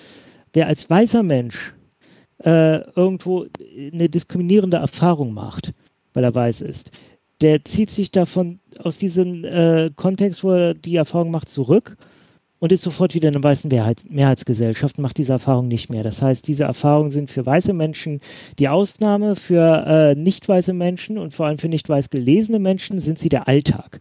wer als weißer Mensch äh, irgendwo eine diskriminierende Erfahrung macht, weil er weiß ist, der zieht sich davon aus diesem äh, Kontext, wo er die Erfahrung macht, zurück und ist sofort wieder in einer weißen Mehrheits Mehrheitsgesellschaft, macht diese Erfahrung nicht mehr. Das heißt, diese Erfahrungen sind für weiße Menschen die Ausnahme, für äh, nicht weiße Menschen und vor allem für nicht weiß gelesene Menschen sind sie der Alltag.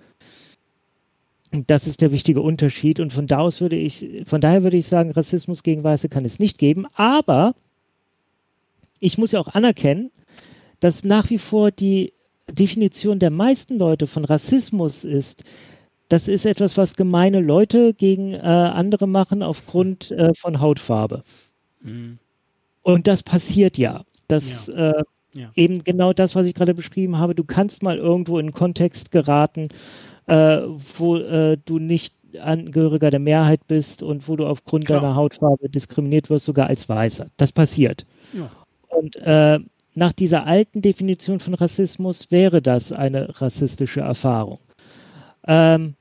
Das ist der wichtige Unterschied. Und von da aus würde ich, von daher würde ich sagen, Rassismus gegen Weiße kann es nicht geben. Aber ich muss ja auch anerkennen, dass nach wie vor die Definition der meisten Leute von Rassismus ist, das ist etwas, was gemeine Leute gegen äh, andere machen aufgrund äh, von Hautfarbe. Mhm. Und das passiert ja. Das ja. Äh, ja. eben genau das, was ich gerade beschrieben habe. Du kannst mal irgendwo in Kontext geraten, äh, wo äh, du nicht Angehöriger der Mehrheit bist und wo du aufgrund Klar. deiner Hautfarbe diskriminiert wirst, sogar als Weißer. Das passiert. Ja. Und äh, nach dieser alten Definition von Rassismus wäre das eine rassistische Erfahrung. Ähm,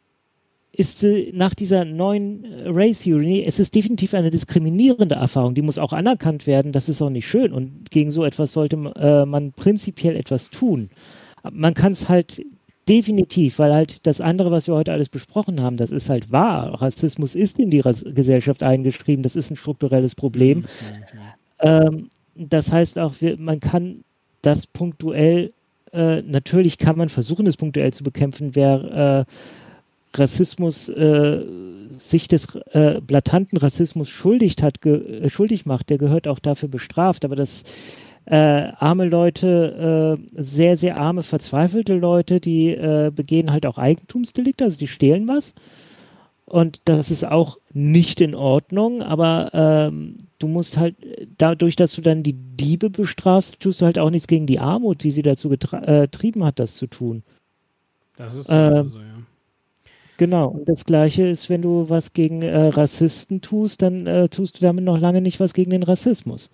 ist äh, nach dieser neuen Race Theory, es ist definitiv eine diskriminierende Erfahrung, die muss auch anerkannt werden, das ist auch nicht schön und gegen so etwas sollte äh, man prinzipiell etwas tun. Man kann es halt Definitiv, weil halt das andere, was wir heute alles besprochen haben, das ist halt wahr. Rassismus ist in die Ras Gesellschaft eingeschrieben, das ist ein strukturelles Problem. Mhm. Ähm, das heißt auch, wir, man kann das punktuell, äh, natürlich kann man versuchen, es punktuell zu bekämpfen, wer äh, Rassismus, äh, sich des äh, blatanten Rassismus schuldig hat, äh, schuldig macht, der gehört auch dafür bestraft. Aber das äh, arme Leute, äh, sehr, sehr arme, verzweifelte Leute, die äh, begehen halt auch Eigentumsdelikte, also die stehlen was. Und das ist auch nicht in Ordnung, aber ähm, du musst halt, dadurch, dass du dann die Diebe bestrafst, tust du halt auch nichts gegen die Armut, die sie dazu äh, getrieben hat, das zu tun. Das ist Ähm, so, ja. Genau, und das Gleiche ist, wenn du was gegen äh, Rassisten tust, dann äh, tust du damit noch lange nicht was gegen den Rassismus.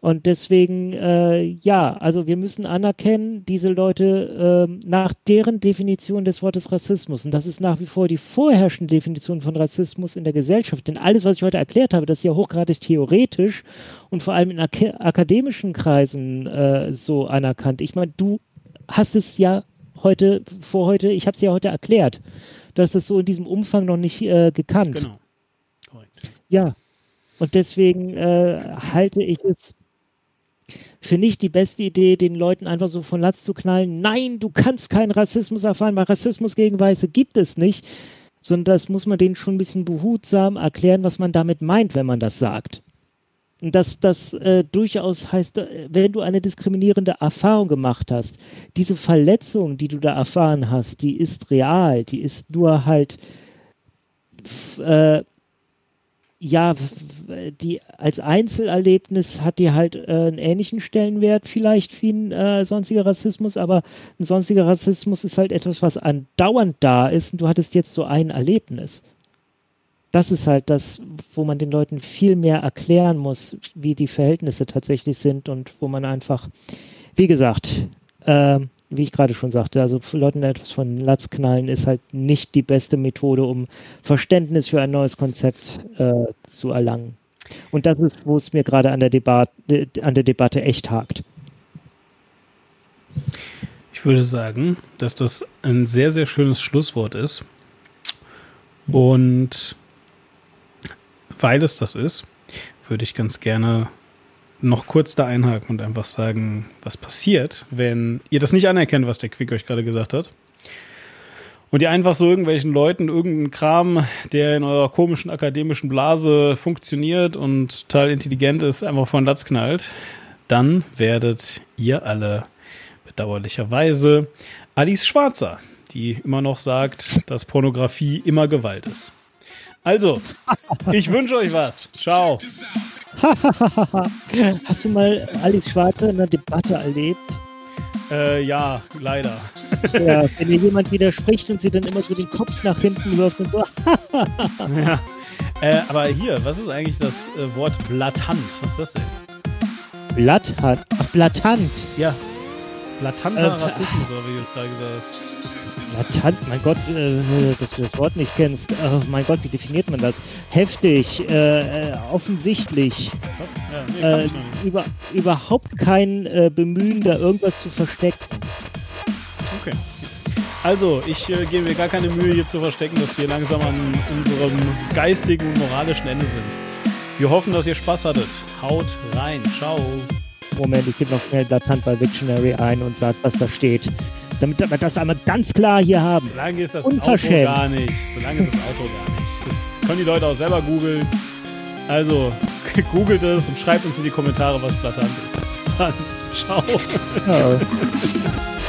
Und deswegen, äh, ja, also wir müssen anerkennen, diese Leute ähm, nach deren Definition des Wortes Rassismus, und das ist nach wie vor die vorherrschende Definition von Rassismus in der Gesellschaft, denn alles, was ich heute erklärt habe, das ist ja hochgradig theoretisch und vor allem in ak akademischen Kreisen äh, so anerkannt. Ich meine, du hast es ja heute, vor heute, ich habe es ja heute erklärt, dass das so in diesem Umfang noch nicht äh, gekannt. Genau. Korrekt. Ja, und deswegen äh, halte ich es für nicht die beste Idee, den Leuten einfach so von Latz zu knallen. Nein, du kannst keinen Rassismus erfahren, weil Rassismus gegen Weiße gibt es nicht. Sondern das muss man denen schon ein bisschen behutsam erklären, was man damit meint, wenn man das sagt. Und dass das äh, durchaus heißt, äh, wenn du eine diskriminierende Erfahrung gemacht hast, diese Verletzung, die du da erfahren hast, die ist real, die ist nur halt äh, ja, die als Einzelerlebnis hat die halt äh, einen ähnlichen Stellenwert vielleicht wie ein äh, sonstiger Rassismus, aber ein sonstiger Rassismus ist halt etwas, was andauernd da ist und du hattest jetzt so ein Erlebnis. Das ist halt das, wo man den Leuten viel mehr erklären muss, wie die Verhältnisse tatsächlich sind und wo man einfach, wie gesagt, ähm, wie ich gerade schon sagte, also Leuten etwas von Latz knallen ist halt nicht die beste Methode, um Verständnis für ein neues Konzept äh, zu erlangen. Und das ist, wo es mir gerade an Debatte, an der Debatte echt hakt. Ich würde sagen, dass das ein sehr, sehr schönes Schlusswort ist. Und weil es das ist, würde ich ganz gerne noch kurz da einhaken und einfach sagen, was passiert, wenn ihr das nicht anerkennt, was der Quick euch gerade gesagt hat. Und ihr einfach so irgendwelchen Leuten irgendeinen Kram, der in eurer komischen akademischen Blase funktioniert und total intelligent ist, einfach von Latz knallt, dann werdet ihr alle bedauerlicherweise Alice Schwarzer, die immer noch sagt, dass Pornografie immer Gewalt ist. Also, ich wünsche euch was. Ciao. Hast du mal Alice Schwarzer in einer Debatte erlebt? Äh, ja, leider. Ja, wenn ihr jemand widerspricht und sie dann immer so den Kopf nach hinten wirft und so. ja. Äh, aber hier, was ist eigentlich das äh, Wort blattant? Was ist das denn? Blatthand. Ach, blattant. Ja. Blatanter Äh, Rassismus, oder wie du es gerade gesagt hast. Blatant, mein Gott, äh, dass du das Wort nicht kennst. Oh, mein Gott, wie definiert man das? Heftig, äh, äh, offensichtlich. Ja, nee, Äh, über, überhaupt kein äh, Bemühen, da irgendwas zu verstecken. Okay. Also, ich äh, gebe mir gar keine Mühe, hier zu verstecken, dass wir langsam an unserem geistigen und moralischen Ende sind. Wir hoffen, dass ihr Spaß hattet. Haut rein. Ciao. Moment, ich gebe noch schnell Blatant bei Dictionary ein und sage, was da steht. Damit wir das einmal ganz klar hier haben. Solange ist das Auto Unverschämt. gar nicht. Solange ist das Auto gar nicht. Das können die Leute auch selber googeln. Also, googelt es und schreibt uns in die Kommentare, was Blatant ist. Bis dann. Ciao. Ja.